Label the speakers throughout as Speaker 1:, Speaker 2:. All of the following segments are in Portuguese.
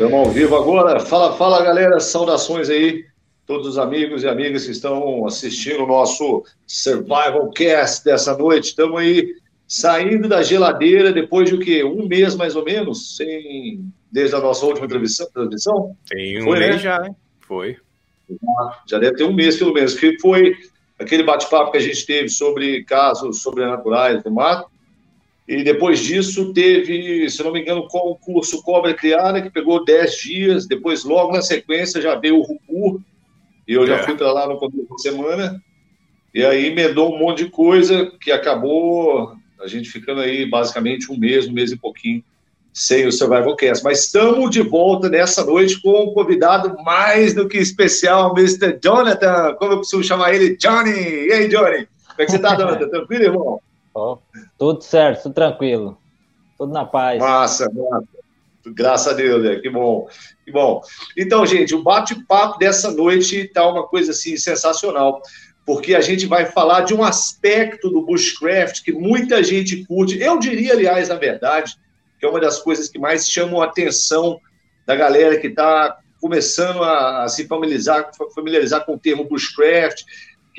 Speaker 1: Estamos ao vivo agora. Fala, fala, galera. Saudações aí, todos os amigos e amigas que estão assistindo o nosso Survival Cast dessa noite. Estamos aí saindo da geladeira depois de o quê? Um mês mais ou menos, sem desde a nossa última transmissão?
Speaker 2: Tem um foi, mês né? já, hein? Foi.
Speaker 1: Já deve ter um mês pelo menos, que foi aquele bate-papo que a gente teve sobre casos sobrenaturais do mato. E depois disso teve, se não me engano, o curso Cobra Criada, que pegou 10 dias. Depois, logo na sequência, já veio o Rupu. E eu já é. fui para lá no começo da semana. E aí emendou um monte de coisa que acabou a gente ficando aí basicamente um mês, um mês e pouquinho sem o Survival Cast. Mas estamos de volta nessa noite com um convidado mais do que especial, Mr. Jonathan. Como eu costumo chamar ele? Johnny! E aí, Johnny? Como é que você está, Jonathan? Tranquilo, irmão?
Speaker 3: Oh, tudo certo, tudo tranquilo. Tudo na paz.
Speaker 1: Massa, massa. Graças a Deus, né? que bom, que bom. Então, gente, o bate-papo dessa noite tá uma coisa assim sensacional, porque a gente vai falar de um aspecto do bushcraft que muita gente curte. Eu diria, aliás, na verdade, que é uma das coisas que mais chamam a atenção da galera que está começando a, a, se familiarizar, familiarizar com o termo bushcraft,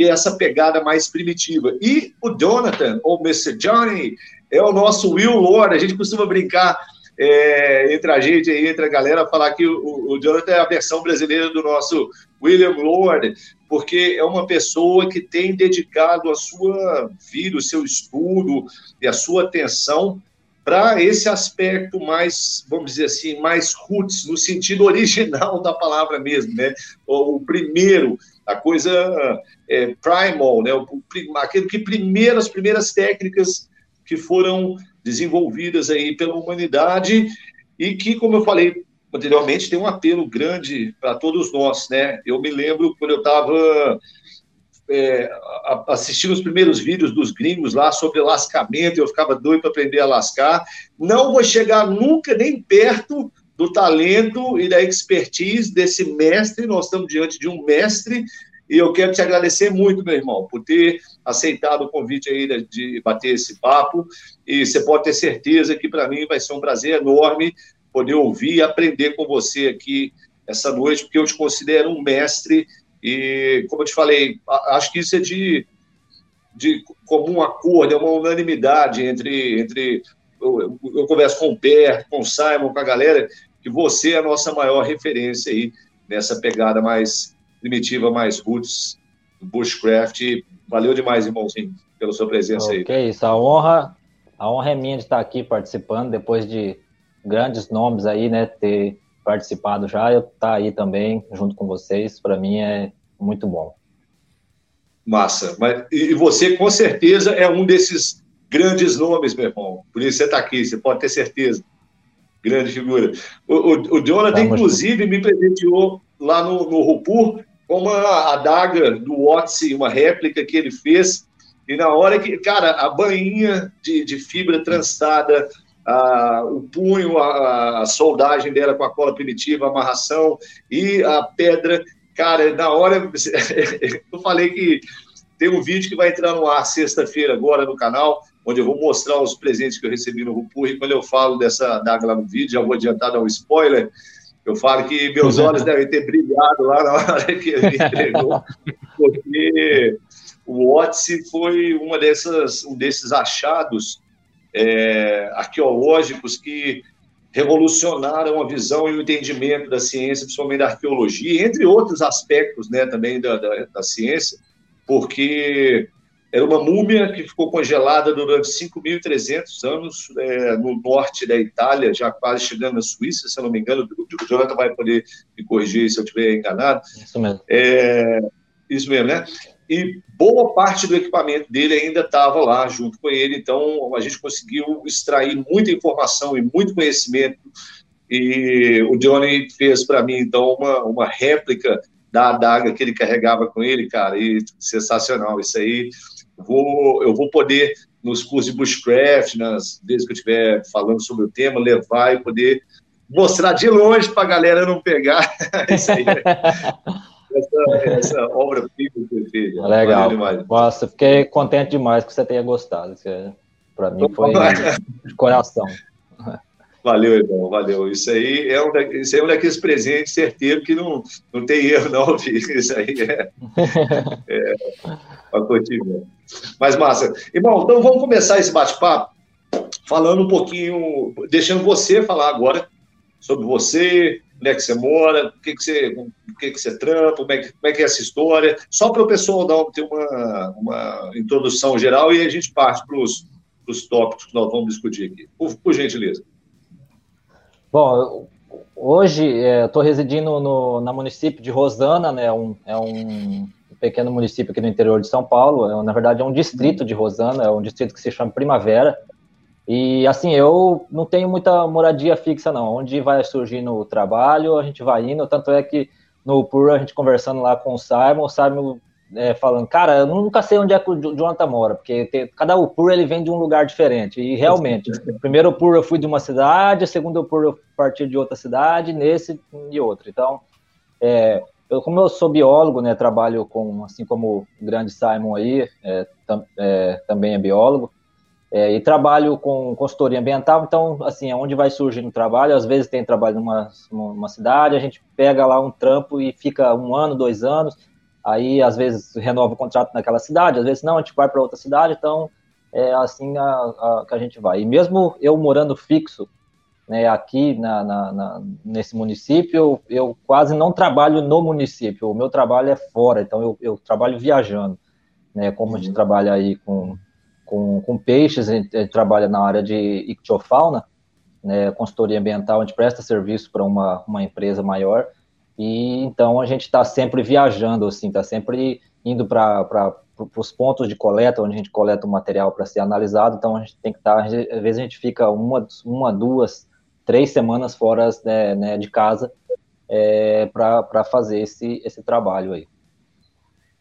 Speaker 1: que é essa pegada mais primitiva. E o Jonathan, ou Mr. Johnny, é o nosso Will Lord. A gente costuma brincar é, entre a gente aí, entre a galera, falar que o, o Jonathan é a versão brasileira do nosso William Lord, porque é uma pessoa que tem dedicado a sua vida, o seu estudo e a sua atenção para esse aspecto mais, vamos dizer assim, mais roots, no sentido original da palavra mesmo, né? O, primeiro, a coisa é, primal, né? Aquilo que primeiro, as primeiras técnicas que foram desenvolvidas aí pela humanidade e que, como eu falei anteriormente, tem um apelo grande para todos nós, né? Eu me lembro quando eu estava é, assistindo os primeiros vídeos dos gringos lá sobre lascamento, eu ficava doido para aprender a lascar. Não vou chegar nunca nem perto do talento e da expertise desse mestre. Nós estamos diante de um mestre e eu quero te agradecer muito, meu irmão, por ter aceitado o convite aí de bater esse papo. E você pode ter certeza que para mim vai ser um prazer enorme poder ouvir e aprender com você aqui essa noite, porque eu te considero um mestre e, como eu te falei, acho que isso é de, de comum acordo, é uma unanimidade entre. entre eu, eu converso com o Per, com o Simon, com a galera, que você é a nossa maior referência aí nessa pegada mais primitiva, mais roots, bushcraft. Valeu demais, irmãozinho, pela sua presença okay, aí.
Speaker 3: Que isso, a honra, a honra é minha de estar aqui participando, depois de grandes nomes aí, né, ter participado já, eu estar tá aí também junto com vocês, para mim é muito bom.
Speaker 1: Massa. Mas, e você, com certeza, é um desses grandes nomes, meu irmão. Por isso você está aqui, você pode ter certeza. Grande figura. O, o, o Jonathan, Vamos inclusive, me presenteou lá no, no Rupur com uma adaga do Odyssey, uma réplica que ele fez. E na hora que, cara, a bainha de, de fibra trançada, a, o punho, a, a, soldagem dela com a cola primitiva, a amarração e a pedra. Cara, na hora eu falei que tem um vídeo que vai entrar no ar sexta-feira agora no canal, onde eu vou mostrar os presentes que eu recebi no Rupur. E quando eu falo dessa daga lá no vídeo, já vou adiantar dar um spoiler. Eu falo que meus olhos devem ter brilhado lá na hora que ele entregou, porque o Odyssey foi uma dessas, um desses achados é, arqueológicos que revolucionaram a visão e o entendimento da ciência, principalmente da arqueologia, entre outros aspectos né, também da, da, da ciência, porque era uma múmia que ficou congelada durante 5.300 anos é, no norte da Itália, já quase chegando na Suíça, se eu não me engano. O Jonathan vai poder me corrigir se eu estiver enganado.
Speaker 3: Isso mesmo.
Speaker 1: É, isso mesmo, né? e boa parte do equipamento dele ainda estava lá junto com ele, então a gente conseguiu extrair muita informação e muito conhecimento, e o Johnny fez para mim, então, uma, uma réplica da adaga que ele carregava com ele, cara, e sensacional, isso aí, vou, eu vou poder, nos cursos de bushcraft, nas vezes que eu estiver falando sobre o tema, levar e poder mostrar de longe para a galera não pegar, isso aí. essa, essa obra-prima que fez.
Speaker 3: Legal. Nossa, fiquei contente demais que você tenha gostado. É, Para mim foi de coração.
Speaker 1: Valeu, irmão, valeu. Isso aí é um, da, isso é um daqueles presentes certeiros que não, não tem erro, não, filho. Isso aí é, é pacotinho. Mas massa. Irmão, então vamos começar esse bate-papo falando um pouquinho, deixando você falar agora sobre você, onde é que você mora, o que, que você, o que, que você trampa, como é que, como é que é essa história, só para o pessoal dar, ter uma, uma introdução geral e a gente parte para os tópicos que nós vamos discutir aqui. Por, por gentileza.
Speaker 3: Bom, hoje é, estou residindo no, na município de Rosana, né, um, é um pequeno município aqui no interior de São Paulo, é, na verdade é um distrito de Rosana, é um distrito que se chama Primavera, e assim, eu não tenho muita moradia fixa, não. Onde vai surgindo o trabalho, a gente vai indo. Tanto é que no PUR, a gente conversando lá com o Simon, o Simon é, falando, cara, eu nunca sei onde é que o Jonathan mora, porque tem, cada PUR ele vem de um lugar diferente. E realmente, primeiro PUR eu fui de uma cidade, segundo PUR eu parti de outra cidade, nesse e outro. Então, é, eu, como eu sou biólogo, né, trabalho com, assim como o grande Simon aí, é, tam, é, também é biólogo, é, e trabalho com consultoria ambiental, então, assim, é onde vai surgir no trabalho, às vezes tem trabalho numa, numa cidade, a gente pega lá um trampo e fica um ano, dois anos, aí às vezes renova o contrato naquela cidade, às vezes não, a gente vai para outra cidade, então é assim a, a, que a gente vai. E mesmo eu morando fixo né, aqui na, na, na, nesse município, eu, eu, quase não trabalho no município, o meu trabalho é fora, então eu, eu trabalho viajando, né, como a gente uhum. trabalha aí com com, com peixes, a gente, a gente, trabalha na área de ictiofauna, né, consultoria ambiental, a gente presta serviço para uma, uma empresa maior, e então a gente está sempre viajando, assim, está sempre indo para os pontos de coleta, onde a gente coleta o material para ser analisado, então a gente tem que estar, tá, às vezes a gente fica uma, uma duas, três semanas fora né, né, de casa é, para fazer esse, esse trabalho aí.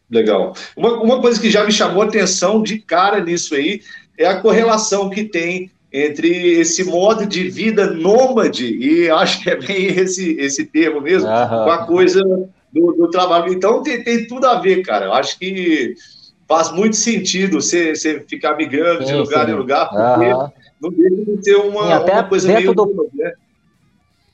Speaker 1: Legal. Uma, uma coisa que já me chamou atenção de cara nisso aí é a correlação que tem entre esse modo de vida nômade, e acho que é bem esse, esse termo mesmo, com a coisa do, do, trabalho. Então tem, tem tudo a ver, cara. Eu acho que faz muito sentido você, você ficar migrando sim, de lugar sim. em lugar, porque uhum. não deixa de ser uma, sim,
Speaker 3: até
Speaker 1: uma coisa
Speaker 3: dentro
Speaker 1: meio
Speaker 3: do... né?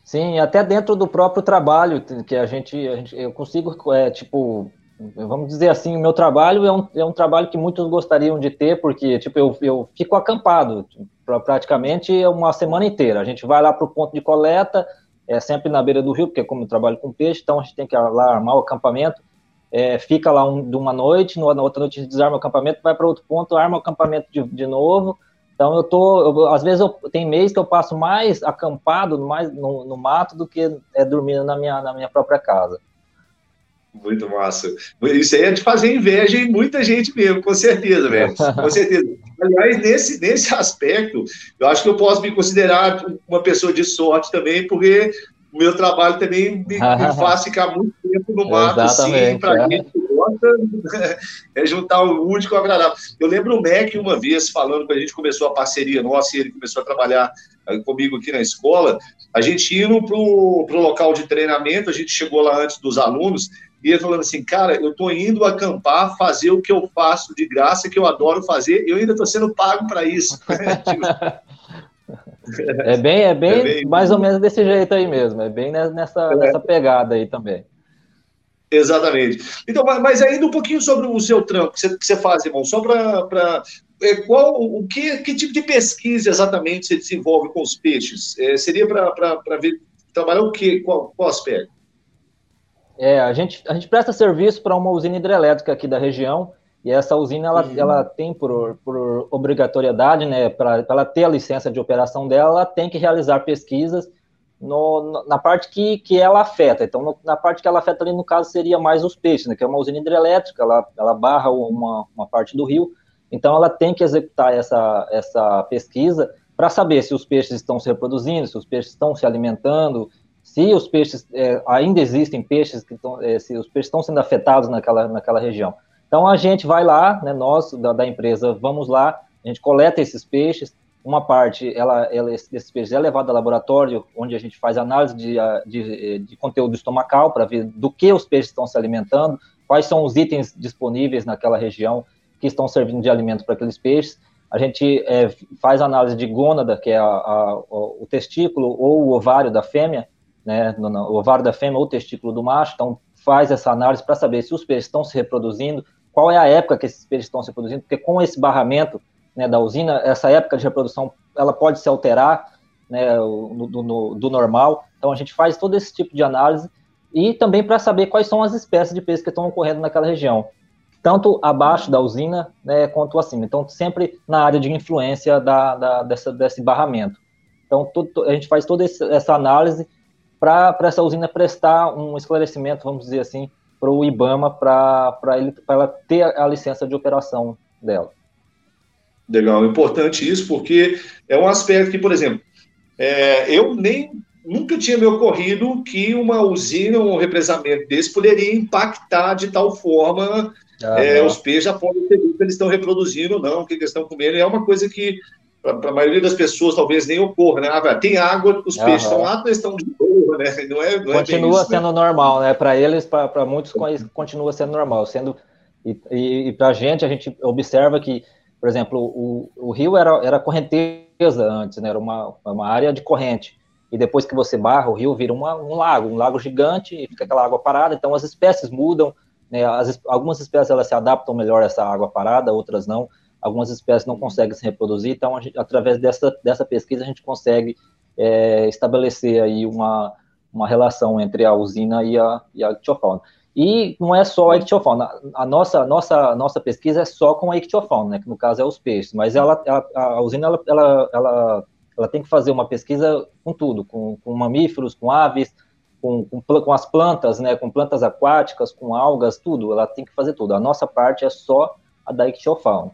Speaker 3: Sim, até dentro do próprio trabalho, que a gente, a gente eu consigo, é, tipo, vamos dizer assim, o meu trabalho é um, é um trabalho que muitos gostariam de ter, porque, tipo, eu, eu fico acampado pra, praticamente uma semana inteira. A gente vai lá para o ponto de coleta, é sempre na beira do rio, porque como eu trabalho com peixe, então a gente tem que lá armar o acampamento, é, fica lá um, de uma noite, na outra noite a gente desarma o acampamento, vai para outro ponto, arma o acampamento de, de novo. Então eu tô, eu, às vezes eu, tem mês que eu passo mais acampado, mais no, no mato do que é, dormindo na minha, na minha própria casa.
Speaker 1: Muito massa. Isso aí é de fazer inveja em muita gente mesmo, com certeza, velho. Com certeza. Aliás, nesse, nesse aspecto, eu acho que eu posso me considerar uma pessoa de sorte também, porque o meu trabalho também me, me faz ficar muito tempo no mato, assim, para é. gente que gosta, é juntar o único ao agradável. Eu lembro o Mac uma vez falando, quando a gente começou a parceria nossa e ele começou a trabalhar eh, comigo aqui na escola, a gente indo para o local de treinamento, a gente chegou lá antes dos alunos, e ele falando assim, cara, eu estou indo acampar, fazer o que eu faço de graça, que eu adoro fazer, e eu ainda estou sendo pago para isso.
Speaker 3: é bem, é bem, é bem, mais ou menos desse jeito aí mesmo, é bem nessa, é. nessa pegada aí também.
Speaker 1: Exatamente. Então, mas ainda um pouquinho sobre o seu trampo que você, que você faz, irmão, só para é, qual o que, que tipo de pesquisa exatamente você desenvolve com os peixes? É, seria para ver trabalhar o que? Qual, qual aspecto?
Speaker 3: É, a gente, a gente presta serviço para uma usina hidrelétrica aqui da região, e essa usina ela, uhum. ela tem por, por obrigatoriedade, né, para ela ter a licença de operação dela, ela tem que realizar pesquisas no, na parte que, que ela afeta. Então, no, na parte que ela afeta ali, no caso, seria mais os peixes, né, que é uma usina hidrelétrica, ela, ela barra uma, uma parte do rio, então ela tem que executar essa, essa pesquisa para saber se os peixes estão se reproduzindo, se os peixes estão se alimentando, se os peixes, é, ainda existem peixes que estão, é, se os peixes estão sendo afetados naquela, naquela região. Então a gente vai lá, né, nós da, da, empresa vamos lá, a gente coleta esses peixes, uma parte, ela, ela, esses peixes é levado ao laboratório, onde a gente faz análise de, de, de conteúdo estomacal para ver do que os peixes estão se alimentando, quais são os itens disponíveis naquela região que estão servindo de alimento para aqueles peixes. a gente é, faz análise de gônada, que é a, a, o testículo ou o ovário da fêmea, né, no, no, ovário da fêmea ou testículo do macho, então faz essa análise para saber se os peixes estão se reproduzindo, qual é a época que esses peixes estão se reproduzindo, porque com esse barramento né, da usina, essa época de reprodução, ela pode se alterar né, do, do, do normal, então a gente faz todo esse tipo de análise e também para saber quais são as espécies de peixes que estão ocorrendo naquela região tanto abaixo da usina né, quanto acima. Então, sempre na área de influência da, da dessa, desse barramento. Então, tudo, a gente faz toda essa análise para essa usina prestar um esclarecimento, vamos dizer assim, para o IBAMA, para ela ter a licença de operação dela.
Speaker 1: Legal, importante isso, porque é um aspecto que, por exemplo, é, eu nem nunca tinha me ocorrido que uma usina um represamento desse poderia impactar de tal forma ah, é, os peixes podem ter que eles estão reproduzindo ou não, o que eles estão comendo. É uma coisa que, para a maioria das pessoas, talvez nem ocorra, né? Ah, tem água, os peixes estão lá, mas estão de boa, né? Não é,
Speaker 3: não é continua isso, né? sendo né? normal, né? Para eles, para muitos, continua sendo normal. Sendo, e, e, e para a gente, a gente observa que, por exemplo, o, o rio era, era correnteza antes, né? Era uma, uma área de corrente. E depois que você barra, o rio vira uma, um lago, um lago gigante, e fica aquela água parada. Então as espécies mudam, né, as, algumas espécies elas se adaptam melhor a essa água parada, outras não. Algumas espécies não conseguem se reproduzir, então, gente, através dessa, dessa pesquisa, a gente consegue é, estabelecer aí uma, uma relação entre a usina e a, e a ictiofauna. E não é só a ictiofauna, a nossa, nossa, nossa pesquisa é só com a ictiofauna, né, que no caso é os peixes, mas ela, a, a usina ela, ela, ela, ela, tem que fazer uma pesquisa com tudo, com, com mamíferos, com aves, com, com, com, as plantas, né, com plantas aquáticas, com algas, tudo, ela tem que fazer tudo. A nossa parte é só a da ictiofauna.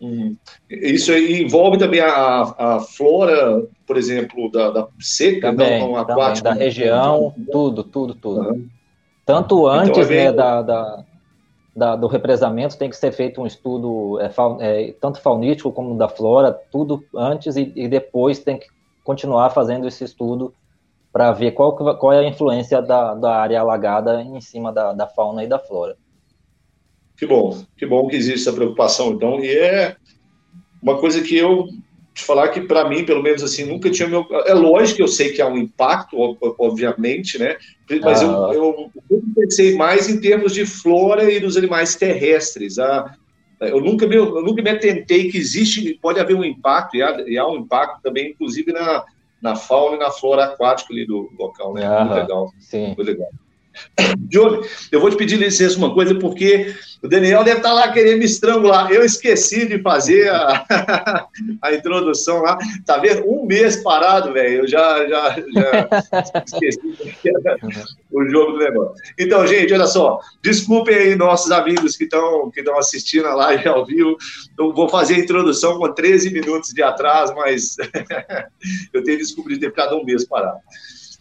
Speaker 1: Hum. Isso envolve também a, a flora, por exemplo, da, da seca,
Speaker 3: também, não, aquática? Também, da região, tudo, tudo, tudo. Uhum. Tanto então, antes então, é né, da, da, da, do represamento, tem que ser feito um estudo, é, é, tanto faunístico como da flora, tudo antes e, e depois tem que continuar fazendo esse estudo para ver qual, qual é a influência da, da área alagada em cima da, da fauna e da flora.
Speaker 1: Que bom, que bom que existe essa preocupação, então, e é uma coisa que eu te falar que para mim, pelo menos assim, nunca tinha meu. É lógico que eu sei que há um impacto, obviamente, né? Mas ah. eu, eu, pensei mais em termos de flora e dos animais terrestres. Ah, eu nunca me, eu nunca me atentei que existe, pode haver um impacto, e há, e há um impacto também, inclusive, na, na fauna e na flora aquática ali do local, né? Muito legal. Sim. Muito legal. Johnny, eu vou te pedir licença uma coisa, porque o Daniel deve estar lá querendo me estrangular. Eu esqueci de fazer a, a introdução lá. Tá vendo? Um mês parado, velho. Eu já, já, já esqueci o jogo do negócio. Então, gente, olha só. Desculpem aí nossos amigos que estão que assistindo a live ao vivo. Eu vou fazer a introdução com 13 minutos de atraso, mas eu tenho descobrido ter ficado um mês parado.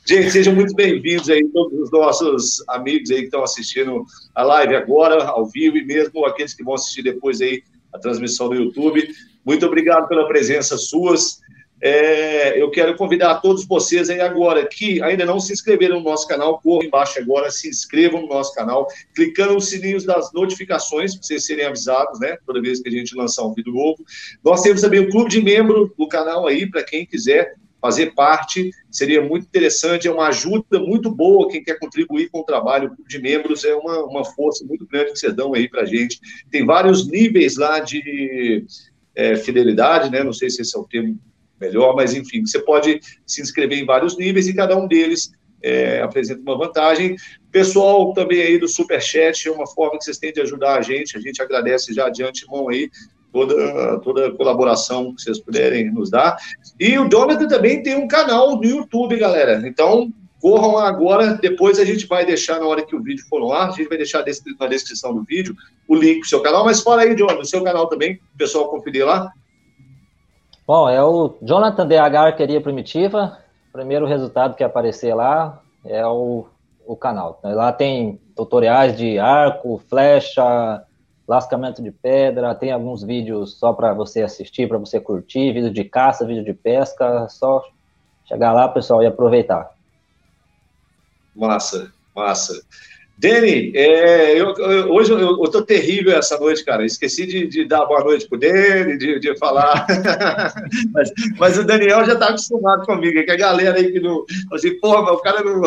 Speaker 1: Gente, sejam muito bem-vindos aí, todos os nossos amigos aí que estão assistindo a live agora, ao vivo, e mesmo aqueles que vão assistir depois aí a transmissão do YouTube. Muito obrigado pela presença suas. É, eu quero convidar todos vocês aí agora que ainda não se inscreveram no nosso canal, corram embaixo agora, se inscrevam no nosso canal, clicando nos sininhos das notificações, para vocês serem avisados, né? Toda vez que a gente lançar um vídeo novo. Nós temos também o clube de membro do canal aí, para quem quiser fazer parte, seria muito interessante, é uma ajuda muito boa, quem quer contribuir com o trabalho de membros, é uma, uma força muito grande que vocês dão aí para a gente. Tem vários níveis lá de é, fidelidade, né? não sei se esse é o termo melhor, mas enfim, você pode se inscrever em vários níveis e cada um deles é, apresenta uma vantagem. Pessoal também aí do Superchat, é uma forma que vocês têm de ajudar a gente, a gente agradece já de antemão aí toda, toda colaboração que vocês puderem nos dar. E o Jonathan também tem um canal no YouTube, galera. Então, corram agora. Depois a gente vai deixar, na hora que o vídeo for no ar, a gente vai deixar na descrição do vídeo o link do seu canal. Mas fala aí, Jonathan, do seu canal também, o pessoal conferir lá.
Speaker 3: Bom, é o Jonathan DH Arqueria Primitiva. Primeiro resultado que aparecer lá é o, o canal. Lá tem tutoriais de arco, flecha, lascamento de pedra, tem alguns vídeos só para você assistir, para você curtir, vídeo de caça, vídeo de pesca, só chegar lá, pessoal, e aproveitar.
Speaker 1: Massa, massa. Danny, é, eu, eu, hoje eu, estou terrível essa noite, cara. Esqueci de, de dar boa noite pro Danny, de, de falar. mas, mas, o Daniel já está acostumado comigo, é que a galera aí que não. Assim, porra, mas o cara não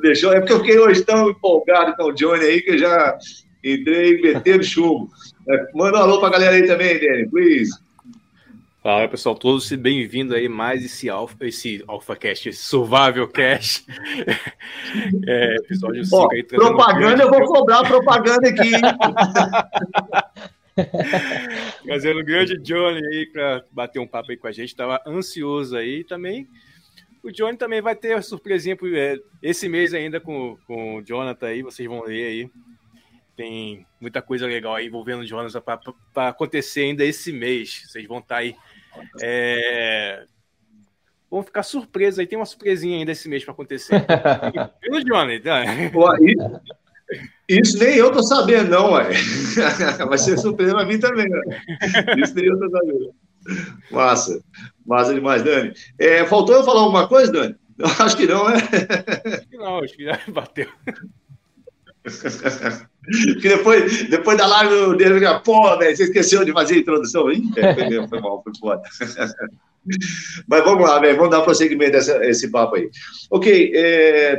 Speaker 1: deixou. É porque eu fiquei hoje tão empolgado com o Johnny aí que eu já entrei metendo chumbo. É, manda um alô pra galera aí também, Danny, please.
Speaker 2: Fala pessoal, todos bem-vindos aí mais esse Alpha, esse AlphaCast, esse Survival Cast.
Speaker 1: É, episódio 5 aí. Propaganda, eu vou cobrar propaganda aqui.
Speaker 2: Fazendo grande Johnny aí para bater um papo aí com a gente. Tava ansioso aí também. O Johnny também vai ter surpresinha é, esse mês ainda com, com o Jonathan aí, vocês vão ver aí. Tem muita coisa legal aí envolvendo o Jonathan para acontecer ainda esse mês. Vocês vão estar tá aí é... Vão ficar surpresos aí, tem uma surpresinha ainda esse mês para acontecer. Viu, Johnny?
Speaker 1: Pô, isso, nem eu tô sabendo, não, ué. Vai ser surpresa para mim também, né? Isso nem eu tô sabendo. Massa, massa demais, Dani. É, faltou eu falar alguma coisa, Dani? Acho que não, né?
Speaker 2: Acho que não, acho que já bateu.
Speaker 1: Que depois, depois da live dele, pô, velho, você esqueceu de fazer a introdução? Ih, foi, foi mal, foi foda. Mas vamos lá, velho, vamos dar prosseguimento a esse papo aí. Ok, é,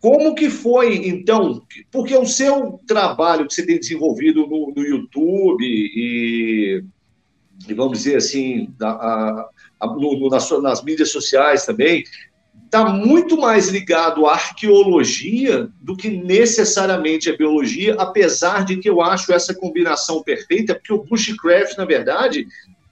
Speaker 1: como que foi, então, porque o seu trabalho que você tem desenvolvido no, no YouTube e, e, vamos dizer assim, a, a, no, nas, nas mídias sociais também, está muito mais ligado à arqueologia do que necessariamente à biologia, apesar de que eu acho essa combinação perfeita, porque o bushcraft, na verdade,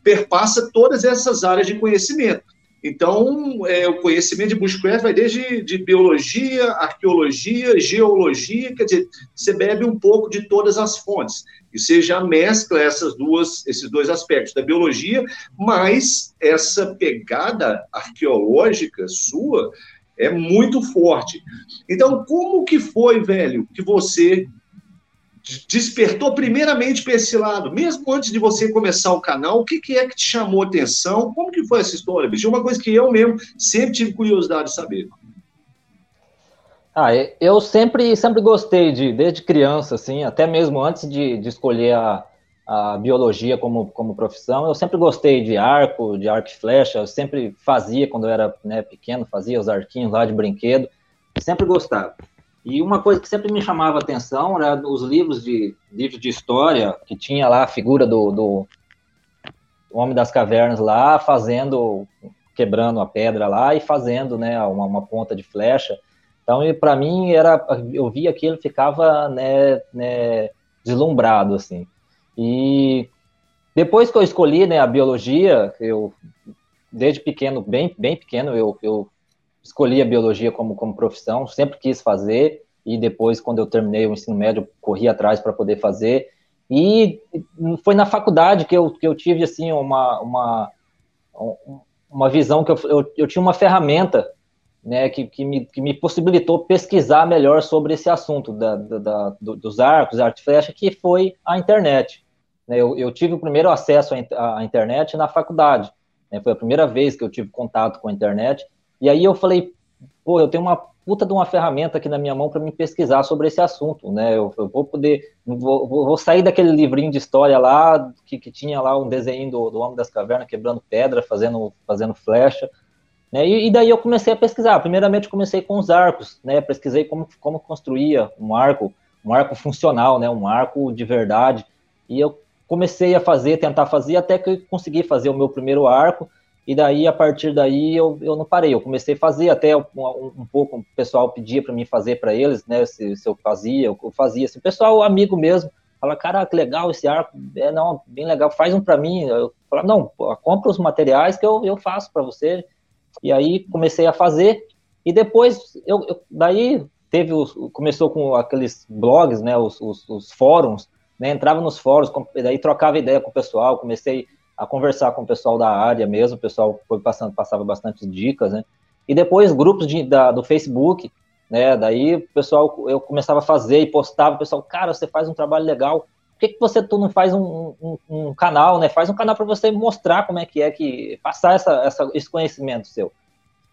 Speaker 1: perpassa todas essas áreas de conhecimento. Então, é, o conhecimento de bushcraft vai desde de biologia, arqueologia, geologia, quer dizer, você bebe um pouco de todas as fontes. E você já mescla essas duas, esses dois aspectos da biologia, mas essa pegada arqueológica sua é muito forte. Então, como que foi, velho, que você despertou primeiramente para esse lado? Mesmo antes de você começar o canal, o que, que é que te chamou atenção? Como que foi essa história, bicho? É uma coisa que eu mesmo sempre tive curiosidade de saber.
Speaker 3: Ah, eu sempre, sempre gostei de, desde criança, assim, até mesmo antes de, de escolher a, a biologia como, como profissão, eu sempre gostei de arco, de arco e flecha, eu sempre fazia, quando eu era né, pequeno, fazia os arquinhos lá de brinquedo, sempre gostava. E uma coisa que sempre me chamava atenção era os livros de, livros de história, que tinha lá a figura do, do Homem das Cavernas lá, fazendo, quebrando a pedra lá e fazendo né, uma, uma ponta de flecha. Então, para mim, era, eu via aquilo ficava né, né, deslumbrado, assim. E depois que eu escolhi né, a biologia, eu, desde pequeno, bem, bem pequeno, eu, eu escolhi a biologia como, como profissão, sempre quis fazer, e depois, quando eu terminei o ensino médio, corri atrás para poder fazer. E foi na faculdade que eu, que eu tive, assim, uma, uma, uma visão que eu, eu, eu tinha uma ferramenta né, que, que, me, que me possibilitou pesquisar melhor sobre esse assunto da, da, da dos arcos, arte flecha, que foi a internet. Né, eu, eu tive o primeiro acesso à, internet na faculdade. Né, foi a primeira vez que eu tive contato com a internet. E aí eu falei, pô, eu tenho uma puta de uma ferramenta aqui na minha mão para me pesquisar sobre esse assunto, né? Eu, eu vou poder, vou, vou, sair daquele livrinho de história lá que, que tinha lá um desenho do, do Homem das Cavernas quebrando pedra, fazendo, fazendo flecha, né? E, e, daí eu comecei a pesquisar. Primeiramente comecei com os arcos, né? Pesquisei como, como construía um arco, um arco funcional, né? Um arco de verdade. E eu comecei a fazer, tentar fazer, até que eu consegui fazer o meu primeiro arco e daí, a partir daí, eu, eu não parei. Eu comecei a fazer, até um, um pouco o pessoal pedia para mim fazer para eles, né? Se, se, eu fazia, eu fazia. Se o pessoal, amigo mesmo, fala, cara, que legal esse arco, é, não, bem legal, faz um para mim. Eu falava, não, compra os materiais que eu, eu faço para você. E aí comecei a fazer. E depois, eu, eu daí teve os, começou com aqueles blogs, né? Os, os, os fóruns, né? Entrava nos fóruns, daí trocava ideia com o pessoal, comecei a conversar com o pessoal da área mesmo, o pessoal foi passando, passava bastante dicas, né? E depois grupos de, da, do Facebook, né? Daí o pessoal, eu começava a fazer e postava, o pessoal, cara, você faz um trabalho legal, por que, que você tu não faz um, um, um canal, né? Faz um canal para você mostrar como é que é que passar essa, essa, esse conhecimento seu.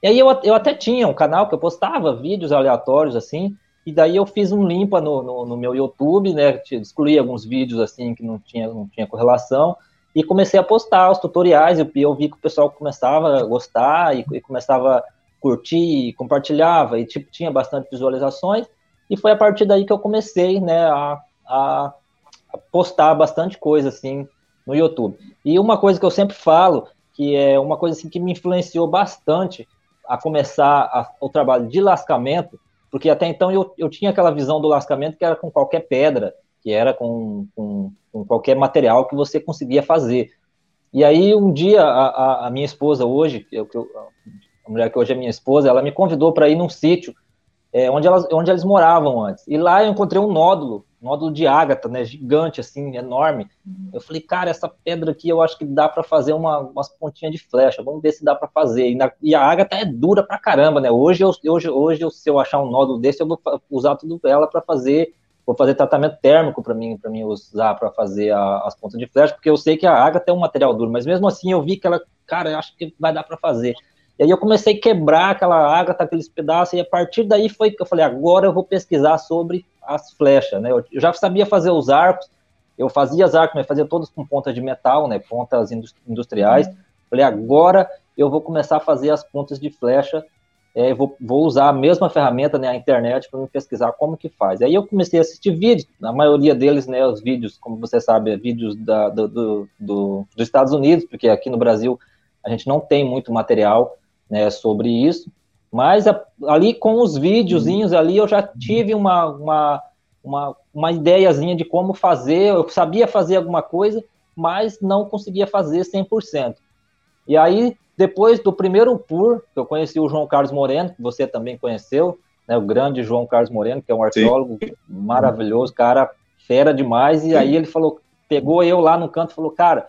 Speaker 3: E aí eu, eu até tinha um canal que eu postava vídeos aleatórios assim, e daí eu fiz um limpa no, no, no meu YouTube, né, excluí alguns vídeos assim que não tinha, não tinha correlação, e comecei a postar os tutoriais, e eu vi que o pessoal começava a gostar, e, e começava a curtir, e compartilhava, e tipo, tinha bastante visualizações, e foi a partir daí que eu comecei, né, a, a, postar bastante coisa, assim, no YouTube. E uma coisa que eu sempre falo, que é uma coisa assim que me influenciou bastante a começar a, o trabalho de lascamento, porque até então eu, eu tinha aquela visão do lascamento que era com qualquer pedra, que era com, com, com qualquer material que você conseguia fazer. E aí um dia a, a, a minha esposa hoje, eu, a mulher que hoje é minha esposa, ela me convidou para ir num sítio é, onde, elas, onde eles moravam antes. E lá eu encontrei um nódulo nódulo de ágata, né, gigante, assim, enorme. Uhum. Eu falei, cara, essa pedra aqui eu acho que dá para fazer uma, umas pontinhas de flecha, vamos ver se dá para fazer. E, na, e, a ágata é dura pra caramba, né? Hoje, eu, hoje, hoje eu, se eu achar um nódulo desse, eu vou usar tudo ela para fazer, vou fazer tratamento térmico para mim, para mim usar para fazer a, as pontas de flecha, porque eu sei que a ágata é um material duro, mas mesmo assim eu vi que ela, cara, eu acho que vai dar para fazer. E aí eu comecei a quebrar aquela ágata, aqueles pedaços, e a partir daí foi que eu falei, agora eu vou pesquisar sobre as flechas, né? Eu já sabia fazer os arcos, eu fazia as arcos, mas fazia todos com pontas de metal, né? Pontas industriais. Falei, agora eu vou começar a fazer as pontas de flecha. É, vou, vou, usar a mesma ferramenta, né, a internet, para me pesquisar como que faz. Aí eu comecei a assistir vídeos, a maioria deles, né, os vídeos, como você sabe, é vídeos da, do, do, do, dos Estados Unidos, porque aqui no Brasil a gente não tem muito material né, sobre isso. Mas a, ali com os videozinhos ali eu já tive uma, uma, uma, uma ideiazinha de como fazer, eu sabia fazer alguma coisa, mas não conseguia fazer 100%. E aí, depois do primeiro PUR, eu conheci o João Carlos Moreno, que você também conheceu, né, o grande João Carlos Moreno, que é um arqueólogo Sim. maravilhoso, cara, fera demais, e aí ele falou, pegou eu lá no canto e falou, cara,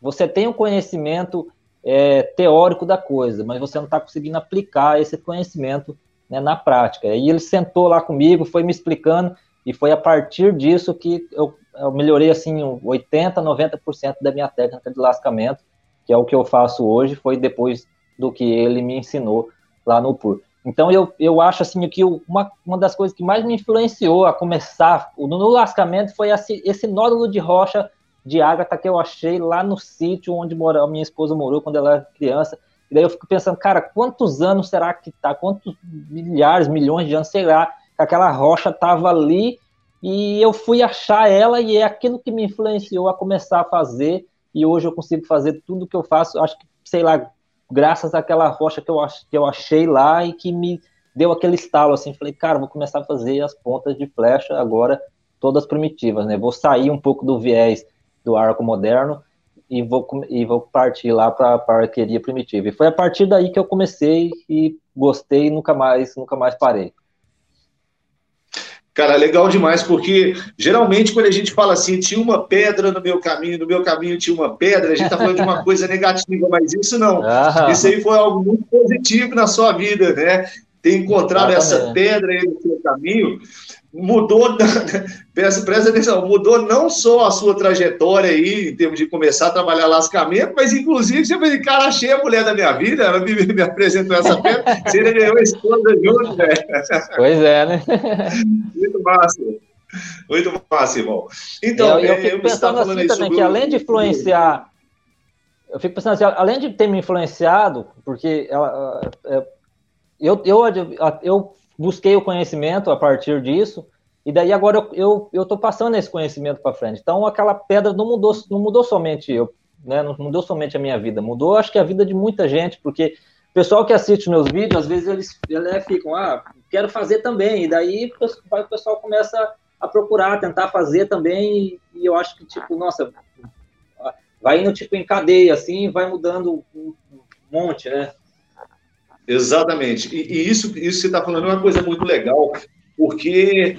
Speaker 3: você tem um conhecimento é, teórico da coisa, mas você não está conseguindo aplicar esse conhecimento né, na prática. E ele sentou lá comigo, foi me explicando, e foi a partir disso que eu, eu melhorei assim 80, 90% da minha técnica de lascamento, que é o que eu faço hoje, foi depois do que ele me ensinou lá no PUR. Então eu, eu acho assim que uma, uma das coisas que mais me influenciou a começar no lascamento foi esse, esse nódulo de rocha de ágata que eu achei lá no sítio onde mora, a minha esposa morou quando ela era criança. E daí eu fico pensando, cara, quantos anos será que tá? Quantos milhares, milhões de anos, sei lá, que aquela rocha tava ali? E eu fui achar ela e é aquilo que me influenciou a começar a fazer. E hoje eu consigo fazer tudo que eu faço, acho que, sei lá, graças àquela rocha que eu, que eu achei lá e que me deu aquele estalo, assim, falei, cara, vou começar a fazer as pontas de flecha agora, todas primitivas, né, vou sair um pouco do viés do arco moderno e vou, e vou partir lá para a arqueria primitiva. E foi a partir daí que eu comecei e gostei e nunca mais, nunca mais parei.
Speaker 1: Cara, legal demais, porque geralmente quando a gente fala assim, tinha uma pedra no meu caminho, no meu caminho tinha uma pedra, a gente está falando de uma coisa negativa, mas isso não. Ah. Isso aí foi algo muito positivo na sua vida, né? Ter encontrado Exatamente. essa pedra aí no seu caminho mudou, presta, atenção, mudou não só a sua trajetória aí, em termos de começar a trabalhar lascamento, mas inclusive você falou, cara, achei a mulher da minha vida, ela me, me apresentou essa pedra, você ainda ganhou a esposa junto, velho.
Speaker 3: Pois é, né?
Speaker 1: Muito massa. Muito massa, irmão.
Speaker 3: Então, eu, eu fico eu pensando assim também, que além de influenciar, eu fico pensando assim, além de ter me influenciado, porque ela, eu, eu, eu busquei o conhecimento a partir disso, e daí agora eu eu estou passando esse conhecimento para frente. Então aquela pedra não mudou não mudou somente eu, né? Não mudou somente a minha vida, mudou acho que a vida de muita gente, porque o pessoal que assiste meus vídeos, às vezes eles, eles ficam, ah, quero fazer também, e daí o pessoal começa a procurar, tentar fazer também, e eu acho que tipo, nossa, vai indo tipo em cadeia assim, vai mudando um monte, né?
Speaker 1: Exatamente. E, e isso, isso que você está falando é uma coisa muito legal, porque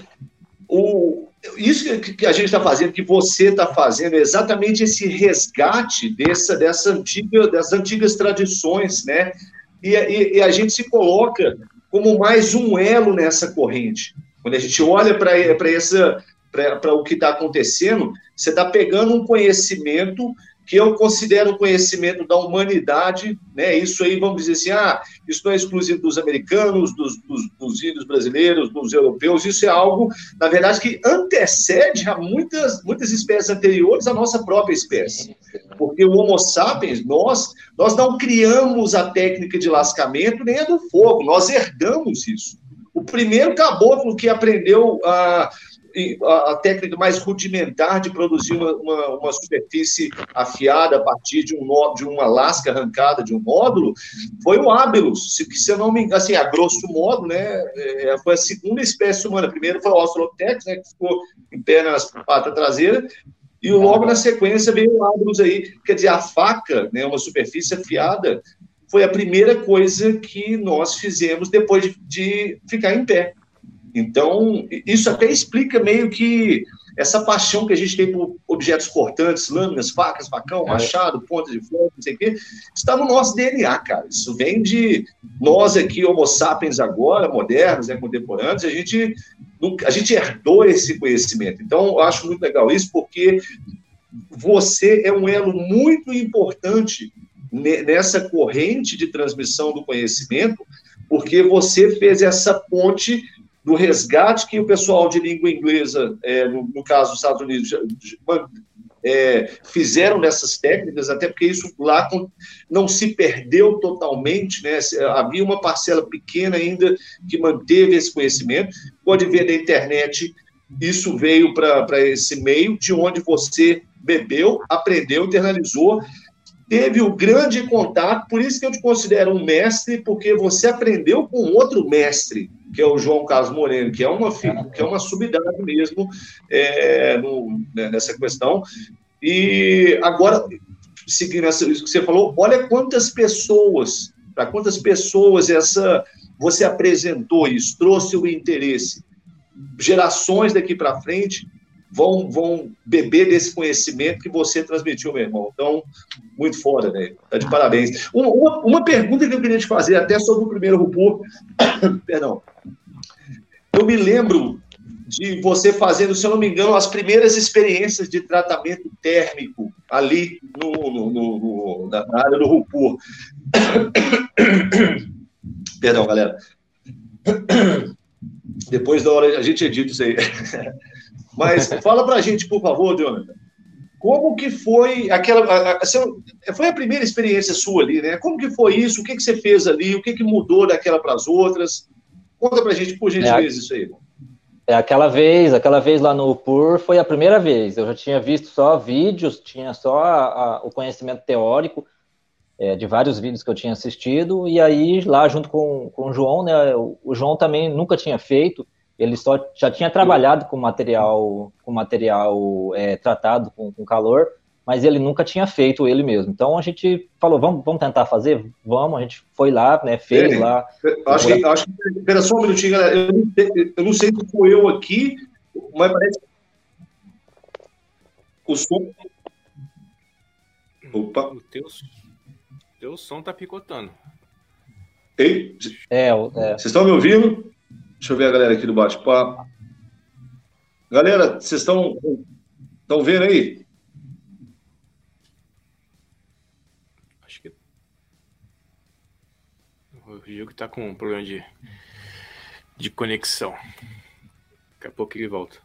Speaker 1: o, isso que a gente está fazendo, que você está fazendo, é exatamente esse resgate dessa, dessa antiga, das antigas tradições, né? E, e, e a gente se coloca como mais um elo nessa corrente. Quando a gente olha para essa para o que está acontecendo, você está pegando um conhecimento que eu considero conhecimento da humanidade, né? Isso aí, vamos dizer assim, ah, isso não é exclusivo dos americanos, dos, dos, dos índios brasileiros, dos europeus, isso é algo, na verdade, que antecede a muitas, muitas espécies anteriores à nossa própria espécie. Porque o Homo sapiens, nós, nós não criamos a técnica de lascamento nem a do fogo, nós herdamos isso. O primeiro caboclo que aprendeu a a, técnica mais rudimentar de produzir uma, uma, uma, superfície afiada a partir de, um, de uma lasca arrancada de um módulo foi o Abelus, se, se eu não me engano, assim, a grosso modo, né, é, foi a segunda espécie humana. Primeiro foi o Australopithecus, né, que ficou em pé nas patas traseiras, e logo na sequência veio o Abelus aí, quer dizer, a faca, né, uma superfície afiada, foi a primeira coisa que nós fizemos depois de, de ficar em pé. Então, isso até explica meio que essa paixão que a gente tem por objetos cortantes, lâminas, facas, facão, é. machado, ponta de flor, não sei o quê, está no nosso DNA, cara. Isso vem de nós aqui, homo sapiens agora, modernos, né, contemporâneos, a gente, a gente herdou esse conhecimento. Então, eu acho muito legal isso, porque você é um elo muito importante nessa corrente de transmissão do conhecimento, porque você fez essa ponte do resgate que o pessoal de língua inglesa, é, no, no, caso dos Estados Unidos, é, fizeram nessas técnicas, até porque isso lá não se perdeu totalmente, né? havia uma parcela pequena ainda que manteve esse conhecimento. Pode ver na internet, isso veio para esse meio, de onde você bebeu, aprendeu, internalizou, teve o grande contato, por isso que eu te considero um mestre, porque você aprendeu com outro mestre que é o João Carlos Moreno, que é uma, que é uma subidade mesmo é, no, né, nessa questão. E agora, seguindo isso que você falou, olha quantas pessoas, para quantas pessoas essa você apresentou isso, trouxe o interesse. Gerações daqui para frente vão, vão beber desse conhecimento que você transmitiu, meu irmão. Então, muito foda, né? Tá de parabéns. Uma, uma, uma, pergunta que eu queria te fazer, até sobre o primeiro RUPU, perdão. Eu me lembro de você fazendo, se eu não me engano, as primeiras experiências de tratamento térmico ali no, no, no na área do RUPUR. Perdão, galera. Depois da hora a gente edita isso aí. Mas fala para a gente, por favor, Jonathan, como que foi aquela... A, a, foi a primeira experiência sua ali, né? Como que foi isso? O que, que você fez ali? O que, que mudou daquela para as outras? Conta para a gente, por gentileza, é, isso aí.
Speaker 3: É, aquela vez, aquela vez lá no PUR foi a primeira vez. Eu já tinha visto só vídeos, tinha só a, o conhecimento teórico é, de vários vídeos que eu tinha assistido, e aí lá junto com, com o João, né, o, o João também nunca tinha feito, ele só já tinha trabalhado com material, com material é, tratado com, com, calor, mas ele nunca tinha feito ele mesmo. Então a gente falou, vamos, vamos tentar fazer? Vamos, a gente foi lá, né, fez é, lá.
Speaker 1: Acho que, acho que, espera só um minutinho, galera, eu não, sei, eu não sei se foi eu aqui, mas parece o som...
Speaker 2: Opa. O teu, teu som tá picotando.
Speaker 1: Ei? É, é. Vocês estão me ouvindo? Deixa eu ver a galera aqui do bate-papo. Galera, vocês estão estão vendo aí?
Speaker 2: Acho que o Gil está com um problema de, de conexão. Daqui a pouco ele volta.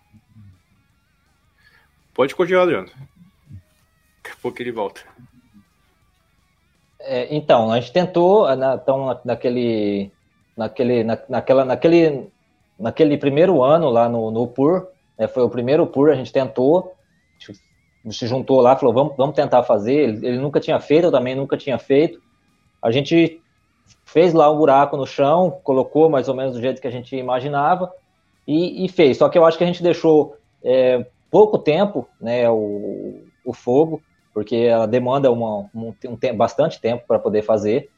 Speaker 2: Pode continuar, Adriano. Daqui a pouco ele volta.
Speaker 3: É, então, a gente tentou, na, então, naquele naquele, na, naquela, naquele, naquele primeiro ano lá no, no PUR, né, foi o primeiro PUR, a gente tentou, a gente se juntou lá, falou, vamos, vamos tentar fazer, ele, ele nunca tinha feito, eu também nunca tinha feito, a gente fez lá um buraco no chão, colocou mais ou menos do jeito que a gente imaginava, e, e fez, só que eu acho que a gente deixou é, pouco tempo, né, o, o fogo, porque ela demanda uma, um, um, bastante tempo para poder fazer,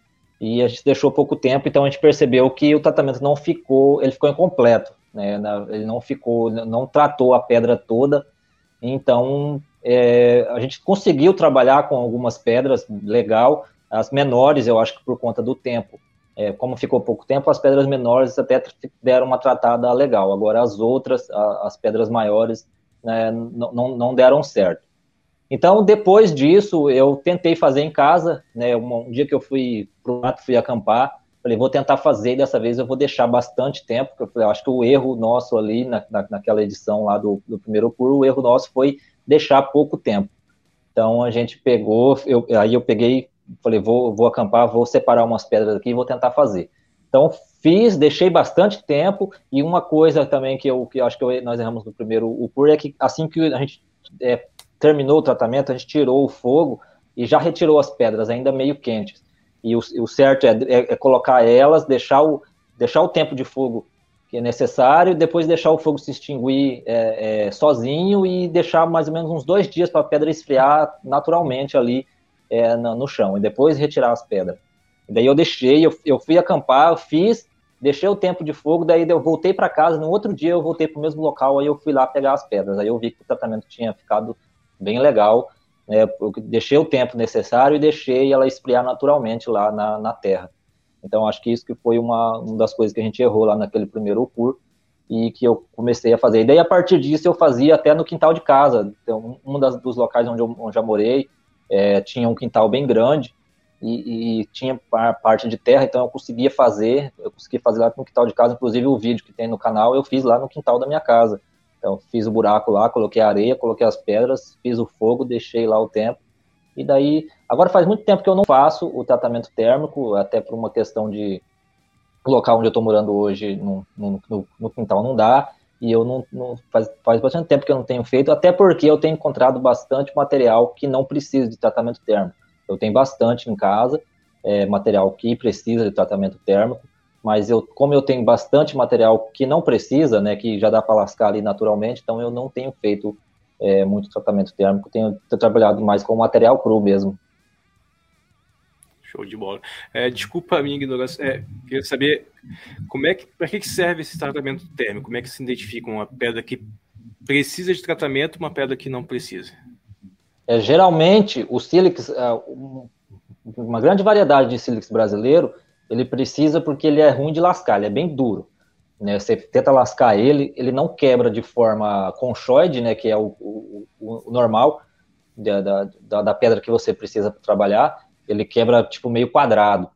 Speaker 3: e a gente deixou pouco tempo, então a gente percebeu que o tratamento não ficou, ele ficou incompleto, né? Ele não ficou, não tratou a pedra toda, então é, a gente conseguiu trabalhar com algumas pedras, legal, as menores, eu acho que por conta do tempo, é, como ficou pouco tempo, as pedras menores até deram uma tratada legal, agora as outras, a, as pedras maiores, né, não, não deram certo. Então, depois disso, eu tentei fazer em casa, né? Um, um dia que eu fui pro mato, fui acampar, falei, vou tentar fazer, dessa vez eu vou deixar bastante tempo, porque eu falei, eu acho que o erro nosso ali, na, na, naquela edição lá do, do primeiro curso, o erro nosso foi deixar pouco tempo. Então, a gente pegou, eu, aí eu peguei, falei, vou, vou acampar, vou separar umas pedras aqui e vou tentar fazer. Então, fiz, deixei bastante tempo, e uma coisa também que eu, que eu acho que eu, nós erramos no primeiro o é que assim que a gente é, terminou o tratamento, a gente tirou o fogo e já retirou as pedras, ainda meio quentes. E o, o certo é, é, é, colocar elas, deixar o, deixar o tempo de fogo que é necessário, depois deixar o fogo se extinguir é, é sozinho e deixar mais ou menos uns dois dias para a pedra esfriar naturalmente ali é, no, no, chão, e depois retirar as pedras. Daí eu deixei, eu, eu fui acampar, eu fiz, deixei o tempo de fogo, daí eu voltei para casa, no outro dia eu voltei para o mesmo local, aí eu fui lá pegar as pedras, aí eu vi que o tratamento tinha ficado bem legal, né, eu deixei o tempo necessário e deixei ela esfriar naturalmente lá na, na terra. Então, acho que isso que foi uma, uma das coisas que a gente errou lá naquele primeiro curso e que eu comecei a fazer. E daí, a partir disso, eu fazia até no quintal de casa. Então, um das, dos locais onde eu onde já morei é, tinha um quintal bem grande e, e, tinha parte de terra, então eu conseguia fazer, eu consegui fazer lá no quintal de casa, inclusive o vídeo que tem no canal, eu fiz lá no quintal da minha casa. Então, fiz o buraco lá, coloquei a areia, coloquei as pedras, fiz o fogo, deixei lá o tempo. E daí, agora faz muito tempo que eu não faço o tratamento térmico, até por uma questão de local onde eu estou morando hoje, no, no, no, quintal não dá, e eu não, não, faz, faz bastante tempo que eu não tenho feito, até porque eu tenho encontrado bastante material que não precisa de tratamento térmico. Eu tenho bastante em casa, é, material que precisa de tratamento térmico, mas eu, como eu tenho bastante material que não precisa, né, que já dá para lascar ali naturalmente, então eu não tenho feito é, muito tratamento térmico, tenho, tenho, trabalhado mais com material cru mesmo.
Speaker 2: Show de bola. É, desculpa a minha ignorância, é, queria saber como é que, para que serve esse tratamento térmico? Como é que se identifica uma pedra que precisa de tratamento uma pedra que não precisa?
Speaker 3: É, geralmente, o sílex, é, uma grande variedade de sílex brasileiro, ele precisa porque ele é ruim de lascar, ele é bem duro. Né? Você tenta lascar ele, ele não quebra de forma conchoide, né, que é o, o, o normal da, da, da, pedra que você precisa trabalhar, ele quebra tipo meio quadrado.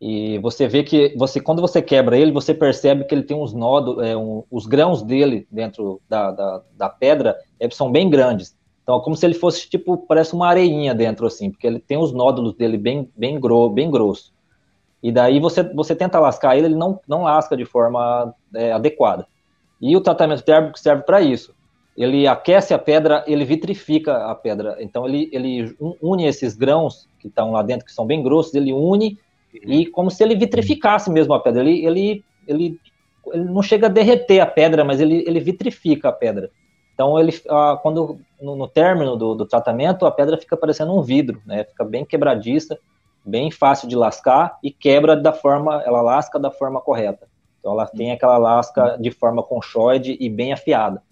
Speaker 3: E você vê que você, quando você quebra ele, você percebe que ele tem uns nodos, é, um, os grãos dele dentro da, da, da pedra é, são bem grandes. Então, é como se ele fosse tipo, parece uma areinha dentro assim, porque ele tem os nódulos dele bem, bem, gro, bem grosso. E daí você, você tenta lascar ele, ele não, não lasca de forma é, adequada. E o tratamento térmico serve para isso. Ele aquece a pedra, ele vitrifica a pedra. Então ele, ele une esses grãos que estão lá dentro, que são bem grossos, ele une e como se ele vitrificasse mesmo a pedra. Ele, ele, ele, ele não chega a derreter a pedra, mas ele, ele vitrifica a pedra. Então ele, quando no, no término do, do, tratamento, a pedra fica parecendo um vidro, né? Fica bem quebradiça bem fácil de lascar e quebra da forma, ela lasca da forma correta. Então ela tem aquela lasca de forma conchoide e bem afiada.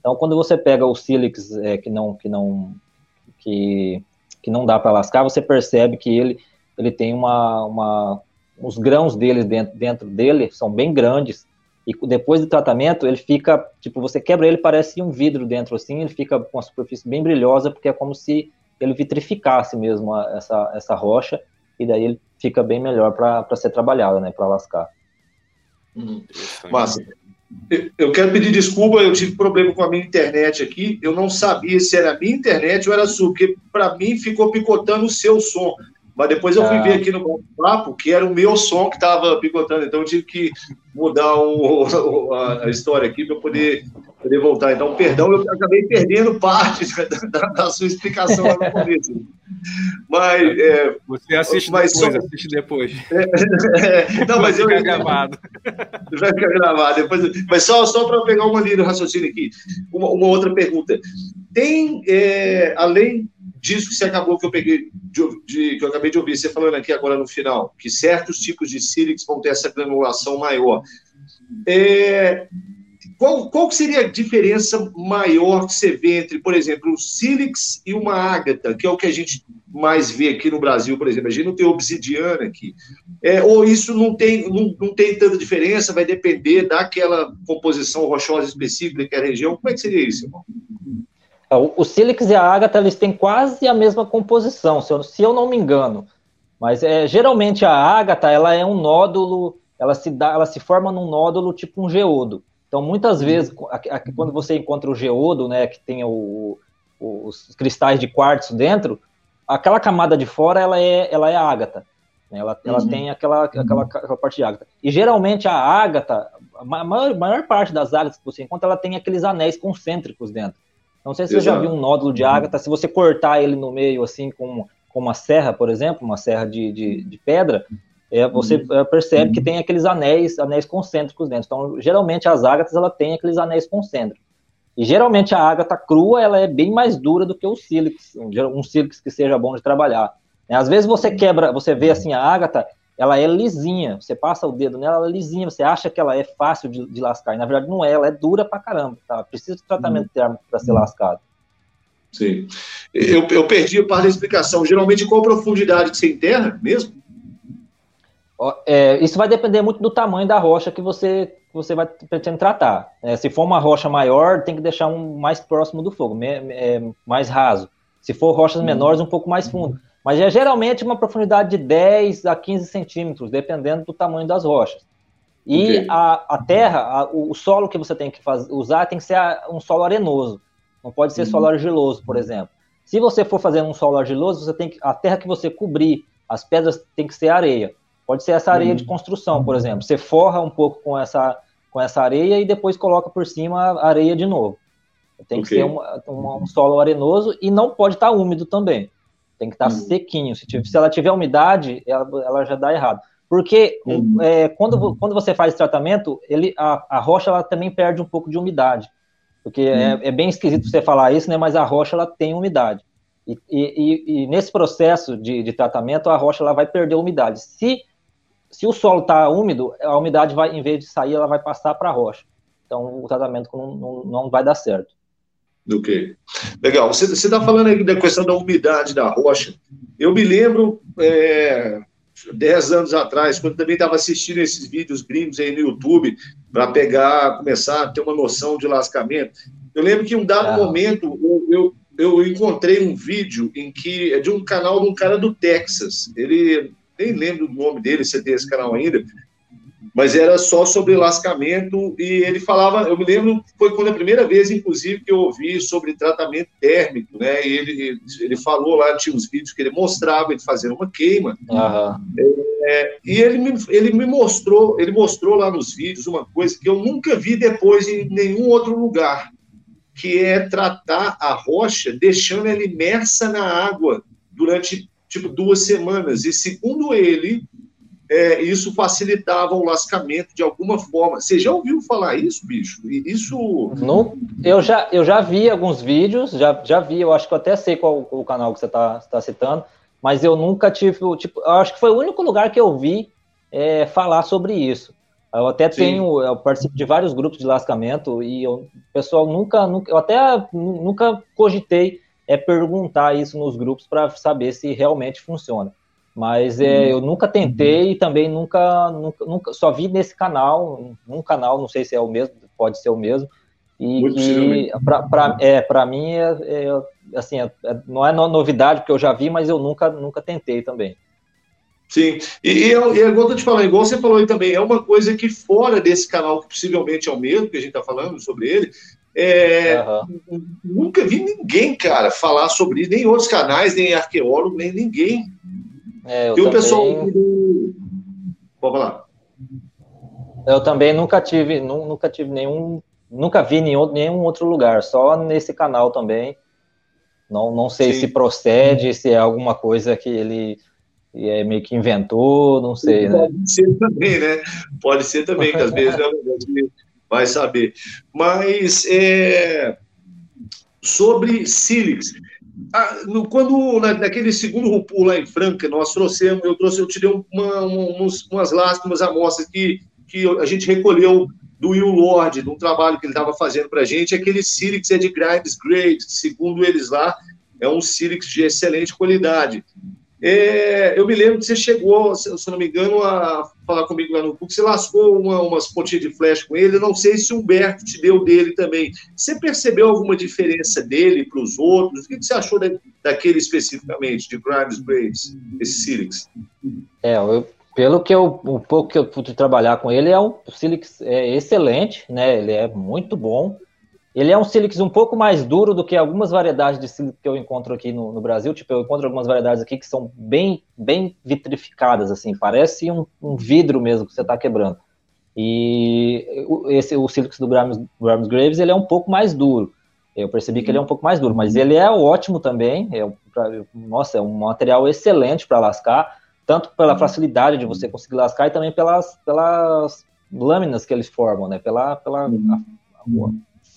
Speaker 3: Então quando você pega o sílex é, que não que não que, que não dá para lascar, você percebe que ele ele tem uma, uma os grãos dele dentro, dentro dele são bem grandes e depois do tratamento ele fica tipo você quebra ele parece um vidro dentro assim, ele fica com a superfície bem brilhosa porque é como se ele vitrificasse mesmo essa essa rocha e daí ele fica bem melhor para ser trabalhado, né, para lascar.
Speaker 1: Hum, massa. Eu quero pedir desculpa, eu tive problema com a minha internet aqui. Eu não sabia se era a minha internet ou era a sua, porque para mim ficou picotando o seu som. Mas depois eu fui ah. ver aqui no papo que era o meu som que estava picotando, então eu tive que mudar o, a, história aqui para poder, poder voltar. Então, perdão, eu acabei perdendo parte da, da sua explicação lá no começo.
Speaker 2: Mas. É, Você assiste mas depois, só... assiste depois. É,
Speaker 1: é, não, mas eu. Ficar gravado. Vai ficar gravado. Depois, mas só, só para pegar uma linha do raciocínio aqui, uma, uma outra pergunta. Tem, é, além disso que você acabou que eu peguei, de, de, que eu acabei de ouvir, você falando aqui agora no final, que certos tipos de sílex vão ter essa granulação maior. É, qual, qual seria a diferença maior que você vê entre, por exemplo, o sílex e uma ágata, que é o que a gente mais vê aqui no Brasil, por exemplo? A gente não tem obsidiana aqui. É, ou isso não tem, não, não tem tanta diferença, vai depender daquela composição rochosa específica daquela região? Como é que seria isso, irmão?
Speaker 3: É, o, sílix e a ágata, eles têm quase a mesma composição, se eu, se eu não me engano. Mas é, geralmente a ágata, ela é um nódulo, ela se, dá, ela se forma num nódulo tipo um geodo. Então, muitas uhum. vezes, aqui, quando você encontra o geodo, né, que tem o, o, os cristais de quartzo dentro, aquela camada de fora, ela é, ela é ágata. Né? Ela, ela uhum. tem aquela, aquela, aquela, parte de ágata. E geralmente a ágata, a maior, maior, parte das ágatas que você encontra, ela tem aqueles anéis concêntricos dentro. Não sei se Exato. você já viu um nódulo de uhum. ágata, se você cortar ele no meio, assim, com, com uma serra, por exemplo, uma serra de, de, de pedra, é, você uhum. percebe que tem aqueles anéis, anéis concêntricos dentro. Então, geralmente as ágatas, ela tem aqueles anéis concêntricos. E geralmente a ágata crua, ela é bem mais dura do que o sílix, um sílix que seja bom de trabalhar. Né? Às vezes você quebra, você vê assim, a ágata, ela é lisinha, você passa o dedo nela, ela é lisinha, você acha que ela é fácil de, de lascar, e na verdade não é, ela é dura pra caramba, tá? Precisa de tratamento uhum. térmico para ser lascado.
Speaker 1: Sim. Eu, eu perdi a parte da explicação. Geralmente, qual a profundidade que você enterra mesmo?
Speaker 3: É, isso vai depender muito do tamanho da rocha que você, que você vai pretender tratar. É, se for uma rocha maior, tem que deixar um mais próximo do fogo, me, é, mais raso. Se for rochas menores, um pouco mais fundo. Mas é geralmente uma profundidade de 10 a 15 centímetros, dependendo do tamanho das rochas. E okay. a, a, terra, a, o solo que você tem que faz, usar tem que ser a, um solo arenoso. Não pode ser uhum. solo argiloso, por exemplo. Se você for fazer um solo argiloso, você tem que, a terra que você cobrir, as pedras tem que ser areia. Pode ser essa areia uhum. de construção, por exemplo. Você forra um pouco com essa, com essa areia e depois coloca por cima a areia de novo. Tem okay. que ser um, um, solo arenoso e não pode estar úmido também. Tem que estar uhum. sequinho. Se, tiver, se, ela tiver umidade, ela, ela já dá errado. Porque uhum. é, quando, quando você faz tratamento, ele, a, a rocha ela também perde um pouco de umidade. Porque é, uhum. é, bem esquisito você falar isso, né? Mas a rocha ela tem umidade. E, e, e nesse processo de, de, tratamento, a rocha ela vai perder umidade. Se, se o solo está úmido, a umidade vai, em vez de sair, ela vai passar para a rocha. Então o tratamento não, não, não vai dar certo.
Speaker 1: Ok. Legal. Você está falando aí da questão da umidade da rocha. Eu me lembro, é, dez anos atrás, quando também estava assistindo esses vídeos gringos aí no YouTube, para pegar, começar a ter uma noção de lascamento. Eu lembro que em um dado ah. momento eu, eu, eu, encontrei um vídeo em que é de um canal de um cara do Texas. Ele nem lembro o nome dele, se tem esse canal ainda, mas era só sobre lascamento e ele falava, eu me lembro, foi quando a primeira vez, inclusive, que eu ouvi sobre tratamento térmico, né? E ele, ele falou lá, tinha uns vídeos que ele mostrava ele fazendo uma queima. Uhum. É, e ele me, ele me mostrou, ele mostrou lá nos vídeos uma coisa que eu nunca vi depois em nenhum outro lugar, que é tratar a rocha deixando ela imersa na água durante tipo duas semanas. E segundo ele, é, isso facilitava o lascamento de alguma forma. Você já ouviu falar isso, bicho? Isso.
Speaker 3: Não, eu, já, eu já vi alguns vídeos, já, já vi, eu acho que eu até sei qual o canal que você está tá citando, mas eu nunca tive. Tipo, eu acho que foi o único lugar que eu vi é, falar sobre isso. Eu até Sim. tenho, eu participo de vários grupos de lascamento e eu, o pessoal nunca, nunca, eu até nunca cogitei é perguntar isso nos grupos para saber se realmente funciona. Mas é, uhum. eu nunca tentei e também nunca, nunca, nunca, só vi nesse canal, num canal, não sei se é o mesmo, pode ser o mesmo. E, e para é, mim, é, é assim, é, é, não é novidade, porque eu já vi, mas eu nunca, nunca tentei também.
Speaker 1: Sim, e, e, eu, e igual eu te falando, igual você falou aí também, é uma coisa que fora desse canal, que possivelmente é o mesmo que a gente está falando sobre ele, é, uhum. nunca vi ninguém, cara, falar sobre isso, nem outros canais, nem arqueólogo, nem ninguém. É, e o pessoal. Pode falar.
Speaker 3: Eu também nunca tive, nunca tive nenhum, nunca vi nenhum, nenhum outro lugar, só nesse canal também. Não, não sei Sim. se procede, se é alguma coisa que ele é meio que inventou, não sei,
Speaker 1: né? Pode ser também, né? Pode ser também, que às vezes é vai saber. Mas é, sobre Silix, ah, no, quando na, naquele segundo RUPU lá em Franca, nós trouxemos, eu trouxe, eu tirei uma, uma, umas lástimas amostras que, que a gente recolheu do Will Lord, num trabalho que ele estava fazendo para a gente, aquele Silix é de Grimes Grade, segundo eles lá, é um Silix de excelente qualidade. É, eu me lembro que você chegou, se, se não me engano, a falar comigo lá no PUC, você lascou uma, umas pontinhas de flash com ele, eu não sei se o Humberto te deu dele também. Você percebeu alguma diferença dele para os outros? O que, que você achou da, daquele especificamente, de Grimes Graves, esse Silix?
Speaker 3: É, eu, pelo que eu, um pouco que eu pude trabalhar com ele, é um Silix é excelente, né? Ele é muito bom. Ele é um sílix um pouco mais duro do que algumas variedades de sílix que eu encontro aqui no, no, Brasil. Tipo, eu encontro algumas variedades aqui que são bem, bem vitrificadas, assim, parece um, um vidro mesmo que você está quebrando. E esse, o sílix do Grams, Grams Graves, ele é um pouco mais duro. Eu percebi que ele é um pouco mais duro, mas ele é ótimo também. É, pra, nossa, é um material excelente para lascar, tanto pela facilidade de você conseguir lascar e também pelas, pelas lâminas que eles formam, né? Pela, pela a, a,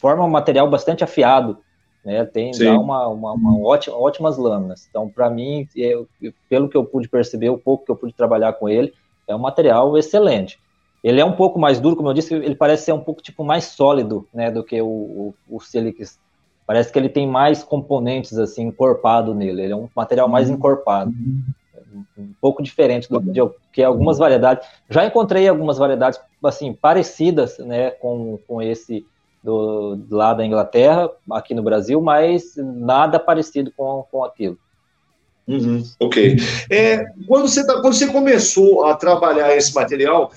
Speaker 3: forma um material bastante afiado, né? Tem uma, uma, uma ótima, ótimas lâminas. Então, para mim, eu, pelo que eu pude perceber, o pouco que eu pude trabalhar com ele, é um material excelente. Ele é um pouco mais duro, como eu disse, ele parece ser um pouco tipo mais sólido, né, do que o, o, o Silix. Parece que ele tem mais componentes assim encorpado nele. Ele é um material mais uhum. encorpado, um pouco diferente do de, que algumas variedades. Já encontrei algumas variedades assim parecidas, né, com, com esse do, lá da Inglaterra, aqui no Brasil, mas nada parecido com, com aquilo.
Speaker 1: Uhum, ok. É, quando, você tá, quando você começou a trabalhar esse material,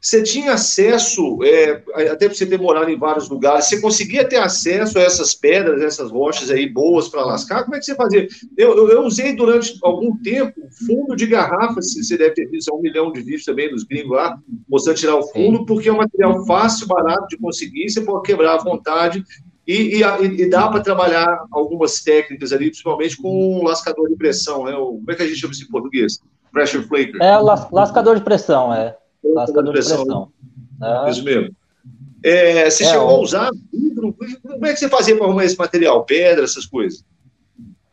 Speaker 1: você tinha acesso, é, até para você ter morado em vários lugares, você conseguia ter acesso a essas pedras, essas rochas aí boas para lascar? Como é que você fazia? Eu, eu, eu, usei durante algum tempo fundo de garrafa, você deve ter visto, é um milhão de vídeos também dos gringos lá, mostrando tirar o fundo, porque é um material fácil, barato de conseguir, você pode quebrar à vontade e, e, e, dá para trabalhar algumas técnicas ali, principalmente com um lascador de pressão, né? Como é que a gente chama isso em português? Pressure flaker.
Speaker 3: É, lascador de pressão, é. Lascador de pressão.
Speaker 1: É. Isso mesmo. É, você é, chegou a usar vidro? Como é que você fazia para arrumar esse material? Pedra, essas coisas?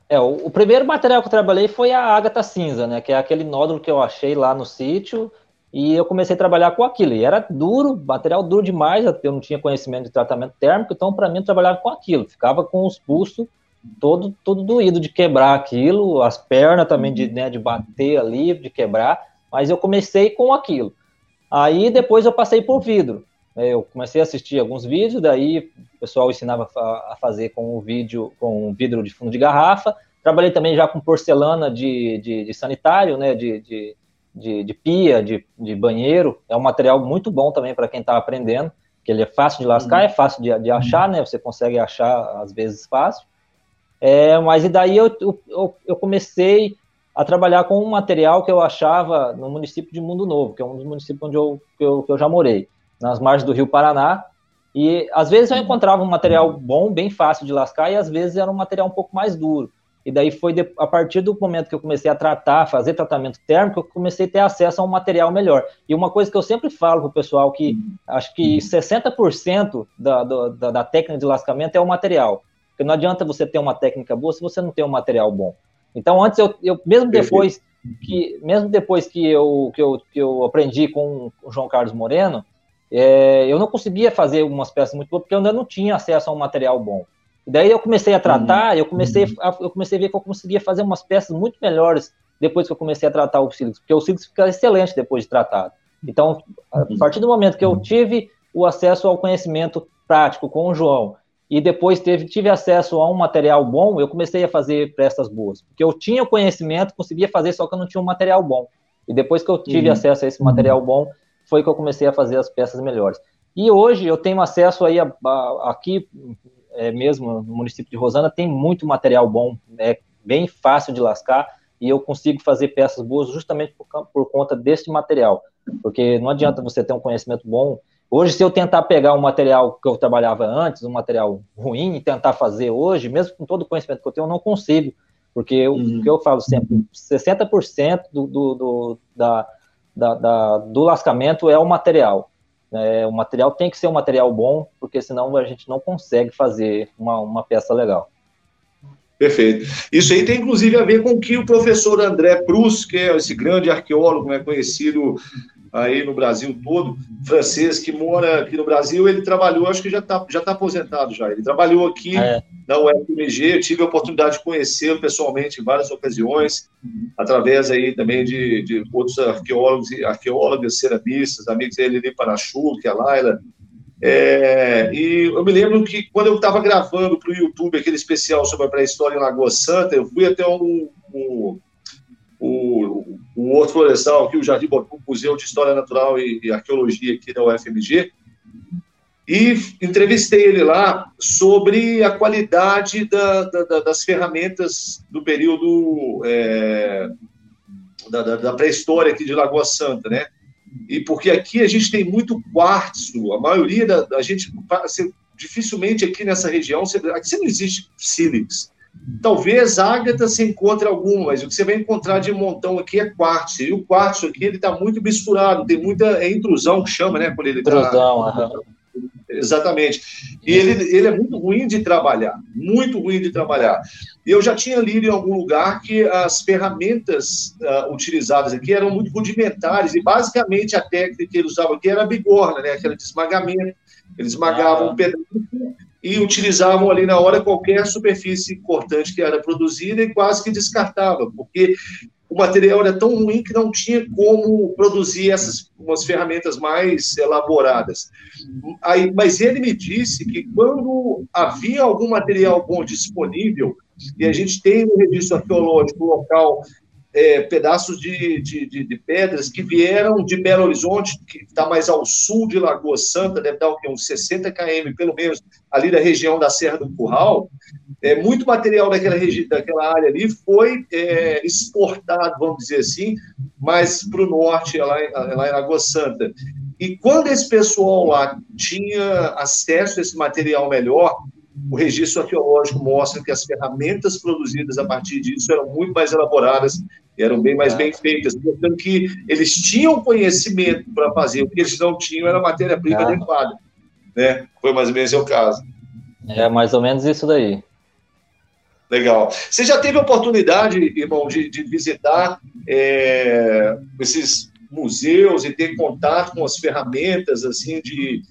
Speaker 3: É, o, o, primeiro material que eu trabalhei foi a ágata cinza, né? Que é aquele nódulo que eu achei lá no sítio. E eu comecei a trabalhar com aquilo. E era duro, material duro demais. Eu não tinha conhecimento de tratamento térmico, então para mim eu trabalhava com aquilo. Ficava com os pulsos todo, todo doído de quebrar aquilo, as pernas também de, né, de bater ali, de quebrar. Mas eu comecei com aquilo. Aí depois eu passei por vidro. É, eu comecei a assistir alguns vídeos, daí o pessoal ensinava a fazer com o vídeo, com vidro de fundo de garrafa. Trabalhei também já com porcelana de, de, de sanitário, né, de, de, de, de pia, de, de banheiro. É um material muito bom também para quem está aprendendo, que ele é fácil de lascar, uhum. é fácil de, de achar, né? Você consegue achar às vezes fácil. É, mas e daí eu, eu, eu comecei a trabalhar com um material que eu achava no município de Mundo Novo, que é um dos municípios onde eu, que eu, que eu já morei, nas margens do Rio Paraná. E às vezes eu encontrava um material bom, bem fácil de lascar, e às vezes era um material um pouco mais duro. E daí foi de, a partir do momento que eu comecei a tratar, fazer tratamento térmico, eu comecei a ter acesso a um material melhor. E uma coisa que eu sempre falo para o pessoal, que acho que 60% da, da, da técnica de lascamento é o material. Porque não adianta você ter uma técnica boa se você não tem um material bom. Então, antes eu, eu mesmo depois que mesmo depois que eu, que eu, que eu aprendi com o João Carlos Moreno, é, eu não conseguia fazer umas peças muito boas porque eu ainda não tinha acesso a um material bom. E daí eu comecei a tratar, uhum. eu comecei a, eu comecei a ver que eu conseguia fazer umas peças muito melhores depois que eu comecei a tratar o sílice, porque o sílice fica excelente depois de tratado. Então, a uhum. partir do momento que eu tive o acesso ao conhecimento prático com o João e depois teve, tive acesso a um material bom, eu comecei a fazer peças boas. Porque eu tinha o conhecimento, conseguia fazer, só que eu não tinha um material bom. E depois que eu tive uhum. acesso a esse material bom, foi que eu comecei a fazer as peças melhores. E hoje eu tenho acesso aí a, a, aqui é, mesmo no município de Rosana tem muito material bom, é bem fácil de lascar e eu consigo fazer peças boas justamente por, por conta desse material. Porque não adianta você ter um conhecimento bom Hoje, se eu tentar pegar um material que eu trabalhava antes, um material ruim, e tentar fazer hoje, mesmo com todo o conhecimento que eu tenho, eu não consigo. Porque uhum. o que eu falo sempre, 60% do, do, do, da, da, da, do lascamento é o material. É, o material tem que ser um material bom, porque senão a gente não consegue fazer uma, uma peça legal.
Speaker 1: Perfeito. Isso aí tem inclusive a ver com o que o professor André Prus, que é esse grande arqueólogo, né, conhecido aí no Brasil todo, francês que mora aqui no Brasil, ele trabalhou, acho que já está já tá aposentado já, ele trabalhou aqui é. na UFMG, eu tive a oportunidade de conhecê-lo pessoalmente em várias ocasiões, através aí também de, de outros arqueólogos e arqueólogas, ceramistas, amigos dele, Lili Parachu, que é a Laila, é, e eu me lembro que quando eu estava gravando para o YouTube aquele especial sobre a pré-história em Lagoa Santa, eu fui até um, um o, o Horto Florestal, aqui, o Jardim Botucatu, Museu de História Natural e, e, Arqueologia aqui da UFMG, e entrevistei ele lá sobre a qualidade da, da, das ferramentas do período é, da, da pré-história aqui de Lagoa Santa, né? E porque aqui a gente tem muito quartzo, a maioria da a gente dificilmente aqui nessa região, aqui não existe sílex, Talvez ágata se encontre alguma, mas o que você vai encontrar de montão aqui é quartzo. E o quartzo aqui ele está muito misturado, tem muita é intrusão que chama, né? Quando ele tá intrusão, tá... Exatamente. E ele, ele é muito ruim de trabalhar, muito ruim de trabalhar. E eu já tinha lido em algum lugar que as ferramentas uh, utilizadas aqui eram muito rudimentares, e basicamente a técnica que ele usava aqui era a bigorna, né? Aquela de esmagamento. Eles esmagavam ah. um pedaço e utilizavam ali na hora qualquer superfície cortante que era produzida e quase que descartava, porque o material era tão ruim que não tinha como produzir essas umas ferramentas mais elaboradas. Aí, mas ele me disse que quando havia algum material bom disponível, e a gente tem no registro arqueológico local é, pedaços de, de, de, de, pedras que vieram de Belo Horizonte, que está mais ao sul de Lagoa Santa, deve dar uns 60 km, pelo menos, ali da região da Serra do Curral. É, muito material daquela, daquela área ali foi é, exportado, vamos dizer assim, mais para o norte, lá lá em Lagoa Santa. E quando esse pessoal lá tinha acesso a esse material melhor, o registro arqueológico mostra que as ferramentas produzidas a partir disso eram muito mais elaboradas eram bem mais bem feitas, portanto que eles tinham conhecimento para fazer, o que eles não tinham era matéria-prima é. adequada, né? Foi mais ou menos o caso.
Speaker 3: É mais ou menos isso daí.
Speaker 1: Legal. Você já teve a oportunidade, irmão, de, de visitar é, esses museus e ter contato com as ferramentas assim de,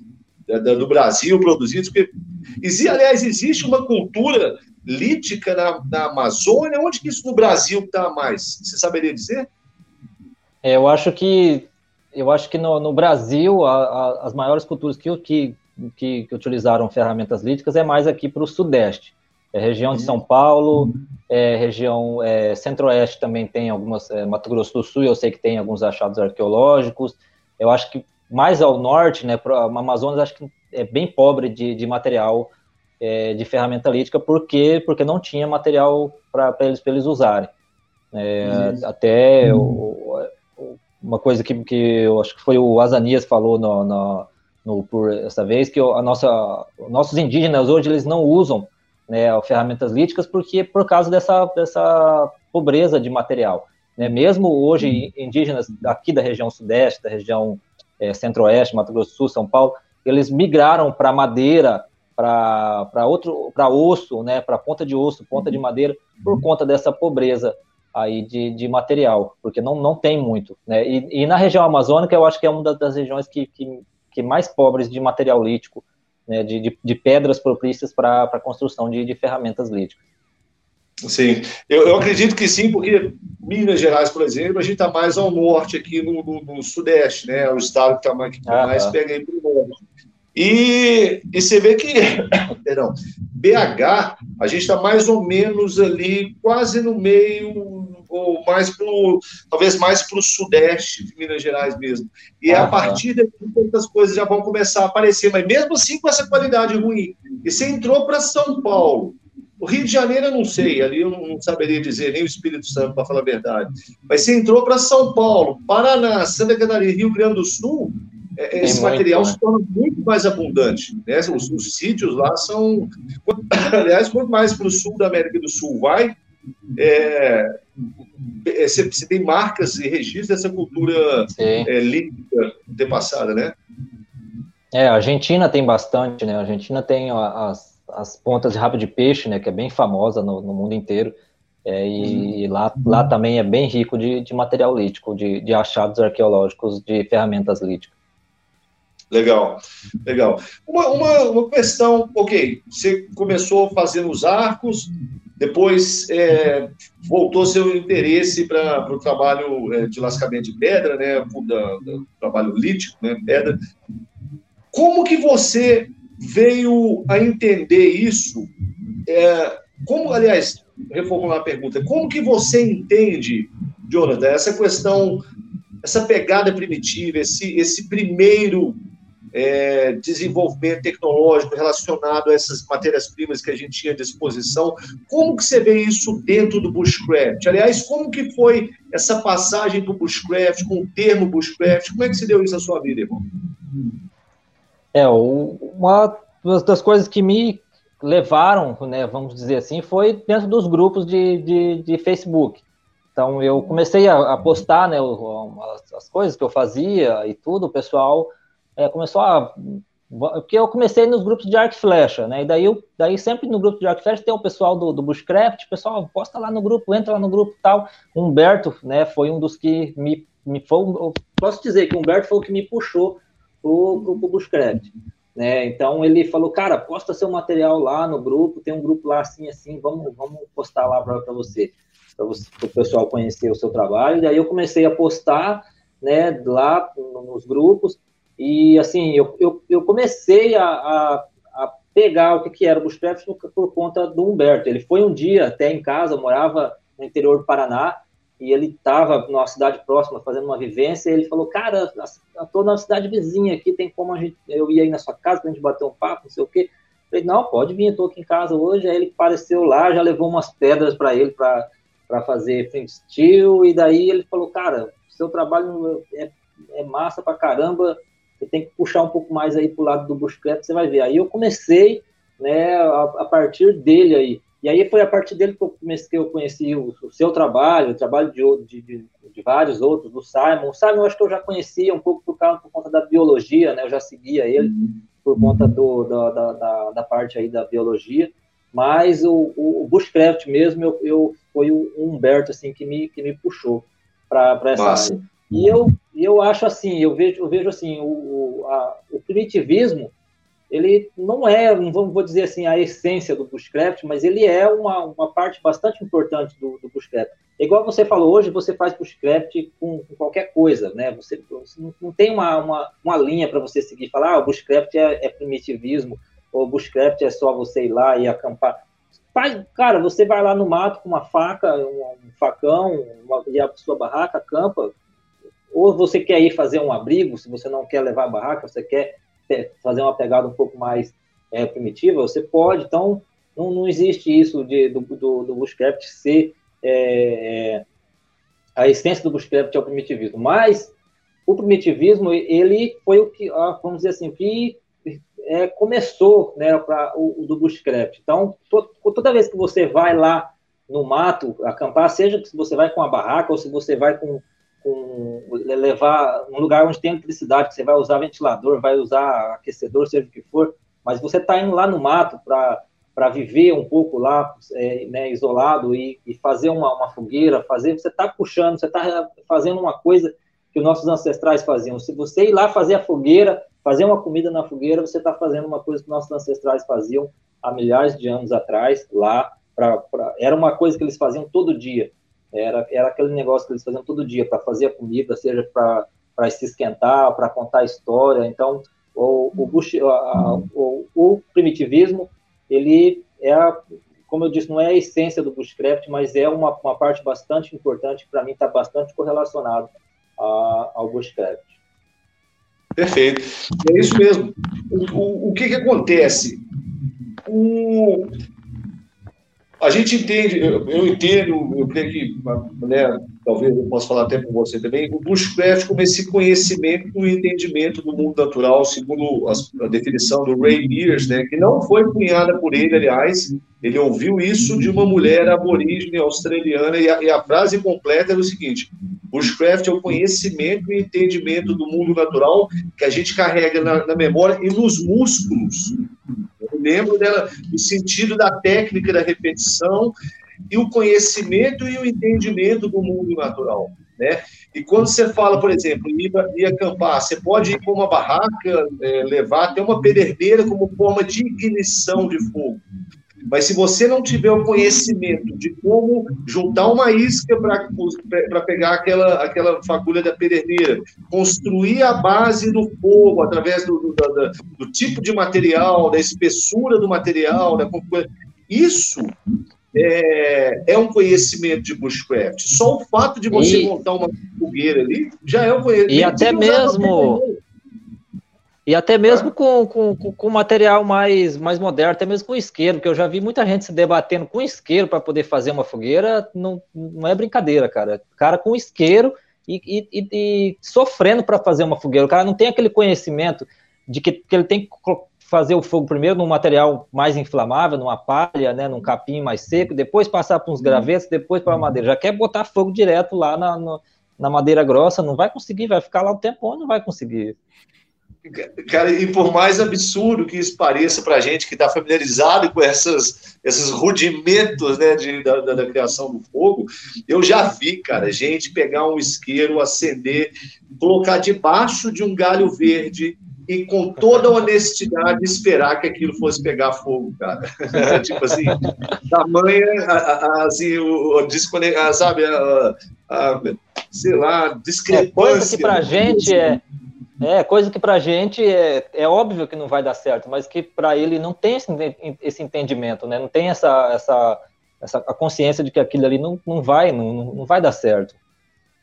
Speaker 1: do Brasil produzidas? Porque, aliás, existe uma cultura lítica na, na Amazônia? Onde que isso no Brasil está mais? Você saberia dizer?
Speaker 3: É, eu acho que eu acho que no, no Brasil a, a, as maiores culturas que, que, que, que, utilizaram ferramentas líticas é mais aqui para o Sudeste. É região de São Paulo, é, região é, Centro-Oeste também tem algumas, é, Mato Grosso do Sul, eu sei que tem alguns achados arqueológicos. Eu acho que mais ao norte, né, para Amazonas, acho que é bem pobre de, de material é, de ferramenta lítica, porque, porque não tinha material para eles, eles usarem. É, até o, uma coisa que, que eu acho que foi o Azanias falou no, no, no por essa vez, que a nossa, nossos indígenas hoje eles não usam né, ferramentas líticas porque por causa dessa, dessa pobreza de material. Né? Mesmo hoje, indígenas aqui da região sudeste, da região é, centro-oeste, Mato Grosso do Sul, São Paulo, eles migraram para madeira para outro para osso, né, para ponta de osso, ponta de madeira, por conta dessa pobreza aí de, de material, porque não, não tem muito, né? E, e na região amazônica eu acho que é uma das regiões que, que, que mais pobres de material lítico, né, de, de, de pedras propícias para a construção de, de ferramentas líticas.
Speaker 1: Sim, eu, eu, acredito que sim, porque Minas Gerais, por exemplo, a gente está mais ao norte aqui no, no, no, sudeste, né? O estado que está mais, que ah, mais pega aí para o norte. E, e você vê que, perdão, BH, a gente está mais ou menos ali, quase no meio, ou mais pro, talvez mais para o sudeste de Minas Gerais mesmo. E ah, a partir daqui, muitas coisas já vão começar a aparecer, mas mesmo assim com essa qualidade ruim. E você entrou para São Paulo. O Rio de Janeiro eu não sei, ali eu não saberia dizer, nem o Espírito Santo, para falar a verdade. Mas você entrou para São Paulo, Paraná, Santa Catarina, Rio Grande do Sul, é, esse material né? se torna muito mais abundante. Né? Os, os, sítios lá são. Aliás, quanto mais para o sul da América do Sul vai, é, é, você, você, tem marcas e registros dessa cultura é, líquida antepassada, né?
Speaker 3: É, a Argentina tem bastante, né? A Argentina tem as, as pontas de rabo de peixe, né? Que é bem famosa no, no mundo inteiro. É, e lá, lá também é bem rico de, de material lítico, de, de achados arqueológicos de ferramentas líticas.
Speaker 1: Legal, legal. Uma, uma, uma, questão, ok, você começou fazendo os arcos, depois é, voltou seu interesse para o trabalho é, de lascamento de pedra, né, da, do trabalho lítico, né, pedra. Como que você veio a entender isso? É, como, aliás, reformular a pergunta, como que você entende, Jonathan, essa questão, essa pegada primitiva, esse, esse primeiro é, desenvolvimento tecnológico relacionado a essas matérias-primas que a gente tinha à disposição. Como que você vê isso dentro do bushcraft? Aliás, como que foi essa passagem para o bushcraft, com o termo bushcraft? Como é que se deu isso na sua vida, irmão?
Speaker 3: É, uma das coisas que me levaram, né, vamos dizer assim, foi dentro dos grupos de, de, de Facebook. Então eu comecei a, a postar né, as, as, coisas que eu fazia e tudo, o pessoal é, começou a. Porque eu comecei nos grupos de arco flecha, né? E daí, eu, daí sempre no grupo de arco flecha tem o pessoal do, do Bushcraft, pessoal, posta lá no grupo, entra lá no grupo tal. Humberto, né, foi um dos que me, me foi, posso dizer que o Humberto foi o que me puxou pro, pro, Bushcraft. Né? Então ele falou, cara, posta seu material lá no grupo, tem um grupo lá assim, assim, vamos, vamos postar lá para você, para o pessoal conhecer o seu trabalho. E daí eu comecei a postar, né, lá nos grupos, e assim, eu, eu, eu comecei a, a, a, pegar o que, que era o Bushcraft por conta do Humberto. Ele foi um dia até em casa, morava no interior do Paraná, e ele estava numa cidade próxima fazendo uma vivência, e ele falou, cara, estou na cidade vizinha aqui, tem como gente, eu ia aí na sua casa para a gente bater um papo, não sei o quê. Eu falei, não, pode vir, estou aqui em casa hoje. Aí ele apareceu lá, já levou umas pedras para ele para fazer flint steel, e daí ele falou, cara, seu trabalho é, é massa pra caramba, você tem que puxar um pouco mais aí para o lado do bushcraft, você vai ver. Aí eu comecei, né, a, a, partir dele aí. E aí foi a partir dele que eu, comecei, que eu conheci o, o seu trabalho, o trabalho de, de, de, vários outros, do Simon. O Simon eu acho que eu já conhecia um pouco por, causa, por conta da biologia, né, eu já seguia ele por conta do, da, da, da, parte aí da biologia. Mas o, o, o bushcraft mesmo, eu, eu, foi o Humberto, assim, que me, que me puxou para essa Nossa. área. E eu, eu acho assim, eu vejo, eu vejo assim, o, a, o primitivismo, ele não é, não vou dizer assim, a essência do bushcraft, mas ele é uma, uma parte bastante importante do, do bushcraft. Igual você falou, hoje você faz bushcraft com, com qualquer coisa, né? Você, você não, não, tem uma, uma, uma linha para você seguir, falar, ah, o bushcraft é, é primitivismo, ou o bushcraft é só você ir lá e acampar. Faz, cara, você vai lá no mato com uma faca, um, um facão, uma, e a sua barraca, acampa, ou você quer ir fazer um abrigo, se você não quer levar a barraca, você quer fazer uma pegada um pouco mais é, primitiva, você pode. Então, não, não existe isso de, do, do, do bushcraft ser é, é, a essência do bushcraft é o primitivismo. Mas o primitivismo ele foi o que, vamos dizer assim, que é, começou né, para o, o, do bushcraft. Então, to, toda vez que você vai lá no mato acampar, seja que você vai com a barraca ou se você vai com com levar um lugar onde tem eletricidade, que você vai usar ventilador, vai usar aquecedor, seja o que for, mas você está indo lá no mato para viver um pouco lá, é, né, isolado e, e fazer uma, uma, fogueira, fazer, você está puxando, você está fazendo uma coisa que os nossos ancestrais faziam. Se você ir lá fazer a fogueira, fazer uma comida na fogueira, você está fazendo uma coisa que nossos ancestrais faziam há milhares de anos atrás, lá, pra, pra, era uma coisa que eles faziam todo dia. Era, era aquele negócio que eles faziam todo dia para fazer a comida, seja para se esquentar, para contar história. Então, o, o, bush, a, o, o, primitivismo, ele é, a, como eu disse, não é a essência do bushcraft, mas é uma, uma parte bastante importante, para mim está bastante correlacionado a, ao bushcraft.
Speaker 1: Perfeito. É isso mesmo. O, o, o que, que acontece? O, a gente entende, eu, eu entendo, eu creio que, né, talvez eu possa falar até com você também, o bushcraft como esse conhecimento e entendimento do mundo natural, segundo a, a, definição do Ray Mears, né, que não foi cunhada por ele, aliás, ele ouviu isso de uma mulher aborígene australiana, e a, e a frase completa era o seguinte, bushcraft é o conhecimento e entendimento do mundo natural que a gente carrega na, na memória e nos músculos, lembro dela, do sentido da técnica da repetição e o conhecimento e o entendimento do mundo natural. Né? E quando você fala, por exemplo, ir, ir acampar, você pode ir para uma barraca, é, levar até uma pederneira como forma de ignição de fogo. Mas se você não tiver o conhecimento de como juntar uma isca para pegar aquela, aquela fagulha da pederneira, construir a base do fogo através do, do, do, do tipo de material, da espessura do material, da, isso é, é um conhecimento de bushcraft. Só o fato de você e... montar uma fogueira ali já é um conhecimento.
Speaker 3: E até mesmo. E até mesmo com, com, com, material mais, mais moderno, até mesmo com isqueiro, porque eu já vi muita gente se debatendo com isqueiro para poder fazer uma fogueira, não, não é brincadeira, cara. Cara com isqueiro e, e, e sofrendo para fazer uma fogueira. O cara não tem aquele conhecimento de que, que ele tem que fazer o fogo primeiro num material mais inflamável, numa palha, né, num capim mais seco, depois passar para uns uhum. gravetos, depois para a madeira. Já quer botar fogo direto lá na, na, na, madeira grossa, não vai conseguir, vai ficar lá um tempo, não vai conseguir.
Speaker 1: Cara, e por mais absurdo que isso pareça para a gente que está familiarizado com essas, esses rudimentos né, de, da, da, criação do fogo, eu já vi, cara, gente pegar um isqueiro, acender, colocar debaixo de um galho verde e com toda honestidade esperar que aquilo fosse pegar fogo, cara. tipo assim, tamanha, assim, o, o sabe, a, a, sei lá, discrepância. É
Speaker 3: coisa que pra gente é, é coisa que pra gente é, é óbvio que não vai dar certo, mas que para ele não tem esse, esse entendimento, né? Não tem essa, essa, essa a consciência de que aquilo ali não, não vai, não, não vai dar certo.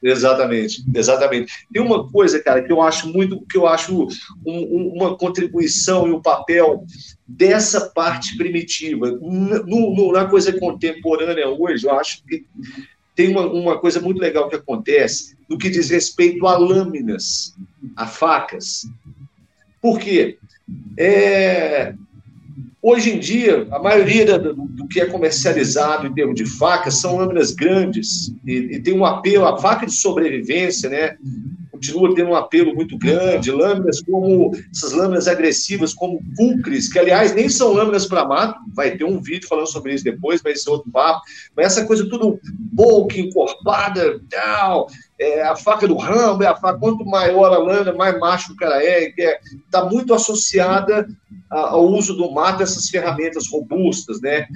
Speaker 1: Exatamente, exatamente. Tem uma coisa, cara, que eu acho muito, que eu acho um, um, uma contribuição e um papel dessa parte primitiva. No, no, na coisa contemporânea hoje, eu acho que tem uma, uma coisa muito legal que acontece no que diz respeito a lâminas, a facas. Por quê? É, Hoje em dia, a maioria do, do, que é comercializado em termos de facas são lâminas grandes e, e, tem um apelo, a faca de sobrevivência, né? Continua tendo um apelo muito grande. Lâminas como essas lâminas agressivas, como cucres, que aliás nem são lâminas para mato. Vai ter um vídeo falando sobre isso depois, vai ser outro papo. Mas essa coisa tudo bulk, encorpada, tal. É, a faca do ramo, é a faca, quanto maior a lâmina, mais macho o cara é, está é, tá muito associada ao uso do mato, essas ferramentas robustas, né?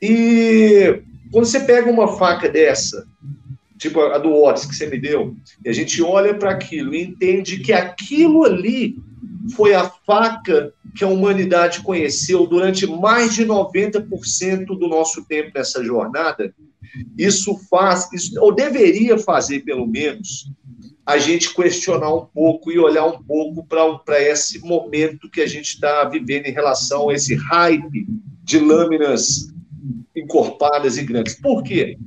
Speaker 1: E quando você pega uma faca dessa, tipo a do Otis que você me deu, e a gente olha para aquilo e entende que aquilo ali foi a faca que a humanidade conheceu durante mais de 90% do nosso tempo nessa jornada, isso faz, isso, ou deveria fazer pelo menos, a gente questionar um pouco e olhar um pouco para esse momento que a gente está vivendo em relação a esse hype de lâminas encorpadas e grandes. Por quê?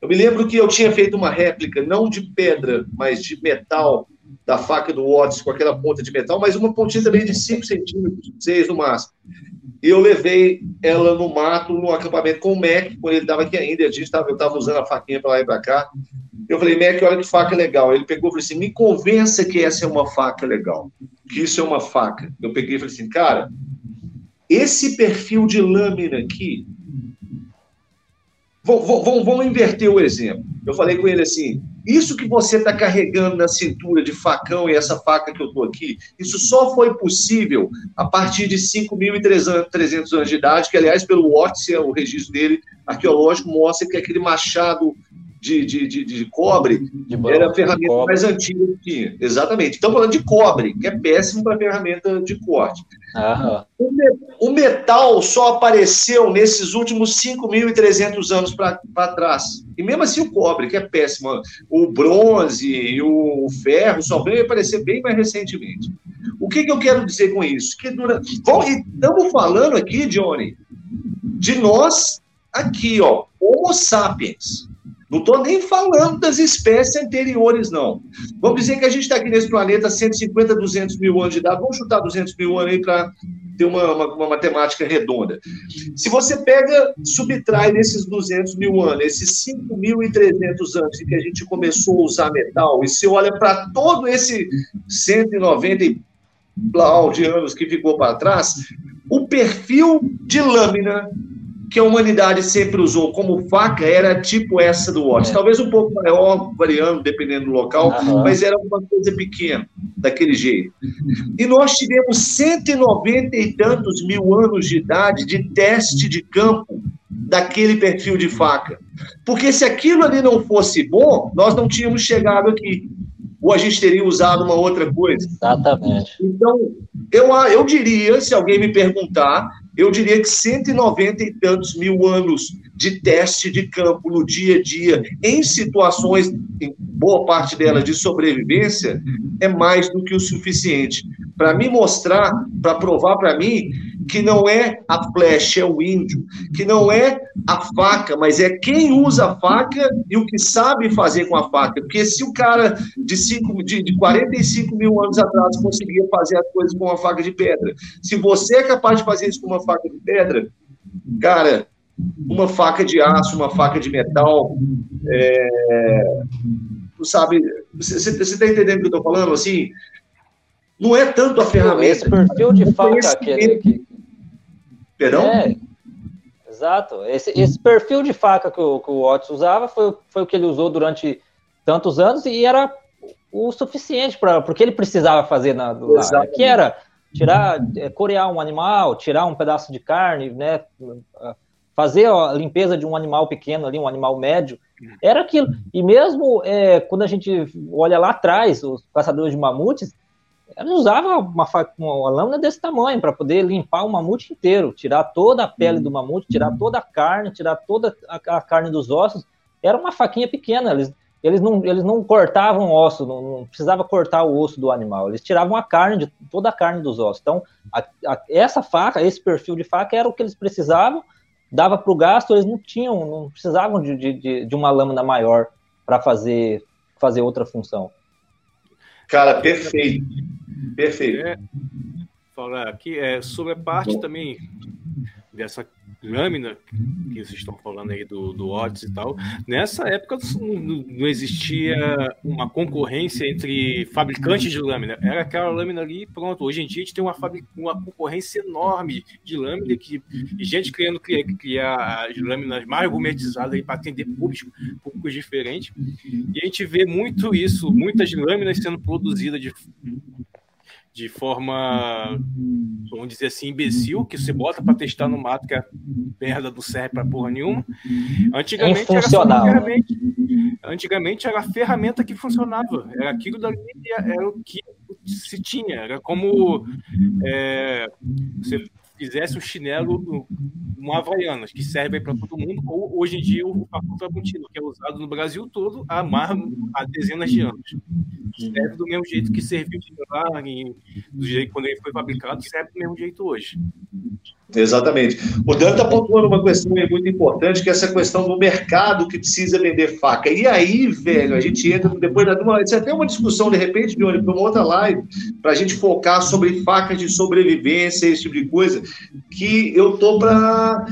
Speaker 1: Eu me lembro que eu tinha feito uma réplica, não de pedra, mas de metal, da faca do Watts, com aquela ponta de metal, mas uma pontinha também de 5 centímetros, 6 no máximo. E eu levei ela no mato, no acampamento com o Mac, quando ele estava aqui ainda, a gente tava, eu estava usando a faquinha para lá e para cá. Eu falei, Mac, olha que faca legal. Ele pegou e falou assim: me convença que essa é uma faca legal, que isso é uma faca. Eu peguei e falei assim, cara, esse perfil de lâmina aqui. Vamos, inverter o exemplo. Eu falei com ele assim: isso que você está carregando na cintura de facão e essa faca que eu estou aqui, isso só foi possível a partir de 5.300 anos de idade, que, aliás, pelo Watts, o registro dele arqueológico mostra que aquele machado de, de, de, de cobre de era a ferramenta mais antiga que tinha. Exatamente. Estamos falando de cobre, que é péssimo para ferramenta de corte. O, metal só apareceu nesses últimos 5.300 anos para trás. E mesmo assim o cobre, que é péssimo. O bronze e o ferro só veio aparecer bem mais recentemente. O que, que eu quero dizer com isso? Que durante... Bom, estamos falando aqui, Johnny, de nós aqui, ó, Homo sapiens. Não estou nem falando das espécies anteriores, não. Vamos dizer que a gente está aqui nesse planeta 150, 200 mil anos de idade. Vamos chutar 200 mil anos aí para ter uma, uma, uma, matemática redonda. Se você pega, subtrai desses 200 mil anos, esses 5.300 anos em que a gente começou a usar metal, e você olha para todo esse 190 e de anos que ficou para trás, o perfil de lâmina que a humanidade sempre usou como faca era tipo essa do Watts. É. Talvez um pouco maior, variando, dependendo do local, uhum. mas era uma coisa pequena, daquele jeito. E nós tivemos 190 e tantos mil anos de idade de teste de campo daquele perfil de faca. Porque se aquilo ali não fosse bom, nós não tínhamos chegado aqui. Ou a gente teria usado uma outra coisa.
Speaker 3: Exatamente.
Speaker 1: Então, eu, eu diria, se alguém me perguntar, eu diria que 190 e tantos mil anos de teste de campo no dia a dia, em situações, em boa parte delas, de sobrevivência, é mais do que o suficiente. Para me mostrar, para provar para mim que não é a flecha, é o índio, que não é a faca, mas é quem usa a faca e o que sabe fazer com a faca. Porque se o cara de, cinco, de, de 45 mil anos atrás conseguia fazer as coisas com uma faca de pedra, se você é capaz de fazer isso com uma faca de pedra, cara, uma faca de aço, uma faca de metal, é, sabe, você está entendendo o que eu estou falando? Assim, não é tanto a ferramenta.
Speaker 3: Esse perfil de faca aquele que,
Speaker 1: Perdão? É,
Speaker 3: exato. Esse, esse perfil de faca que o, que o Otis usava foi, foi o que ele usou durante tantos anos e era o suficiente para o que ele precisava fazer na, lá, que era tirar, é, corear um animal, tirar um pedaço de carne, né, fazer a limpeza de um animal pequeno ali, um animal médio, era aquilo. E mesmo é, quando a gente olha lá atrás, os caçadores de mamutes, ela usava uma, uma lâmina desse tamanho para poder limpar o mamute inteiro, tirar toda a pele do mamute, tirar toda a carne, tirar toda a, a carne dos ossos. Era uma faquinha pequena, eles, eles, não, eles não cortavam osso, não, não, precisava cortar o osso do animal, eles tiravam a carne, de, toda a carne dos ossos. Então, a, a, essa faca, esse perfil de faca era o que eles precisavam, dava para o gasto, eles não tinham, não precisavam de, de, de uma lâmina maior para fazer, fazer outra função.
Speaker 1: Cara, perfeito. Perfeito.
Speaker 2: É, falar aqui é, sobre a parte também dessa lâmina que vocês estão falando aí do, do Otis e tal, nessa época não, existia uma concorrência entre fabricantes de lâmina, era aquela lâmina ali pronto. Hoje em dia a gente tem uma, uma concorrência enorme de lâmina que, gente querendo criar, criar as lâminas mais gourmetizadas para atender públicos, públicos diferentes. E a gente vê muito isso, muitas lâminas sendo produzidas de de forma, vamos dizer assim, imbecil, que você bota para testar no mato, que a merda não serve para porra nenhuma. Antigamente era ferramenta. Antigamente era a ferramenta que funcionava. Era aquilo dali, era o que se tinha. Era como é, você fizesse um chinelo, um Havaianas, que serve para todo mundo, ou hoje em dia o contínuo, que é usado no Brasil todo há, mais, há dezenas de anos. Serve do mesmo jeito que serviu lá, do jeito quando ele foi fabricado, serve do mesmo jeito hoje.
Speaker 1: Exatamente. O Dan está pontuando uma questão muito importante, que é essa questão do mercado que precisa vender faca. E aí, velho, a gente entra depois da. Isso é até uma discussão, de repente, de para uma outra live, para a gente focar sobre facas de sobrevivência, esse tipo de coisa, que eu tô para.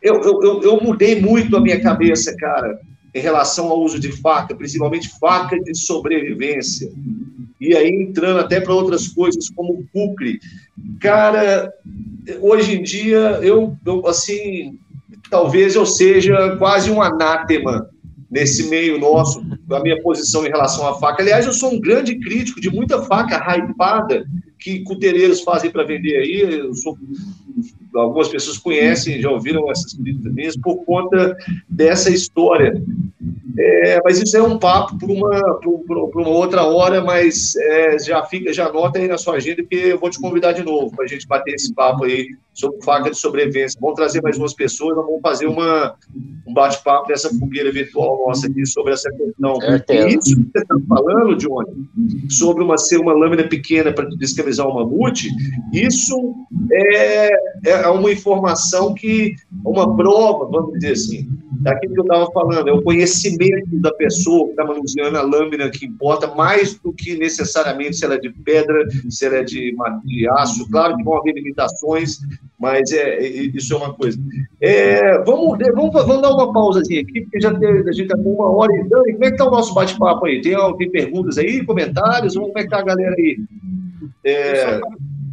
Speaker 1: Eu, eu, eu, eu mudei muito a minha cabeça, cara, em relação ao uso de faca, principalmente faca de sobrevivência. E aí entrando até para outras coisas, como cucre. Cara, hoje em dia, eu, eu, assim, talvez eu seja quase um anátema nesse meio nosso, a minha posição em relação à faca. Aliás, eu sou um grande crítico de muita faca hypada que cutereiros fazem para vender aí. Sou, algumas pessoas conhecem, já ouviram essas críticas minhas por conta dessa história é, mas isso é um papo para uma, uma outra hora, mas é, já fica, já anota aí na sua agenda que eu vou te convidar de novo para a gente bater esse papo aí sobre faca de sobrevivência. Vamos trazer mais umas pessoas, vamos fazer uma, um bate-papo dessa fogueira virtual nossa aqui sobre essa questão. É, isso que você está falando, Johnny, sobre uma ser uma lâmina pequena para descamisar um mamute, isso é, é uma informação que, uma prova, vamos dizer assim, daquilo que eu estava falando, é o conhecimento da pessoa que está manuseando a lâmina que importa, mais do que necessariamente se ela é de pedra, se ela é de, de aço. Claro que vão haver limitações, mas é, é isso é uma coisa. É, vamos, vamos, vamos dar uma pausazinha aqui, porque já tem, a gente está com uma hora e Dani, como é que está o nosso bate-papo aí? Tem, tem perguntas aí, comentários? Como é que está a galera aí?
Speaker 2: É...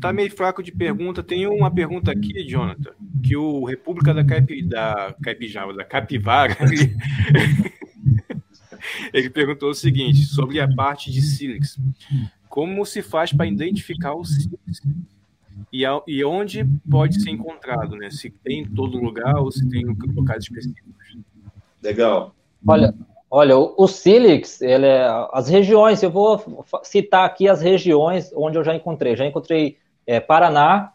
Speaker 2: Tá meio fraco de pergunta. Tem uma pergunta aqui, Jonathan, que o República da, Caipi, da Caipijava, da Capivara, ele, perguntou o seguinte, sobre a parte de sílex. Como se faz para identificar o sílex? E, e onde pode ser encontrado, né? Se tem em todo lugar ou se tem em locais específicos.
Speaker 1: Legal.
Speaker 3: Olha, olha, o, o Silix, ele é, as regiões, eu vou citar aqui as regiões onde eu já encontrei. Já encontrei é, Paraná,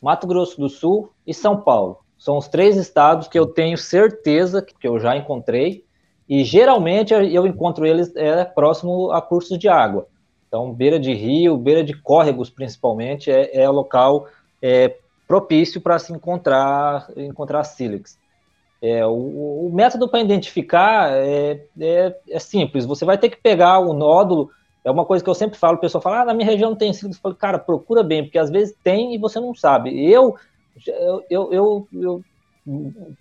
Speaker 3: Mato Grosso do Sul e São Paulo. São os três estados que eu tenho certeza que eu já encontrei. E geralmente eu encontro eles é, próximo a cursos de água. Então, beira de rio, beira de córregos, principalmente, é, é local é, propício para se encontrar encontrar sílex. É, o, o, método para identificar é, é, é, simples. Você vai ter que pegar o nódulo. É uma coisa que eu sempre falo. O pessoal fala: ah, na minha região não tem sílex. Eu falo, cara, procura bem, porque às vezes tem e você não sabe. Eu, eu, eu, eu, eu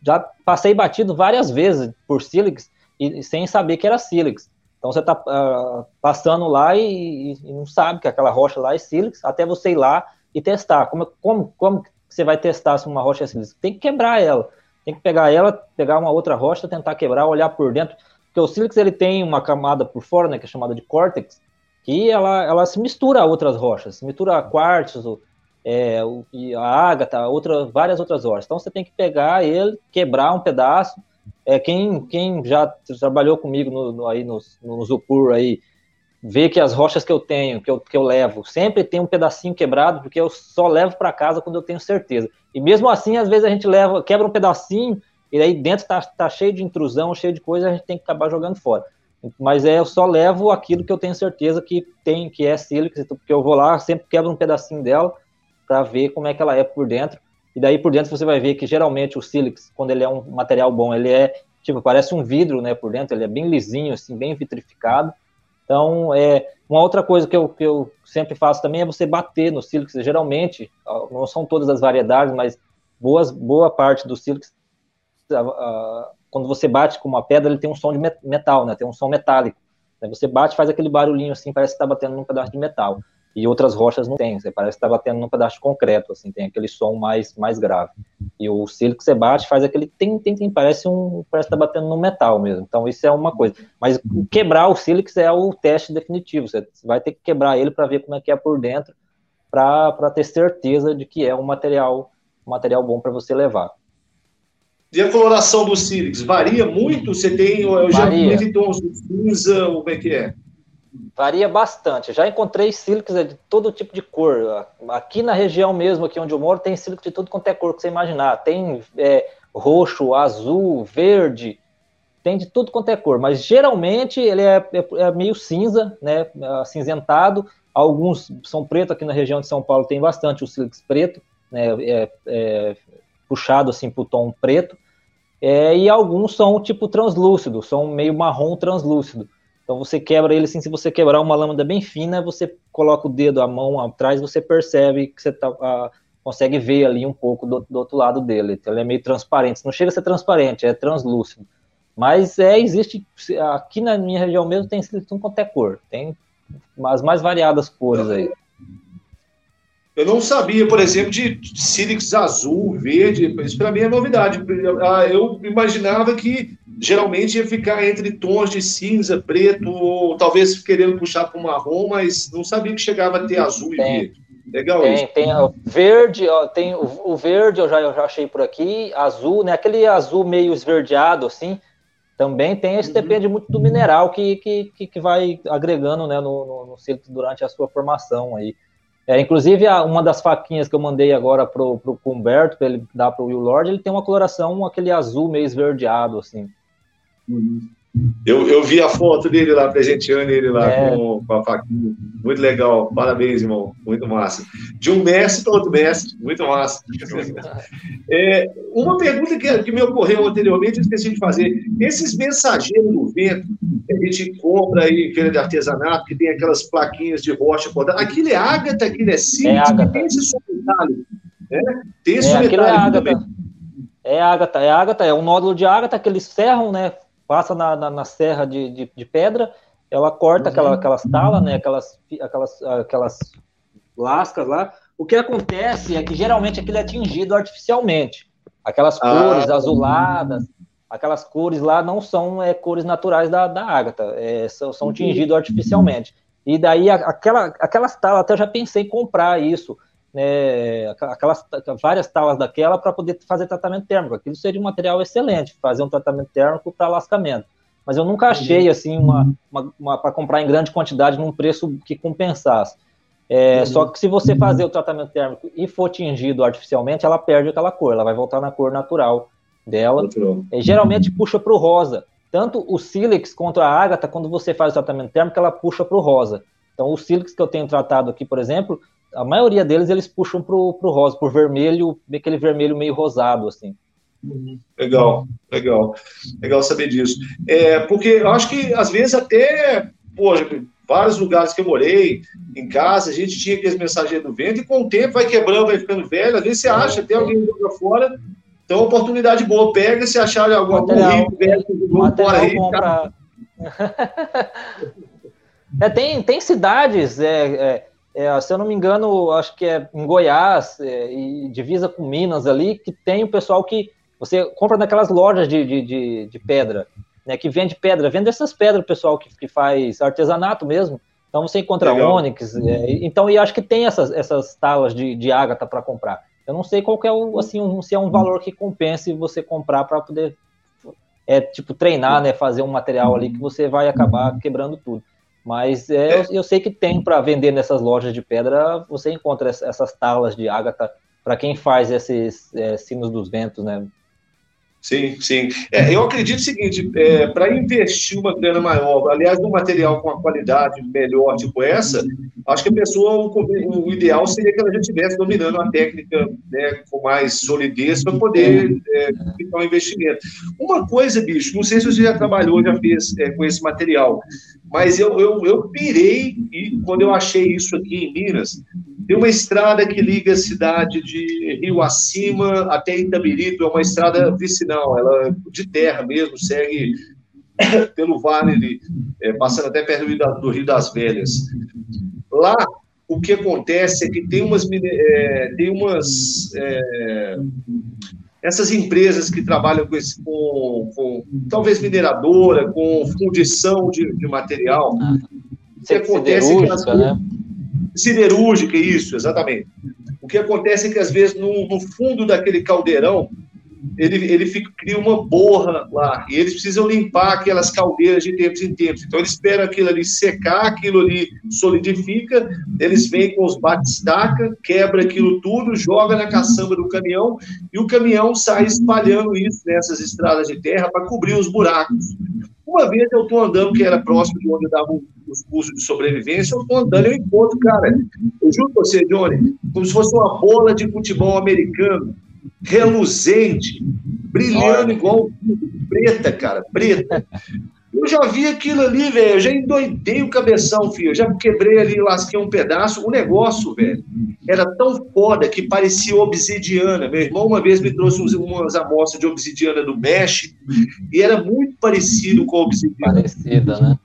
Speaker 3: já passei batido várias vezes por sílex e, sem saber que era sílex. Então você está uh, ah, passando lá e, e, não sabe que aquela rocha lá é sílex, até você ir lá e testar. Como, como, como você vai testar se uma rocha é sílex? Tem que quebrar ela. Tem que pegar ela, pegar uma outra rocha, tentar quebrar, olhar por dentro. Porque o sílex ele tem uma camada por fora, né, que é chamada de córtex, que ela, ela se mistura a outras rochas, se mistura a quartzo, é, a ágata, outra, várias outras rochas. Então você tem que pegar ele, quebrar um pedaço, é, quem, quem já trabalhou comigo no, no aí no, no aí, vê que as rochas que eu tenho, que eu, que eu levo, sempre tem um pedacinho quebrado, porque eu só levo para casa quando eu tenho certeza. E mesmo assim, às vezes a gente leva, quebra um pedacinho, e aí dentro tá, tá cheio de intrusão, cheio de coisa, a gente tem que acabar jogando fora. Mas é, eu só levo aquilo que eu tenho certeza que tem, que é sílica, porque eu vou lá, sempre quebro um pedacinho dela para ver como é que ela é por dentro. E daí por dentro você vai ver que geralmente o sílex, quando ele é um material bom, ele é tipo, parece um vidro, né, por dentro, ele é bem lisinho, assim, bem vitrificado. Então, é, uma outra coisa que eu, que eu sempre faço também é você bater no sílex. Geralmente, não são todas as variedades, mas boas, boa parte do sílex, quando você bate com uma pedra, ele tem um som de metal, né, tem um som metálico. Você bate, faz aquele barulhinho assim, parece que está batendo num pedaço de metal e outras rochas não tem. Você parece que está batendo num pedaço de concreto, assim, tem aquele som mais, mais grave. E o silo que você bate faz aquele tem, tem, tem, parece um, parece que tá batendo no metal mesmo. Então isso é uma coisa. Mas quebrar o sílix é o teste definitivo. Você vai ter que quebrar ele para ver como é que é por dentro, para ter certeza de que é um material, um material bom para você levar.
Speaker 1: E a coloração do sílix varia muito? Você tem, eu já vi tons de cinza, como é que é?
Speaker 3: Varia bastante. Já encontrei sílicos de todo tipo de cor. Aqui na região mesmo, aqui onde eu moro, tem sílico de tudo quanto é cor que você imaginar. Tem é, roxo, azul, verde, tem de tudo quanto é cor. Mas geralmente ele é, é, é meio cinza, né, acinzentado. Alguns são preto aqui na região de São Paulo, tem bastante o sílico preto, né, é, é, puxado assim para o tom preto. É, e alguns são tipo translúcido, são meio marrom translúcido. Então você quebra ele assim, se você quebrar uma lâmina bem fina, você coloca o dedo, a mão atrás, você percebe que você tá, a, consegue ver ali um pouco do, do, outro lado dele. Então ele é meio transparente. Não chega a ser transparente, é translúcido. Mas é, existe, aqui na minha região mesmo tem silicone quanto é cor. Tem as mais variadas cores aí.
Speaker 1: Eu não sabia, por exemplo, de sílex azul, verde. Isso para mim é novidade. Eu imaginava que geralmente ia ficar entre tons de cinza, preto, ou talvez querendo puxar para o marrom, mas não sabia que chegava a ter azul tem, e verde. Legal
Speaker 3: tem,
Speaker 1: isso.
Speaker 3: Tem o verde, ó, tem o, o, verde eu já, eu já achei por aqui, azul, né? Aquele azul meio esverdeado, assim, também tem, isso uhum. depende muito do mineral que, que, que vai agregando né, no, no, no durante a sua formação aí. É, inclusive, uma das faquinhas que eu mandei agora pro, pro Humberto, para ele dar pro Will Lord, ele tem uma coloração, aquele azul meio esverdeado, assim.
Speaker 1: Eu, eu vi a foto dele lá, presenteando ele lá é. com, com, a faquinha. Muito legal. Parabéns, irmão. Muito massa. De um mestre para outro mestre. Muito massa. É, uma pergunta que, que me ocorreu anteriormente, eu esqueci de fazer. Esses mensageiros do vento que a gente compra aí em feira de artesanato, que tem aquelas plaquinhas de rocha cortada. Aquilo é ágata, aquilo é sílice, é tem esse som metálico. Né? Tem esse é,
Speaker 3: metálico é ágata. É ágata, é ágata, é um nódulo de ágata que eles ferram, né? Passa na, na, na serra de, de, de, pedra, ela corta uhum. aquela, aquelas talas, né, aquelas, aquelas, aquelas lascas lá. O que acontece é que geralmente aquilo é atingido artificialmente. Aquelas ah. cores azuladas, aquelas cores lá não são é, cores naturais da, da ágata, é, são, são tingidos artificialmente. E daí aquela, aquelas talas, até eu já pensei em comprar isso, né, aquelas várias talas daquela para poder fazer tratamento térmico. Aquilo seria um material excelente, fazer um tratamento térmico para lascamento. Mas eu nunca achei assim uma, uma, uma para comprar em grande quantidade num preço que compensasse. É, uhum. Só que se você fazer o tratamento térmico e for tingido artificialmente, ela perde aquela cor, ela vai voltar na cor natural dela. É, geralmente puxa para o rosa. Tanto o sílex quanto a ágata, quando você faz o tratamento térmico, ela puxa para o rosa. Então, o sílex que eu tenho tratado aqui, por exemplo, a maioria deles eles puxam para o rosa, por vermelho, aquele vermelho meio rosado, assim.
Speaker 1: Legal, legal. Legal saber disso. É, porque eu acho que, às vezes, até, pô, vários lugares que eu morei, em casa, a gente tinha aqueles mensageiros do vento, e com o tempo vai quebrando, vai ficando velho, às vezes você acha, até alguém joga fora, então oportunidade boa, pega, se achar alguma coisa, velho,
Speaker 3: fora aí. Compra... é, tem, tem cidades, é, é, é, se eu não me engano, acho que é em Goiás, é, e divisa com Minas ali, que tem o pessoal que você compra naquelas lojas de, de, de, de pedra, né, que vende pedra, vende essas pedras, pessoal que, que faz artesanato mesmo. Então você encontra Legal. é, então e acho que tem essas, essas talas de, de ágata para comprar. Eu não sei qual é o, assim, um, se é um valor que compense você comprar para poder é tipo treinar, né, fazer um material ali que você vai acabar quebrando tudo. Mas é, eu, eu, sei que tem para vender nessas lojas de pedra, você encontra essas talas de ágata para quem faz esses é, sinos dos ventos, né?
Speaker 1: Sim, sim. É, eu acredito o seguinte: é, para investir uma grana maior, aliás, num material com uma qualidade melhor, tipo essa, acho que a pessoa, o, o ideal seria que ela já estivesse dominando uma técnica né, com mais solidez para poder é, ficar um investimento. Uma coisa, bicho, não sei se você já trabalhou, já fez é, com esse material, mas eu, eu, eu pirei e quando eu achei isso aqui em Minas, tem uma estrada que liga a cidade de Rio Acima até Itabirito, é uma estrada vicinal, ela é de terra mesmo, segue pelo vale, é, passando até perto do Rio das Velhas. Lá, o que acontece é que tem umas, é, tem umas é, essas empresas que trabalham com, esse, com, com talvez mineradora, com fundição de, de material,
Speaker 3: ah, o que acontece é que elas, né?
Speaker 1: Siderúrgica, isso, exatamente. O que acontece é que, às vezes, no, no fundo daquele caldeirão, ele, ele fica, cria uma borra lá, e eles precisam limpar aquelas caldeiras de tempos em tempos. Então, eles esperam aquilo ali secar, aquilo ali solidifica, eles vêm com os batistaca, quebra aquilo tudo, joga na caçamba do caminhão, e o caminhão sai espalhando isso nessas estradas de terra para cobrir os buracos. Uma vez eu estou andando, que era próximo de onde eu dava os cursos de sobrevivência, eu estou andando, eu encontro, cara, eu juro pra você, Johnny, como se fosse uma bola de futebol americano, reluzente, brilhando igual preta, cara, preta. Eu já vi aquilo ali, velho. Eu já endoidei o cabeção, filho. Eu já quebrei ali, lasquei um pedaço. O negócio, velho, era tão foda que parecia obsidiana. Meu irmão uma vez me trouxe umas amostras de obsidiana do México e era muito parecido com a obsidiana.
Speaker 3: Parecida, né?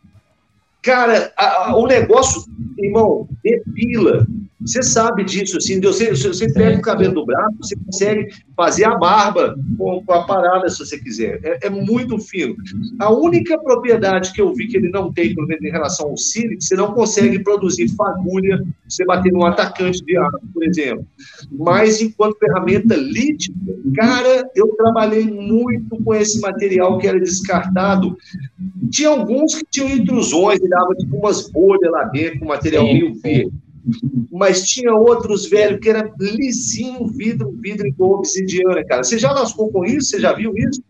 Speaker 1: Cara, a, a, o negócio, irmão, depila. Você sabe disso, assim, você, você pega o cabelo do braço, você consegue fazer a barba com, a parada, se você quiser. É, é, muito fino. A única propriedade que eu vi que ele não tem, pelo menos em relação ao sílice, você não consegue produzir fagulha, você bater num atacante de arma, por exemplo. Mas, enquanto ferramenta lítica, cara, eu trabalhei muito com esse material que era descartado. Tinha alguns que tinham intrusões, e dava tipo umas bolhas lá dentro, com material meio verde mas tinha outros, velho, que era lisinho, vidro, vidro igual obsidiana, cara. Você já lascou com isso? Você já viu isso?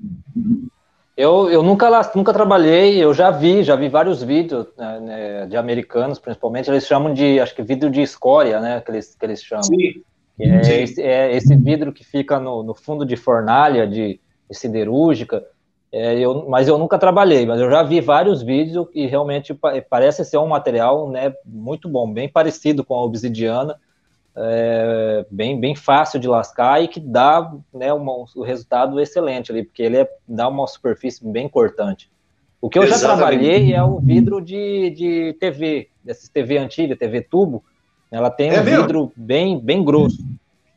Speaker 3: Eu, eu nunca, nunca trabalhei, eu já vi, já vi vários vídeos né, né, de americanos, principalmente, eles chamam de, acho que vidro de escória, né, que eles, que eles chamam. Sim. É, Sim. Esse, é esse vidro que fica no, no fundo de fornalha, de, de siderúrgica, é, eu, mas eu nunca trabalhei, mas eu já vi vários vídeos e realmente parece ser um material né, muito bom, bem parecido com a obsidiana, é, bem, bem fácil de lascar e que dá né, um resultado excelente ali, porque ele é, dá uma superfície bem cortante. O que eu Exatamente. já trabalhei é o vidro de, de TV, dessas TV antiga, TV tubo, ela tem é um mesmo? vidro bem, bem grosso.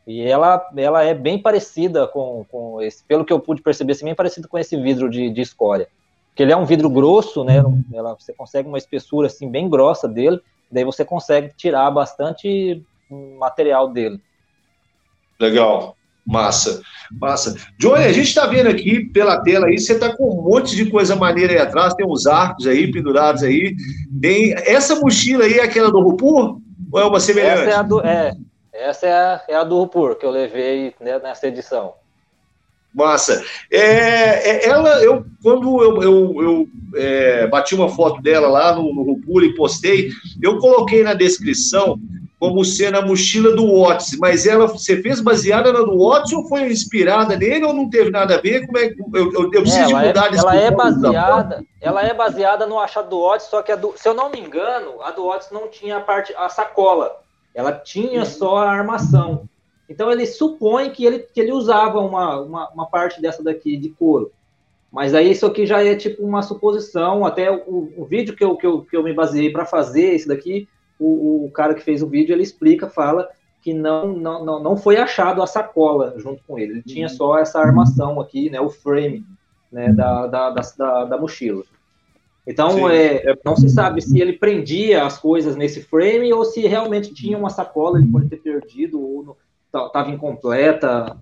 Speaker 3: E ela, ela é bem parecida com, com esse, pelo que eu pude perceber, assim, bem parecido com esse vidro de, de escória. Porque ele é um vidro grosso, né? Ela, você consegue uma espessura assim bem grossa dele, daí você consegue tirar bastante material dele.
Speaker 1: Legal. Massa, massa. Johnny, a gente está vendo aqui pela tela aí, você está com um monte de coisa maneira aí atrás, tem uns arcos aí pendurados aí. Tem... Essa mochila aí é aquela do Rupur? Ou é uma semelhante?
Speaker 3: Essa é a do, é, essa é a, é a do Rupur que eu levei né, nessa edição.
Speaker 1: Massa. É, é, ela, eu, quando eu, eu, eu é, bati uma foto dela lá no, no Rupur e postei, eu coloquei na descrição como sendo a mochila do Watts, mas ela você fez baseada na do Watts ou foi inspirada nele ou não teve nada a ver? Como é que eu, eu, eu preciso
Speaker 3: ela
Speaker 1: de mudar
Speaker 3: é, Ela é baseada, ela é baseada no achado do Watts, só que do, se eu não me engano, a do Watts não tinha a parte a sacola. Ela tinha uhum. só a armação. Então ele supõe que ele, que ele usava uma, uma, uma, parte dessa daqui de couro. Mas aí isso aqui já é tipo uma suposição. Até o, o vídeo que eu, que, eu, que eu me baseei para fazer isso daqui, o, o, cara que fez o vídeo ele explica, fala que não, não, não, não foi achado a sacola junto com ele. Ele tinha só essa armação aqui, né, o frame né, da, da, da, da mochila. Então, é, é, não se sabe se ele prendia as coisas nesse frame ou se realmente tinha uma sacola, ele pode ter perdido ou estava incompleta.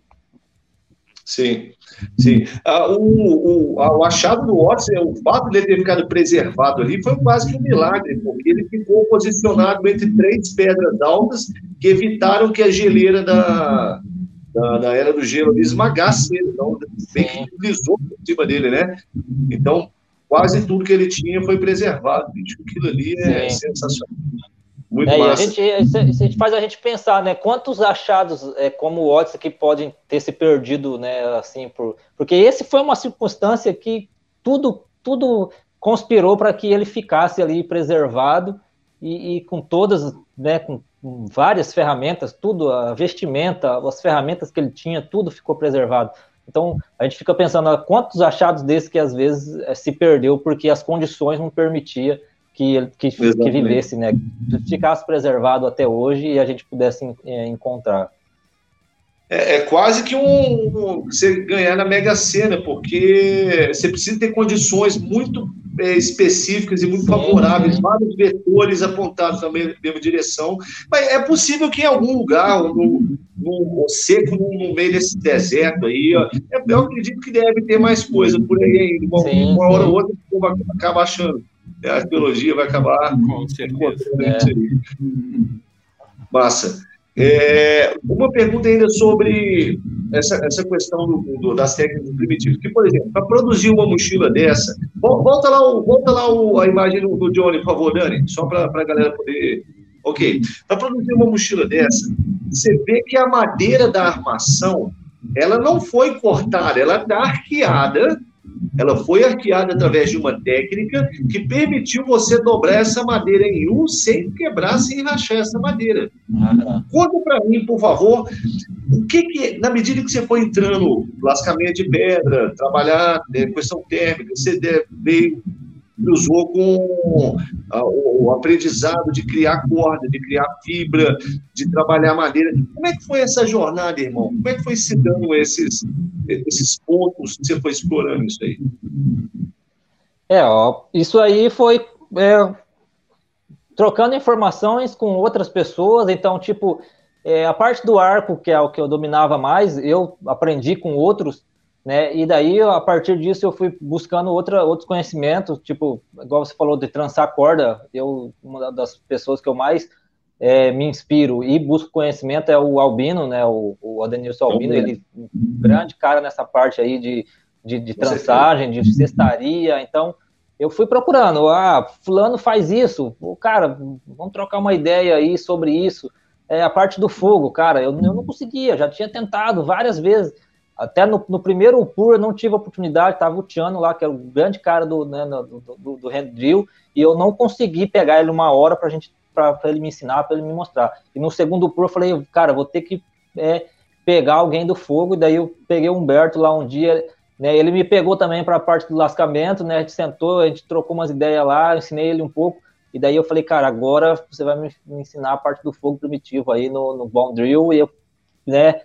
Speaker 1: Sim, sim. Ah, o, o, o, achado do Watson, o fato de ele ter ficado preservado ali foi quase que um milagre, porque ele ficou posicionado entre três pedras altas que evitaram que a geleira da, da, da era do gelo esmagasse ele, então, bem que deslizou por cima dele, né? Então, quase tudo que ele tinha foi preservado, bicho. Aquilo ali é Sim. sensacional.
Speaker 3: Muito é, massa. A gente, isso, a gente faz a gente pensar, né? Quantos achados é, como o Odyssey que podem ter se perdido, né? Assim, por, porque esse foi uma circunstância que tudo, tudo conspirou para que ele ficasse ali preservado e, e com todas, né? Com várias ferramentas, tudo, a vestimenta, as ferramentas que ele tinha, tudo ficou preservado. Então, a gente fica pensando, ah, quantos achados desses que às vezes é, se perdeu porque as condições não permitiam que, que, que vivesse, né? Que ficasse preservado até hoje e a gente pudesse é, encontrar.
Speaker 1: É, é, quase que um, um, você ganhar na Mega Sena, porque você precisa ter condições muito é, específicas e muito favoráveis, vários vetores apontados na mesma direção. Mas é possível que em algum lugar, no, no seco, no, no, meio desse deserto aí, ó, é, eu acredito que deve ter mais coisa por aí ainda. Uma, uma hora ou outra, vai acabar achando a arqueologia vai acabar com certeza. É. Massa. É, uma pergunta ainda sobre essa, essa questão do, do, das técnicas primitivas. Que, por exemplo, para produzir uma mochila dessa, volta lá, volta lá o, a imagem do, do Johnny, por favor, Dani, só para a galera poder. Ok. Para produzir uma mochila dessa, você vê que a madeira da armação ela não foi cortada, ela está arqueada ela foi arqueada através de uma técnica que permitiu você dobrar essa madeira em U sem quebrar, sem rachar essa madeira. Ah. Conta para mim, por favor, o que, que, na medida que você foi entrando lascamento de pedra, trabalhar né, questão térmica, você veio usou com ah, o aprendizado de criar corda, de criar fibra, de trabalhar madeira. Como é que foi essa jornada, irmão? Como é que foi se dando esses, esses pontos que você foi explorando isso aí?
Speaker 3: É, ó, isso aí foi é, trocando informações com outras pessoas, então, tipo, é, a parte do arco, que é o que eu dominava mais, eu aprendi com outros, né? E daí, a partir disso, eu fui buscando outra, outros conhecimentos, tipo, igual você falou de trançar corda, eu, uma das pessoas que eu mais é, me inspiro e busco conhecimento é o Albino, né? O, o Adenilson Albino, ele um grande cara nessa parte aí de, de, de trançagem, de cestaria, então eu fui procurando, ah, fulano faz isso, o cara, vamos trocar uma ideia aí sobre isso, é, a parte do fogo, cara, eu, eu não conseguia, já tinha tentado várias vezes, até no, no primeiro PUR eu não tive oportunidade, estava o Tiano lá, que era o grande cara do, né, do, do, do hand drill, e eu não consegui pegar ele uma hora para gente para ele me ensinar, para ele me mostrar. E no segundo PUR eu falei, cara, vou ter que é, pegar alguém do fogo, e daí eu peguei o Humberto lá um dia, né, ele me pegou também para a parte do lascamento, né, a gente sentou, a gente trocou umas ideias lá, ensinei ele um pouco, e daí eu falei, cara, agora você vai me, ensinar a parte do fogo primitivo aí no, no Bond Drill, e eu né,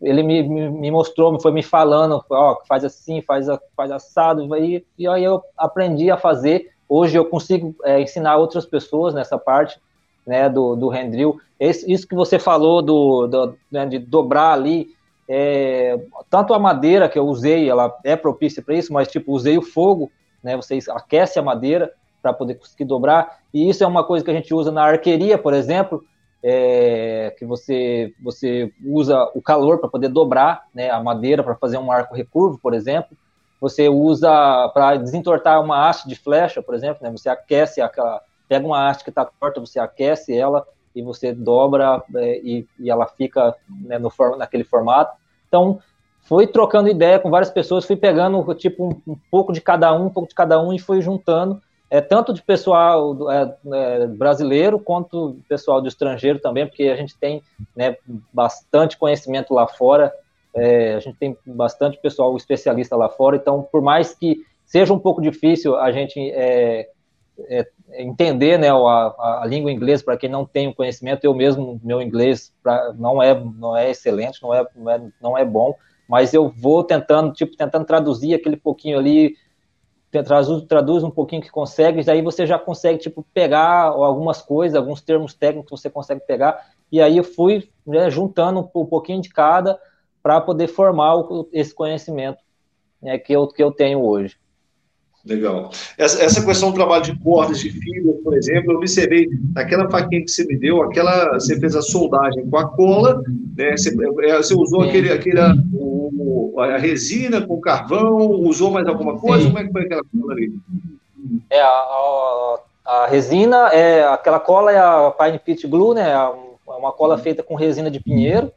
Speaker 3: ele me, me, me mostrou, foi me falando, ó, faz assim, faz, faz assado, e, e aí eu aprendi a fazer. Hoje eu consigo é, ensinar outras pessoas nessa parte, né, do, do rendril. Esse, isso que você falou do, do né, de dobrar ali, é, tanto a madeira que eu usei, ela é propícia para isso, mas tipo, usei o fogo, né, você aquece a madeira para poder conseguir dobrar, e isso é uma coisa que a gente usa na arqueria, por exemplo, é, que você, você usa o calor para poder dobrar né, a madeira para fazer um arco recurvo, por exemplo. Você usa para desentortar uma haste de flecha, por exemplo, né, você aquece aquela, pega uma haste que está torta, você aquece ela e você dobra é, e, e, ela fica né, no, naquele formato. Então, fui trocando ideia com várias pessoas, fui pegando tipo um, um pouco de cada um, um pouco de cada um e fui juntando é, tanto de pessoal é, é, brasileiro quanto pessoal do estrangeiro também, porque a gente tem né, bastante conhecimento lá fora, é, a gente tem bastante pessoal especialista lá fora, então, por mais que seja um pouco difícil a gente é, é, entender né, a, a, língua inglesa para quem não tem o conhecimento, eu mesmo, meu inglês pra, não, é, não é excelente, não é, não é, não é bom, mas eu vou tentando, tipo, tentando traduzir aquele pouquinho ali, traduz, traduz um pouquinho que consegue, daí você já consegue, tipo, pegar algumas coisas, alguns termos técnicos você consegue pegar, e aí eu fui né, juntando um, um pouquinho de cada para poder formar o, esse conhecimento né, que, eu, que eu tenho hoje.
Speaker 1: Legal. Essa, essa questão do trabalho de cordas, de fibras, por exemplo, eu observei naquela faquinha que você me deu, aquela, você fez a soldagem com a cola, né? Você, é, você usou aquele, aquele o, a resina com carvão, usou mais alguma coisa? Sim. Como é que foi aquela cola ali?
Speaker 3: É, a, a, a, resina, é, aquela cola é a Pine Pit Glue, né? É uma cola feita com resina de pinheiro,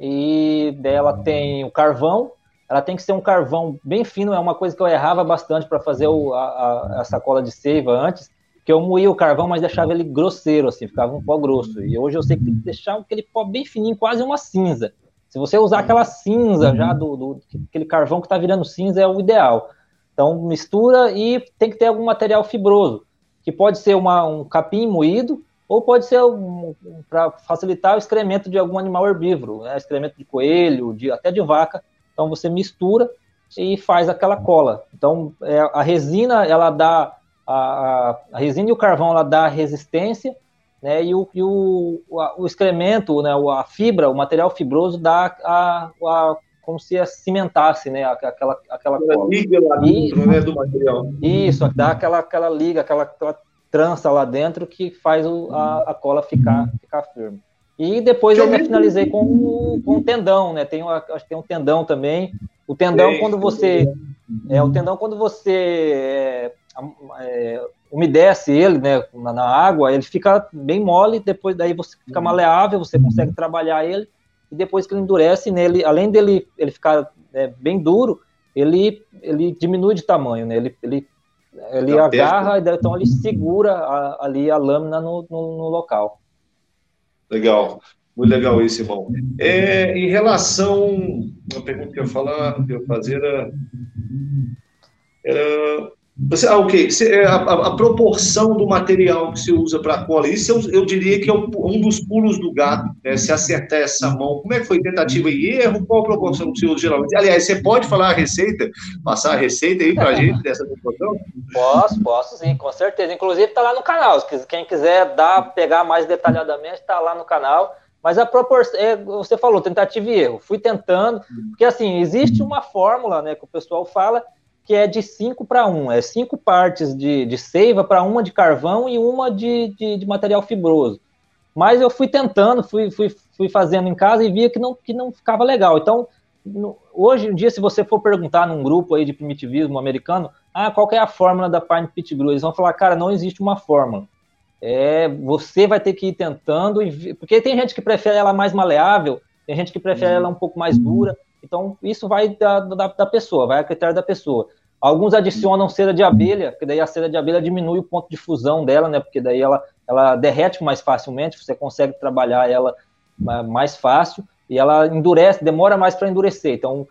Speaker 3: e dela tem o carvão, ela tem que ser um carvão bem fino, é uma coisa que eu errava bastante para fazer o, a, a, sacola de seiva antes, que eu moía o carvão, mas deixava ele grosseiro, assim, ficava um pó grosso. E hoje eu sei que tem que deixar aquele pó bem fininho, quase uma cinza. Se você usar aquela cinza já do, do aquele carvão que está virando cinza é o ideal. Então mistura e tem que ter algum material fibroso, que pode ser uma, um capim moído ou pode ser um, para facilitar o excremento de algum animal herbívoro, né? excremento de coelho, de, até de vaca então você mistura e faz aquela cola. Então é, a resina ela dá a, a, resina e o carvão ela dá resistência, né? E o, e o, o excremento, né? A fibra, o material fibroso dá a, a como se cimentasse, né? Aquela aquela cola.
Speaker 1: liga lá dentro, né, do material.
Speaker 3: Isso, dá aquela aquela liga, aquela, aquela trança lá dentro que faz o, a, a cola ficar ficar firme. E depois eu me finalizei com, com um tendão, né? Tem, acho que tem um tendão também. O tendão, quando você. É, o tendão, quando você é, é, umedece ele né, na, na, água, ele fica bem mole, depois daí você fica uhum. maleável, você consegue trabalhar ele, e depois que ele endurece nele, além dele ele ficar é, bem duro, ele, ele diminui de tamanho, né? Ele, ele, ele agarra, e então ele segura a, ali a lâmina no, no, no local.
Speaker 1: Legal. Muito legal isso, irmão. É, em relação. Uma pergunta que eu ia falar, que eu ia fazer era. era você, ah, ok. É, a, a, a, proporção do material que se usa para cola, isso eu, eu, diria que é um, um dos pulos do gato, né? Se acertar essa mão. Como é que foi tentativa e erro? Qual a proporção que se usa geralmente? Aliás, você pode falar a receita, passar a receita aí para a gente dessa proporção?
Speaker 3: Posso, posso sim, com certeza. Inclusive está lá no canal. Quem quiser dar, pegar mais detalhadamente, está lá no canal. Mas a proporção, é, você falou, tentativa e erro. Fui tentando, porque assim, existe uma fórmula, né, que o pessoal fala que é de 5 para 1. É cinco partes de, de seiva para uma de carvão e uma de, de, de, material fibroso. Mas eu fui tentando, fui, fui, fui fazendo em casa e via que não, que não ficava legal. Então, no, hoje em dia, se você for perguntar num grupo aí de primitivismo americano, ah, qual é a fórmula da Pine Pit Glue? Eles vão falar, cara, não existe uma fórmula. É, você vai ter que ir tentando, e, porque tem gente que prefere ela mais maleável, tem gente que prefere uhum. ela um pouco mais dura. Então, isso vai da, da, da pessoa, vai a critério da pessoa. Alguns adicionam cera de abelha, porque daí a cera de abelha diminui o ponto de fusão dela, né? Porque daí ela, ela derrete mais facilmente, você consegue trabalhar ela mais fácil e ela endurece, demora mais para endurecer. Então,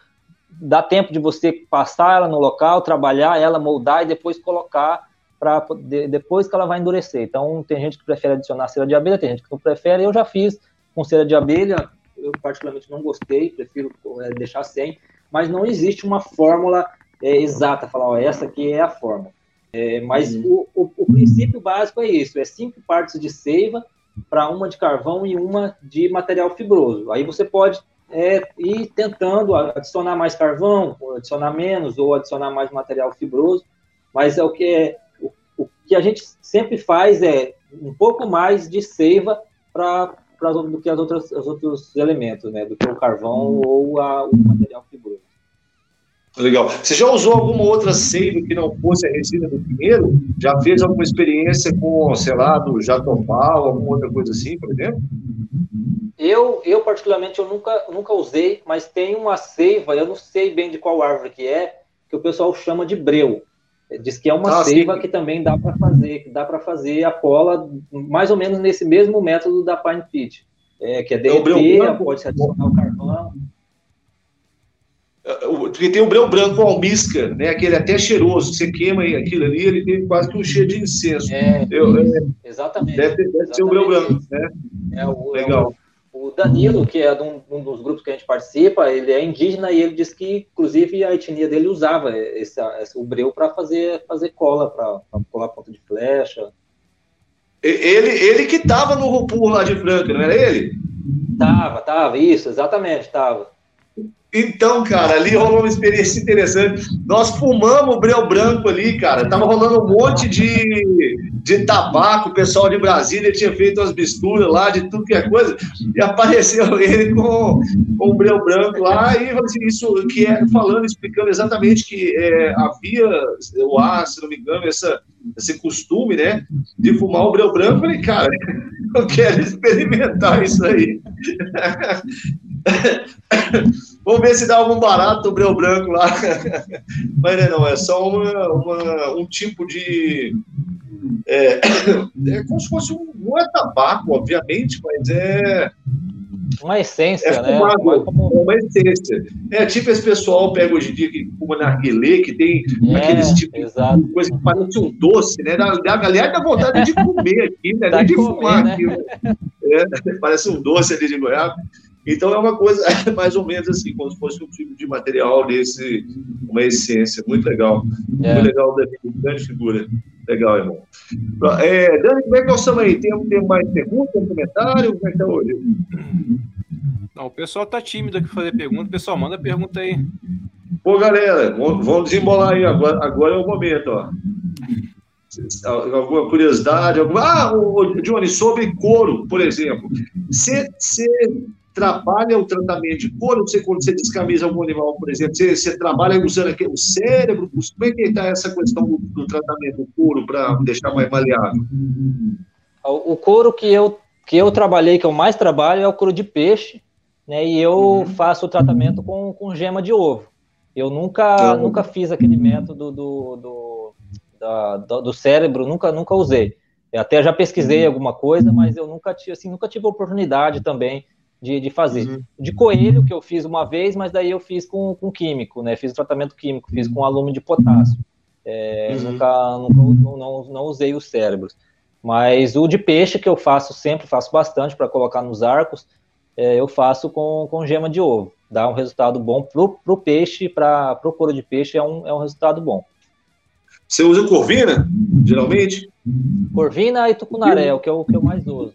Speaker 3: dá tempo de você passar ela no local, trabalhar ela, moldar e depois colocar para depois que ela vai endurecer. Então, tem gente que prefere adicionar cera de abelha, tem gente que não prefere. Eu já fiz com cera de abelha, eu particularmente não gostei, prefiro é, deixar sem, mas não existe uma fórmula é, exata, falar, ó, essa aqui é a fórmula. É, mas uhum. o, o, o, princípio básico é isso: é cinco partes de seiva para uma de carvão e uma de material fibroso. Aí você pode é, ir tentando adicionar mais carvão, adicionar menos, ou adicionar mais material fibroso, mas é o que, é, o, o que a gente sempre faz é um pouco mais de seiva para do que as outras, os outros elementos, né? Do que o carvão uhum. ou a, o material.
Speaker 1: Legal. Você já usou alguma outra seiva que não fosse a resina do primeiro? Já fez alguma experiência com, sei lá, do jatopau, alguma outra coisa assim, por exemplo?
Speaker 3: Eu, eu particularmente, eu nunca, nunca usei, mas tem uma seiva, eu não sei bem de qual árvore que é, que o pessoal chama de breu. Diz que é uma ah, seiva sim. que também dá para fazer, que dá para fazer a cola mais ou menos nesse mesmo método da Pine Pit. É, que é derreter, é pode se adicionar o carvão.
Speaker 1: Porque tem o breu branco almíscar, né? Aquele até cheiroso, você queima aquilo ali, ele tem quase que um cheiro de incenso.
Speaker 3: É, Eu, é, exatamente.
Speaker 1: Deve, deve exatamente. ser o breu branco, né?
Speaker 3: É o, Legal. É o, o, Danilo, que é de um, um, dos grupos que a gente participa, ele é indígena e ele disse que, inclusive, a etnia dele usava esse, esse o breu para fazer, fazer cola, para colar ponta de flecha.
Speaker 1: Ele, ele que estava no Rupur lá de Franca, não era ele?
Speaker 3: Tava, tava, isso, exatamente, tava.
Speaker 1: Então, cara, ali rolou uma experiência interessante. Nós fumamos o breu branco ali, cara. Tava rolando um monte de, de tabaco. O pessoal de Brasília tinha feito umas misturas lá de tudo que é coisa. E apareceu ele com, com o breu branco lá. E assim, isso que é falando, explicando exatamente que é, havia, eu acho, se não me engano, essa, esse costume, né, de fumar o breu branco. Eu falei, cara, eu quero experimentar isso aí. Vamos ver se dá algum barato o breu branco lá. Mas não, é, não, é só uma, uma, um tipo de. É, é como se fosse um. Não é tabaco, obviamente, mas é.
Speaker 3: Uma essência, é
Speaker 1: né? Fumado, é uma essência. É tipo esse pessoal pega hoje em dia que fuma narguilé, que tem é, aqueles tipos de coisa que parece um doce, né? Aliás, dá vontade de comer aqui, né? Nem de, de fumar né? aqui. Né? É, parece um doce ali de goiaba. Então é uma coisa mais ou menos assim, como se fosse um tipo de material desse, uma essência. Muito legal. É. Muito legal, Dani. Grande figura. Legal, irmão. É, Dani, como é que nós estamos aí? Tem, tem mais perguntas, tem comentário? Como é que está hoje?
Speaker 2: Não, o pessoal tá tímido aqui fazer pergunta. Pessoal, manda pergunta aí.
Speaker 1: Pô, galera, vamos desembolar aí. Agora, agora é o momento, ó. Alguma curiosidade? Alguma... Ah, o Johnny, sobre couro, por exemplo. Você trabalha o tratamento de couro, você, quando você descamisa algum animal, por exemplo, você, você trabalha usando aqui o cérebro, como é que está essa questão do, do tratamento do couro para deixar mais maleável?
Speaker 3: O, couro que eu, que eu trabalhei, que eu mais trabalho, é o couro de peixe, né, e eu uhum. faço o tratamento com, com gema de ovo. Eu nunca, uhum. nunca fiz aquele método do, do, da, do, do cérebro, nunca, nunca usei. Eu até já pesquisei uhum. alguma coisa, mas eu nunca tive, assim, nunca tive oportunidade também de, de fazer. Uhum. De coelho, que eu fiz uma vez, mas daí eu fiz com, com químico, né? Fiz tratamento químico, fiz com alumínio de potássio. É, uhum. Nunca, nunca não, não, não usei os cérebros. Mas o de peixe, que eu faço sempre, faço bastante para colocar nos arcos, é, eu faço com, com gema de ovo. Dá um resultado bom para o peixe, para o couro de peixe é um, é um resultado bom.
Speaker 1: Você usa corvina, geralmente?
Speaker 3: Corvina e tucunaré, é o que eu, que eu mais uso.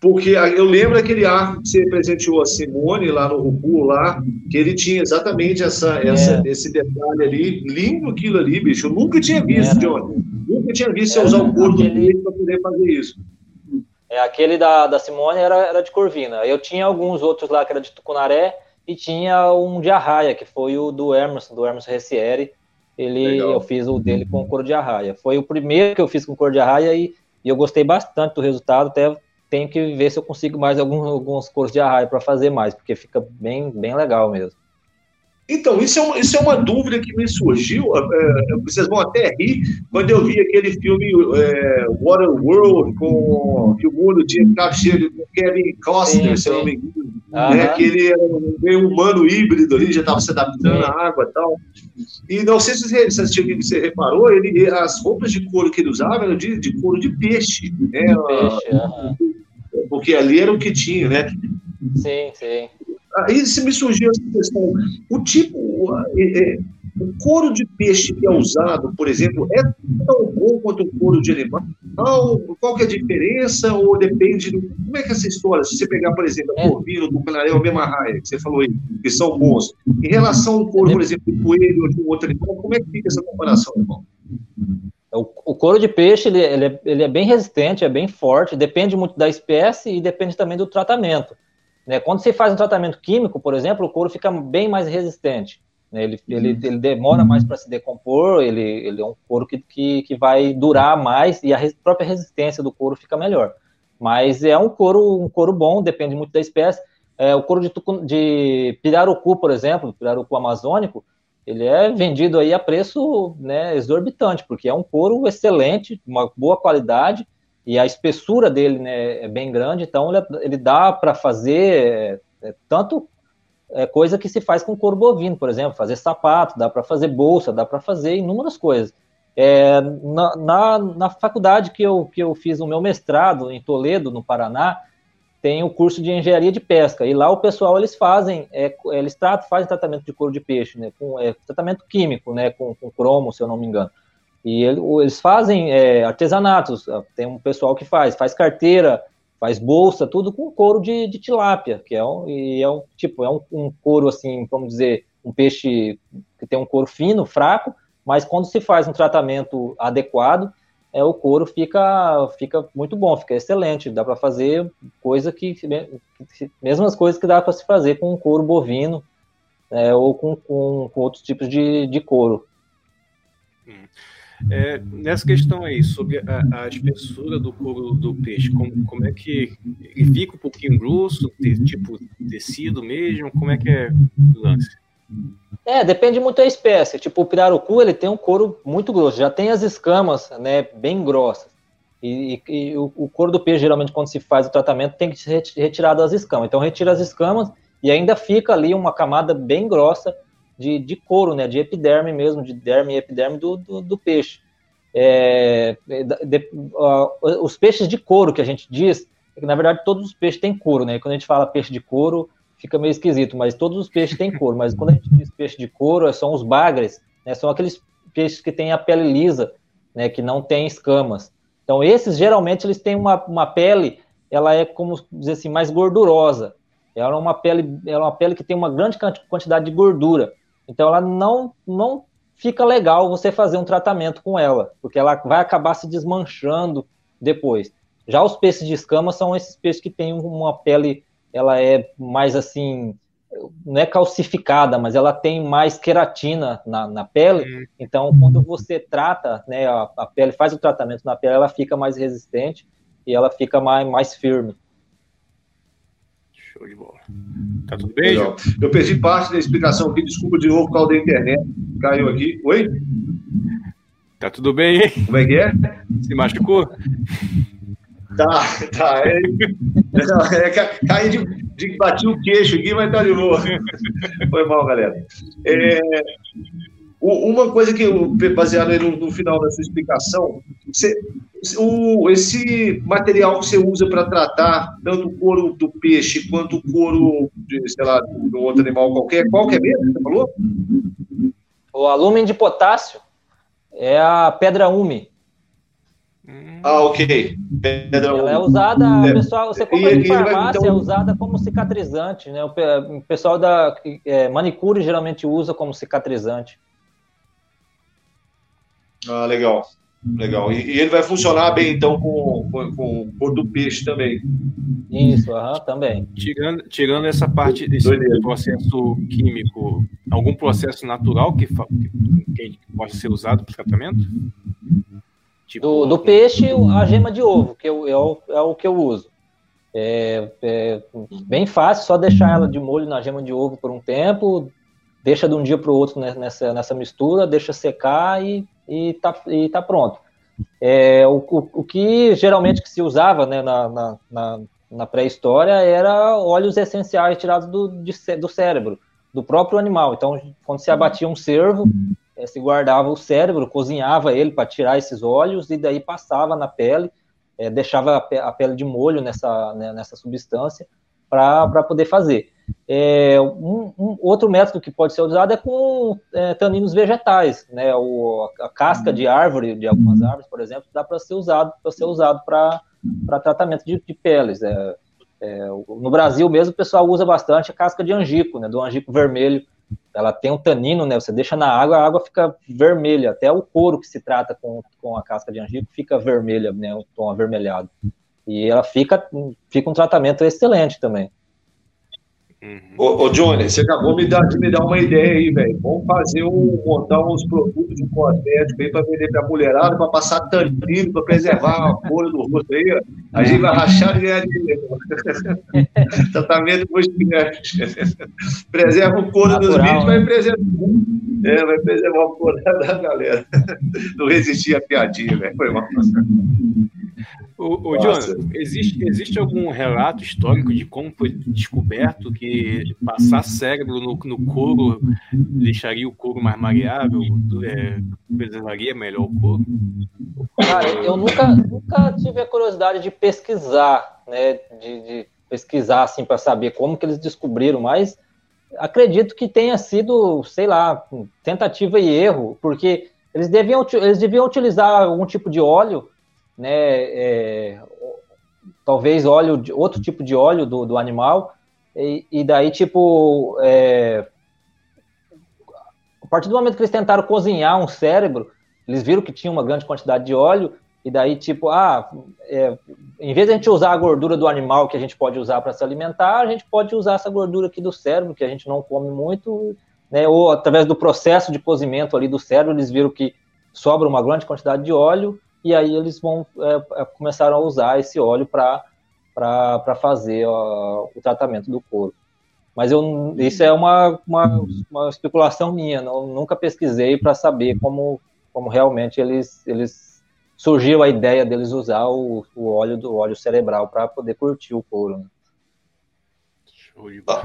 Speaker 1: Porque eu lembro aquele arco que você presenteou a Simone lá no Rubu, lá, que ele tinha exatamente essa, é. essa, esse detalhe ali, lindo aquilo ali, bicho. Eu nunca tinha visto, é, Johnny. Nunca tinha visto você usar o couro aquele... do peito para poder fazer isso.
Speaker 3: É, aquele da, da Simone era, era de Corvina. Eu tinha alguns outros lá que era de Tucunaré e tinha um de Arraia, que foi o do Emerson, do Emerson Recieri. Ele, eu fiz o dele com couro de arraia. Foi o primeiro que eu fiz com couro de arraia e, e eu gostei bastante do resultado. Até tenho que ver se eu consigo mais alguns, alguns cursos de arraia para fazer mais, porque fica bem, bem legal mesmo.
Speaker 1: Então, isso é, uma, isso é uma dúvida que me surgiu. É, é vocês vão até rir quando eu vi aquele filme é, Waterworld, com que o mundo tinha ficado cheio com Kevin Costner, sim, se eu não me engano. Né, que ele era um meio humano híbrido ali, já estava se adaptando à água e tal. E não sei se você, se você reparou, ele, as roupas de couro que ele usava eram de, de couro de peixe. Né? Peixe, porque ali era o que tinha, né?
Speaker 3: Sim, sim.
Speaker 1: Aí se me surgiu essa questão. O tipo, é, é, o couro de peixe que é usado, por exemplo, é tão bom quanto o couro de animal? Qual que é a diferença? Ou depende do. Como é que é essa história? Se você pegar, por exemplo, a corvino, do canaré, a mesma raia, que você falou aí, que são bons. Em relação ao couro, por exemplo, de coelho ou de um outro animal, como é que fica essa comparação, irmão?
Speaker 3: O, o couro de peixe ele, ele, é, ele é bem resistente, é bem forte, depende muito da espécie e depende também do tratamento. Né? Quando você faz um tratamento químico, por exemplo, o couro fica bem mais resistente. Né? Ele, uhum. ele, ele demora mais para se decompor, ele, ele é um couro que, que, que vai durar mais e a res, própria resistência do couro fica melhor. Mas é um couro, um couro bom, depende muito da espécie. É, o couro de, de pirarucu, por exemplo, pirarucu amazônico, ele é vendido aí a preço né, exorbitante, porque é um couro excelente, uma boa qualidade, e a espessura dele né, é bem grande, então ele, ele dá para fazer é, tanto é, coisa que se faz com couro bovino, por exemplo, fazer sapato, dá para fazer bolsa, dá para fazer inúmeras coisas. É, na, na, na, faculdade que eu, que eu fiz o meu mestrado, em Toledo, no Paraná, tem o curso de engenharia de pesca e lá o pessoal eles fazem é, eles tratam, fazem tratamento de couro de peixe né com é, tratamento químico né com, com, cromo se eu não me engano e ele, eles fazem é, artesanatos tem um pessoal que faz faz carteira faz bolsa tudo com couro de, de tilápia que é um e é um tipo é um, um couro assim vamos dizer um peixe que tem um couro fino fraco mas quando se faz um tratamento adequado é, o couro fica, fica muito bom, fica excelente. Dá para fazer coisa que, mesmas coisas que dá para se fazer com couro bovino é, ou com, com, com, outros tipos de, de couro.
Speaker 2: Hum. É, nessa questão aí, sobre a, a, espessura do couro do peixe, como, como é que ele fica um pouquinho grosso, tipo tecido mesmo? Como é que é o lance?
Speaker 3: É, depende muito da espécie. Tipo, o pirarucu, ele tem um couro muito grosso, já tem as escamas, né, bem grossas. E, e, e o, o, couro do peixe, geralmente, quando se faz o tratamento, tem que ser retirado as escamas. Então, retira as escamas e ainda fica ali uma camada bem grossa de, de couro, né, de epiderme mesmo, de derme e epiderme do, do, do peixe. É, de, uh, os peixes de couro que a gente diz, é que, na verdade, todos os peixes têm couro, né? Quando a gente fala peixe de couro, fica meio esquisito, mas todos os peixes têm couro. Mas quando a gente diz peixe de couro, são os bagres, né? São aqueles peixes que têm a pele lisa, né? Que não tem escamas. Então, esses geralmente eles têm uma, uma pele, ela é como dizer assim, mais gordurosa. Ela é uma pele, ela é uma pele que tem uma grande quantidade de gordura. Então, ela não, não fica legal você fazer um tratamento com ela, porque ela vai acabar se desmanchando depois. Já os peixes de escama são esses peixes que têm uma pele ela é mais assim, não é calcificada, mas ela tem mais queratina na, na pele. Hum. Então, quando você trata, né, a, a, pele faz o tratamento na pele, ela fica mais resistente e ela fica mais, mais firme.
Speaker 2: Show de bola. Tá tudo bem, Legal.
Speaker 1: Eu perdi parte da explicação aqui, desculpa de novo por causa da internet. Caiu aqui. Oi?
Speaker 2: Tá tudo bem, hein?
Speaker 1: Como é que é?
Speaker 2: Se machucou?
Speaker 1: Tá, tá. É, é, caí de, de bati o queixo aqui, mas tá de boa. Foi mal, galera. É, uma coisa que eu, baseado no, no, final da sua explicação, você, o, esse material que você usa para tratar tanto o couro do peixe quanto o couro de, sei lá, de outro animal qualquer, qual que é mesmo? Você falou?
Speaker 3: O alumínio de potássio é a pedra ume.
Speaker 1: Ah, ok.
Speaker 3: Pedra Ela é usada, é. pessoal, você compra em farmácia, então... é usada como cicatrizante, né? O pessoal da é, manicure geralmente usa como cicatrizante.
Speaker 1: Ah, legal. Legal. E, e ele vai funcionar bem, então, com, com, com cor do peixe também.
Speaker 3: Isso, aham, também.
Speaker 2: Tirando, tirando essa parte desse Doideira. processo químico, algum processo natural que, que, que pode ser usado para tratamento?
Speaker 3: Tipo, do, do peixe, a gema de ovo, que eu, é, o, é o que eu uso. É, é, bem fácil, só deixar ela de molho na gema de ovo por um tempo, deixa de um dia para o outro nessa, nessa mistura, deixa secar e, e, tá, e tá pronto. É, o, o, o, que geralmente que se usava né, na, na, na, na pré-história era óleos essenciais tirados do, de, do cérebro, do próprio animal. Então, quando se abatia um cervo, é, se guardava o cérebro, cozinhava ele para tirar esses óleos e daí passava na pele, é, deixava a, pe a, pele de molho nessa, né, nessa substância para poder fazer. É, um, um, outro método que pode ser usado é com é, taninos vegetais, né? O, a casca de árvore, de algumas árvores, por exemplo, dá para ser usado para ser usado para tratamento de, de peles. É, é, no Brasil mesmo, o pessoal usa bastante a casca de angico, né? Do angico vermelho. Ela tem um tanino, né? Você deixa na água, a água fica vermelha. Até o couro que se trata com, com a casca de angico fica vermelha, né? Um tom avermelhado. E ela fica, fica um tratamento excelente também.
Speaker 1: Uhum. Ô, ô, Johnny, você acabou me dar, de me dar uma ideia aí, velho. Vamos fazer um, montar uns produtos de cosmético aí para vender pra mulherada, para passar tanquinho, para preservar a cor do rosto aí. A gente vai rachar e ganhar dinheiro. Tratamento cosmético. Preserva o couro dos bichos, vai preservar. É, vai preservar o couro da galera. Não resistir a piadinha, velho. Foi mal.
Speaker 2: O, o John, existe, existe algum relato histórico de como foi descoberto que passar cérebro no, no couro deixaria o couro mais maleável, é, preservaria melhor o couro?
Speaker 3: Cara, eu nunca, nunca tive a curiosidade de pesquisar, né, de, de pesquisar assim para saber como que eles descobriram, mas acredito que tenha sido, sei lá, tentativa e erro, porque eles deviam, eles deviam utilizar algum tipo de óleo né, é, talvez óleo, outro tipo de óleo do, do animal, e, e daí, tipo, é, a partir do momento que eles tentaram cozinhar um cérebro, eles viram que tinha uma grande quantidade de óleo, e daí, tipo, ah, é, em vez de a gente usar a gordura do animal que a gente pode usar para se alimentar, a gente pode usar essa gordura aqui do cérebro, que a gente não come muito, né, ou através do processo de cozimento ali do cérebro, eles viram que sobra uma grande quantidade de óleo, e aí eles vão é, é começaram a usar esse óleo para fazer ó, o tratamento do couro. Mas eu, isso é uma, uma, uma especulação minha, não, nunca pesquisei para saber como, como realmente eles, eles surgiu a ideia deles usar o, o óleo do óleo cerebral para poder curtir o couro. Né?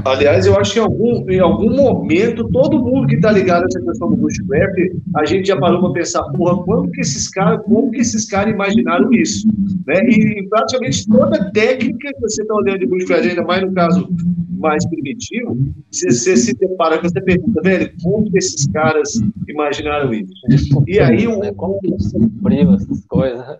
Speaker 1: Aliás, eu acho que em algum, em algum momento, todo mundo que está ligado a essa questão do bushcraft, a gente já parou para pensar, porra, quando que esses caras, como que esses caras imaginaram isso? Né? E praticamente toda técnica que você está olhando de bushcraft, ainda mais no caso mais primitivo, você, você se depara com essa pergunta, velho, como que esses caras imaginaram isso?
Speaker 3: E aí, o, como que descobriu essas coisas?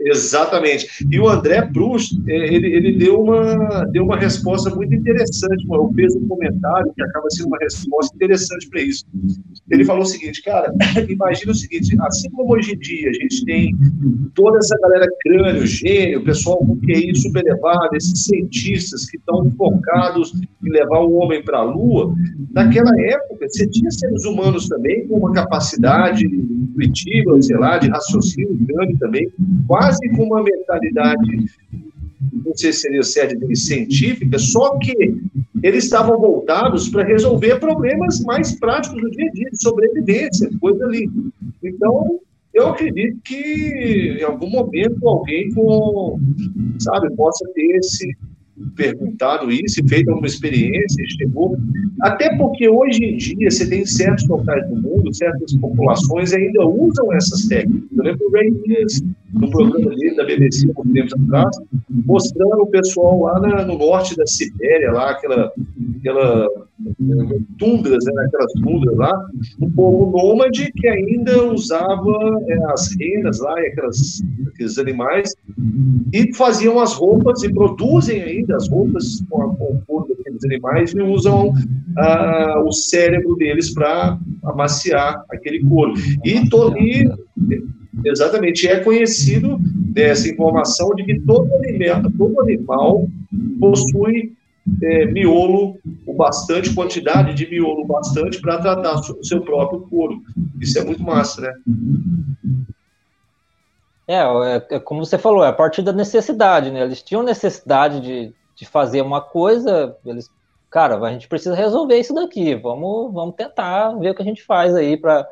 Speaker 1: Exatamente. E o André Proust, é, ele, ele deu, uma, deu uma resposta muito interessante. Eu fiz um comentário que acaba sendo uma resposta interessante para isso. Ele falou o seguinte, cara, imagina o seguinte, assim como hoje em dia a gente tem toda essa galera crânio, gênio, pessoal com QI super elevado, esses cientistas que estão focados em levar o homem para a Lua, naquela época você tinha seres humanos também com uma capacidade intuitiva, sei lá, de raciocínio grande também, quase quase com uma mentalidade, não sei se seria certo científica, só que eles estavam voltados para resolver problemas mais práticos do dia a dia, de sobrevivência, coisa ali. Então, eu acredito que em algum momento alguém com, sabe, possa ter esse perguntado isso feito alguma experiência, chegou. Até porque hoje em dia você tem certos locais do mundo, certas populações ainda usam essas técnicas. Eu lembro o Ray Dias, no programa dele da BBC, há tempo atrás, mostrando o pessoal lá na, no norte da Sibéria, lá, aquela, aquela tundras, né, aquelas tundras lá, um povo nômade que ainda usava é, as renas lá, aquelas, aqueles animais, e faziam as roupas e produzem ainda as roupas com, a, couro daqueles animais e usam ah, o cérebro deles para amaciar aquele couro. E, to, e exatamente é conhecido dessa informação de que todo animal, todo animal possui é, miolo, o bastante quantidade de miolo bastante para tratar o seu próprio couro. Isso é muito massa, né?
Speaker 3: É, é, é, como você falou, é a partir da necessidade, né? Eles tinham necessidade de, de fazer uma coisa, eles, cara, a gente precisa resolver isso daqui, vamos, vamos tentar ver o que a gente faz aí para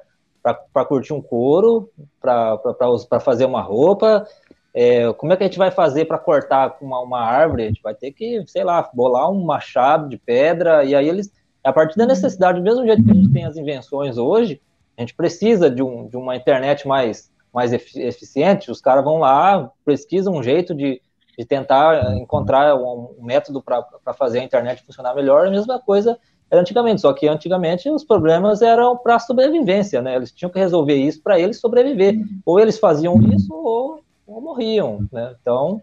Speaker 3: curtir um couro, para fazer uma roupa, é, como é que a gente vai fazer para cortar uma, uma árvore? A gente vai ter que, sei lá, bolar um machado de pedra, e aí eles, a partir da necessidade, do mesmo jeito que a gente tem as invenções hoje, a gente precisa de, um, de uma internet mais, mais eficiente, os caras vão lá, pesquisam um jeito de, de tentar encontrar um método para fazer a internet funcionar melhor, a mesma coisa era antigamente, só que antigamente os problemas eram para sobrevivência, né? Eles tinham que resolver isso para eles sobreviver. Ou eles faziam isso ou, ou morriam, né? Então,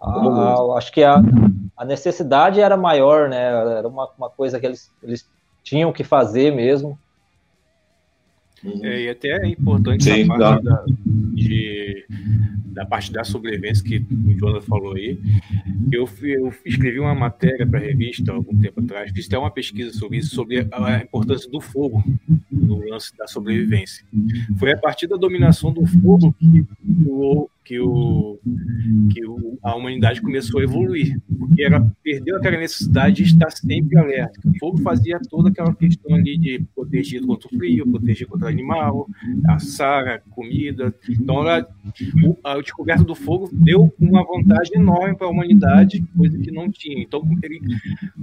Speaker 3: a, a, acho que a, a, necessidade era maior, né? Era uma, uma coisa que eles, eles tinham que fazer mesmo.
Speaker 2: É, e até é importante Sim, a parte da, de, da parte da sobrevivência que o Jonas falou aí. Eu, eu escrevi uma matéria para a revista algum tempo atrás, fiz até uma pesquisa sobre isso, sobre a importância do fogo no lance da sobrevivência. Foi a partir da dominação do fogo que o, que, o, que o, a humanidade começou a evoluir, porque ela perdeu aquela necessidade de estar sempre alerta. O fogo fazia toda aquela questão ali de proteger contra o frio, proteger contra o animal, assar a comida. Então, ela, a descoberta do fogo deu uma vantagem enorme para a humanidade, coisa que não tinha. Então, ele,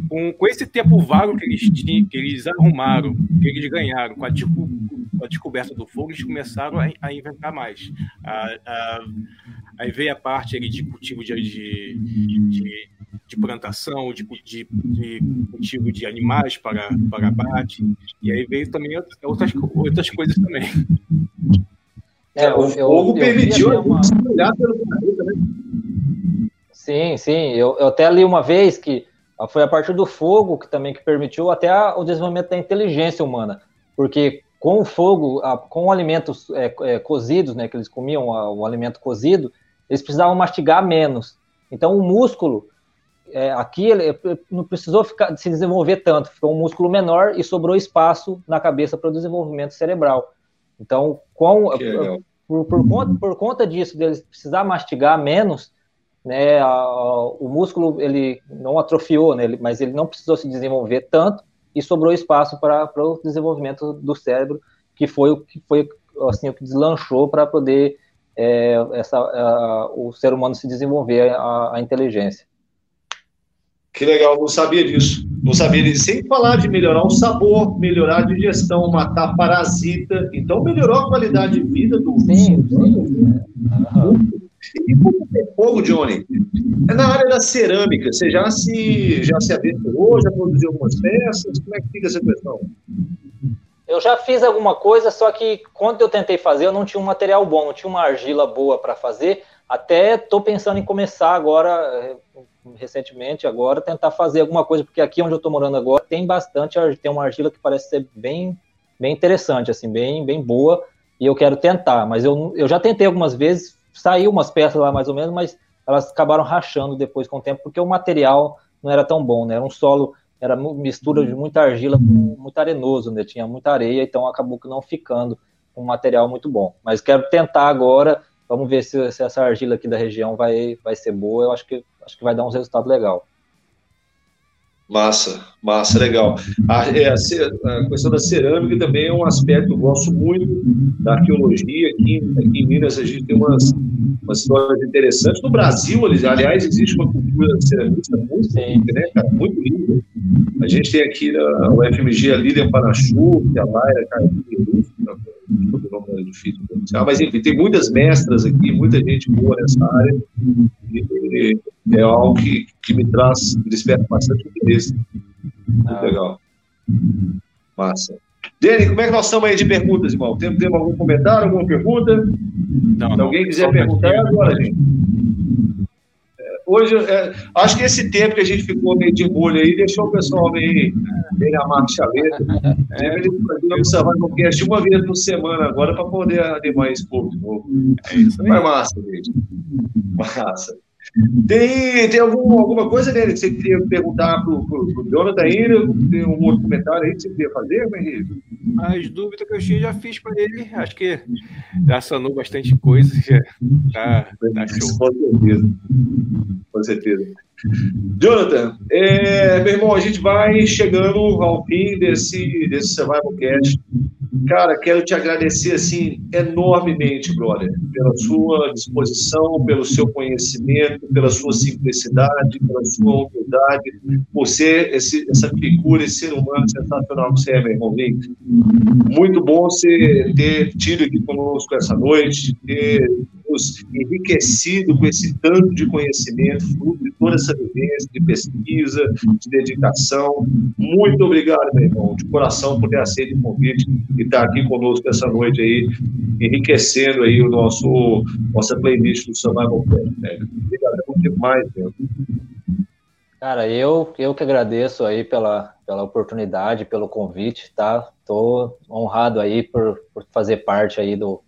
Speaker 2: com, com esse tempo vago que eles tinham, que eles arrumaram, que eles ganharam com a, com a descoberta do fogo, eles começaram a, a inventar mais. A, a, Aí veio a parte ali de cultivo de, de, de, de plantação, de, de, de, cultivo de animais para, para abate, e aí veio também outras, outras coisas também.
Speaker 1: É, o fogo permitiu a uma... olhar pelo planeta, né?
Speaker 3: Sim, sim. Eu, eu até li uma vez que foi a partir do fogo que também que permitiu até a, o desenvolvimento da inteligência humana, porque com o fogo, com alimentos é, é, cozidos, né, que eles comiam o alimento cozido, eles precisavam mastigar menos. Então, o músculo, é, aqui, ele não precisou ficar, se desenvolver tanto, ficou um músculo menor e sobrou espaço na cabeça para o desenvolvimento cerebral. Então, com, por, por, conta, por conta disso, deles precisar mastigar menos, né, a, o músculo ele não atrofiou, né, mas ele não precisou se desenvolver tanto e sobrou espaço para o desenvolvimento do cérebro, que foi o que foi assim o que deslanchou para poder é, essa, a, o ser humano se desenvolver a, a, inteligência.
Speaker 1: Que legal, não sabia disso. Não sabia disso. Sem falar de melhorar o sabor, melhorar a digestão, matar parasita. Então melhorou a qualidade de vida do
Speaker 3: sim, sim. Uhum.
Speaker 1: Fogo, Johnny? É na área da cerâmica. Você já se, já se aventurou, já produziu algumas peças? Como é que fica essa questão?
Speaker 3: Eu já fiz alguma coisa, só que quando eu tentei fazer, eu não tinha um material bom, não tinha uma argila boa para fazer. Até estou pensando em começar agora, recentemente, agora, tentar fazer alguma coisa, porque aqui onde eu estou morando agora tem bastante, tem uma argila que parece ser bem, bem interessante, assim, bem, bem boa, e eu quero tentar. Mas eu, eu já tentei algumas vezes, saiu umas peças lá mais ou menos, mas elas acabaram rachando depois com o tempo, porque o material não era tão bom, né? Era um solo era mistura de muita argila com muito arenoso, né? Tinha muita areia, então acabou que não ficando um material muito bom. Mas quero tentar agora, vamos ver se, se, essa argila aqui da região vai, vai ser boa, eu acho que, acho que vai dar uns resultados legais.
Speaker 1: Massa, massa, legal. A, é, a, a, questão da cerâmica também é um aspecto, eu gosto muito da arqueologia. Aqui, aqui em Minas a gente tem umas, umas histórias interessantes. No Brasil, aliás, existe uma cultura ceramista muito né, cara? Muito linda. A gente tem aqui na UFMG a Lilian Panachu, que é a Laira Carlinhos, o nome é difícil pronunciar, mas enfim, tem muitas mestras aqui, muita gente boa nessa área, e é algo que, que me traz, me desperta bastante interesse. Muito ah. legal. Massa. Dani, como é que nós estamos aí de perguntas, irmão? Temos, temos algum comentário, alguma pergunta? Não, Se alguém quiser perguntar, agora, gente hoje, é, acho que esse tempo que a gente ficou meio de molho aí deixou o pessoal meio, meio na marcha lenta. É, ele fazer o Survival Cast uma vez por semana agora para poder animar esse povo de novo. É isso. Mas massa, gente. Massa. Tem, tem algum, alguma coisa dele que você queria perguntar para o Jonathan ainda? Tem um outro comentário aí que você queria fazer, Henrique?
Speaker 2: As dúvidas que eu tinha já fiz para ele. Acho que já sanou bastante coisa. Já tá, tá show.
Speaker 1: Com certeza. Com certeza. Jonathan, é, meu irmão, a gente vai chegando ao fim desse, desse Survival Cast. Cara, quero te agradecer assim enormemente, brother, pela sua disposição, pelo seu conhecimento, pela sua simplicidade, pela sua humildade, por ser esse, essa figura, esse ser humano sensacional que você é, meu irmão. Muito bom você ter tido aqui conosco essa noite, ter sermos enriquecidos com esse tanto de conhecimento, de toda essa vivência, de pesquisa, de dedicação. Muito obrigado, meu irmão, de coração, por ter aceito o convite e estar aqui conosco essa noite aí, enriquecendo aí o nosso, nossa playlist do Survival Plan. Né? Obrigado demais, meu.
Speaker 3: Cara, eu, eu que agradeço aí pela, pela oportunidade, pelo convite, tá? Tô honrado aí por, por fazer parte aí do,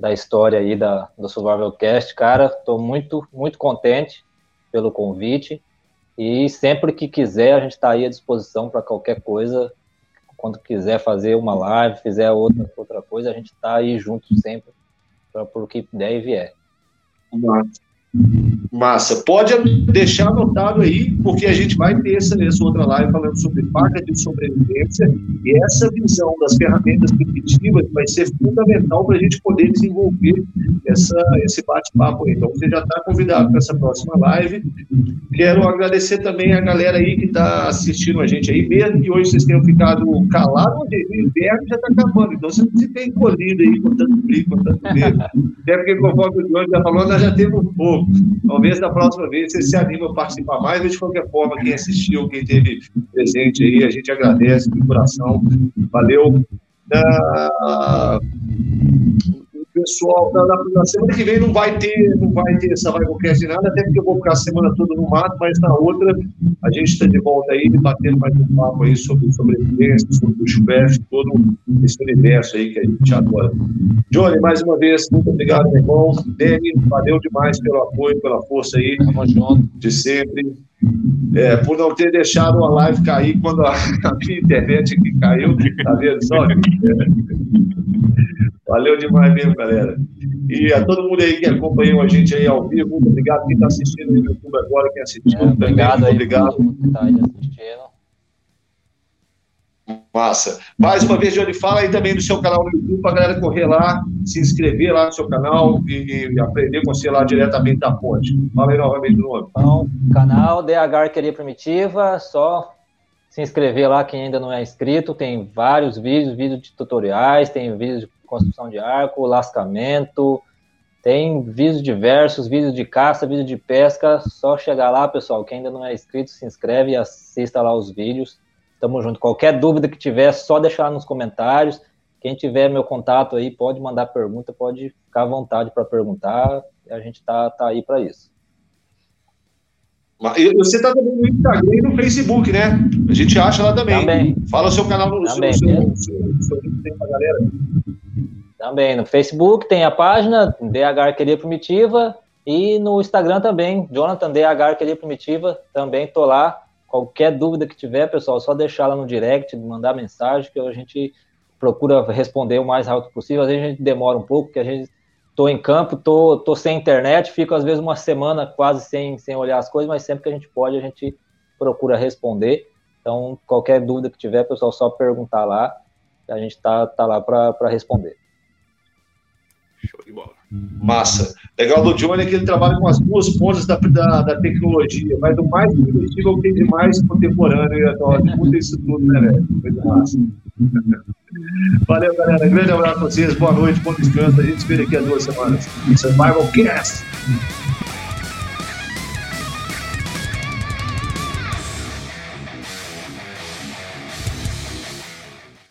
Speaker 3: da história aí da, do Survival Cast, cara, tô muito, muito contente pelo convite e sempre que quiser a gente está aí à disposição para qualquer coisa, quando quiser fazer uma live, fizer outra, outra coisa, a gente está aí junto sempre para o que der e vier.
Speaker 1: Nossa. Massa. Pode deixar anotado aí, porque a gente vai ter essa, essa outra live falando sobre faca de sobrevivência e essa visão das ferramentas primitivas vai ser fundamental para a gente poder desenvolver essa, esse bate-papo aí. Então, você já está convidado para essa próxima live. Quero agradecer também a galera aí que está assistindo a gente aí, mesmo que hoje vocês tenham ficado calados, o inverno já está acabando, então você não tem encolhido aí com tanto frio, com tanto medo. Até porque, conforme o João já falou, nós já temos um pouco. Talvez da próxima vez você se anime a participar mais, mas de qualquer forma, quem assistiu, quem teve presente aí, a gente agradece de coração. Valeu. Uh, pessoal, na, na, semana que vem não vai ter, não vai ter essa Vaivocast nada, até porque eu vou ficar a semana toda no mato, mas na outra a gente está de volta aí, batendo mais um papo aí sobre sobrevivência, sobre o bushcraft, todo esse universo aí que a gente adora. Johnny, mais uma vez, muito obrigado, meu irmão. Dani, valeu demais pelo apoio, pela força aí. Tamo junto. De sempre. É, por não ter deixado a live cair quando a, a minha internet aqui caiu, tá vendo só? Valeu demais mesmo, galera. E a todo mundo aí que acompanhou a gente aí ao vivo, muito obrigado. Quem está assistindo no YouTube agora, quem assistiu é,
Speaker 3: obrigado
Speaker 1: também,
Speaker 3: aí, obrigado. Tá assistindo.
Speaker 1: Massa. Mais uma vez, Johnny, fala aí também do seu canal no YouTube para a galera correr lá, se inscrever lá no seu canal e, e, aprender com você lá diretamente da fonte. Fala aí novamente do nome.
Speaker 3: Então, canal DH Arqueria Primitiva, só se inscrever lá quem ainda não é inscrito. Tem vários vídeos, vídeos de tutoriais, tem vídeos de construção de arco, lascamento, tem vídeos diversos, vídeos de caça, vídeo de pesca. Só chegar lá, pessoal. Quem ainda não é inscrito, se inscreve e assista lá os vídeos. Tamo junto. Qualquer dúvida que tiver, só deixar nos comentários. Quem tiver meu contato aí, pode mandar pergunta, pode ficar à vontade para perguntar. A gente tá, tá aí para isso.
Speaker 1: Você está também no Instagram e no Facebook, né? A gente acha lá também.
Speaker 3: Também.
Speaker 1: Fala o seu canal no também, seu, seu, seu, seu, tem pra galera.
Speaker 3: Também, no Facebook tem a página DH Arqueria Primitiva e no Instagram também, Jonathan DH Arqueria Primitiva, também tô lá. Qualquer dúvida que tiver, pessoal, só deixar lá no direct, mandar mensagem que a gente procura responder o mais rápido possível. Às vezes a gente demora um pouco, porque a gente tô em campo, tô, tô sem internet, fico às vezes uma semana quase sem, sem olhar as coisas, mas sempre que a gente pode, a gente procura responder. Então, qualquer dúvida que tiver, pessoal, só perguntar lá, a gente tá, tá lá para responder.
Speaker 1: Show de bola. Massa. Legal do Johnny é que ele trabalha com as duas pontas da, da, da tecnologia, mas do mais primitivo que tem de mais contemporâneo atual. isso tudo, né, velho? Coisa massa. Valeu, galera. Grande abraço pra vocês. Boa noite, bom descanso. A gente se vê daqui a duas semanas. Survival Cast.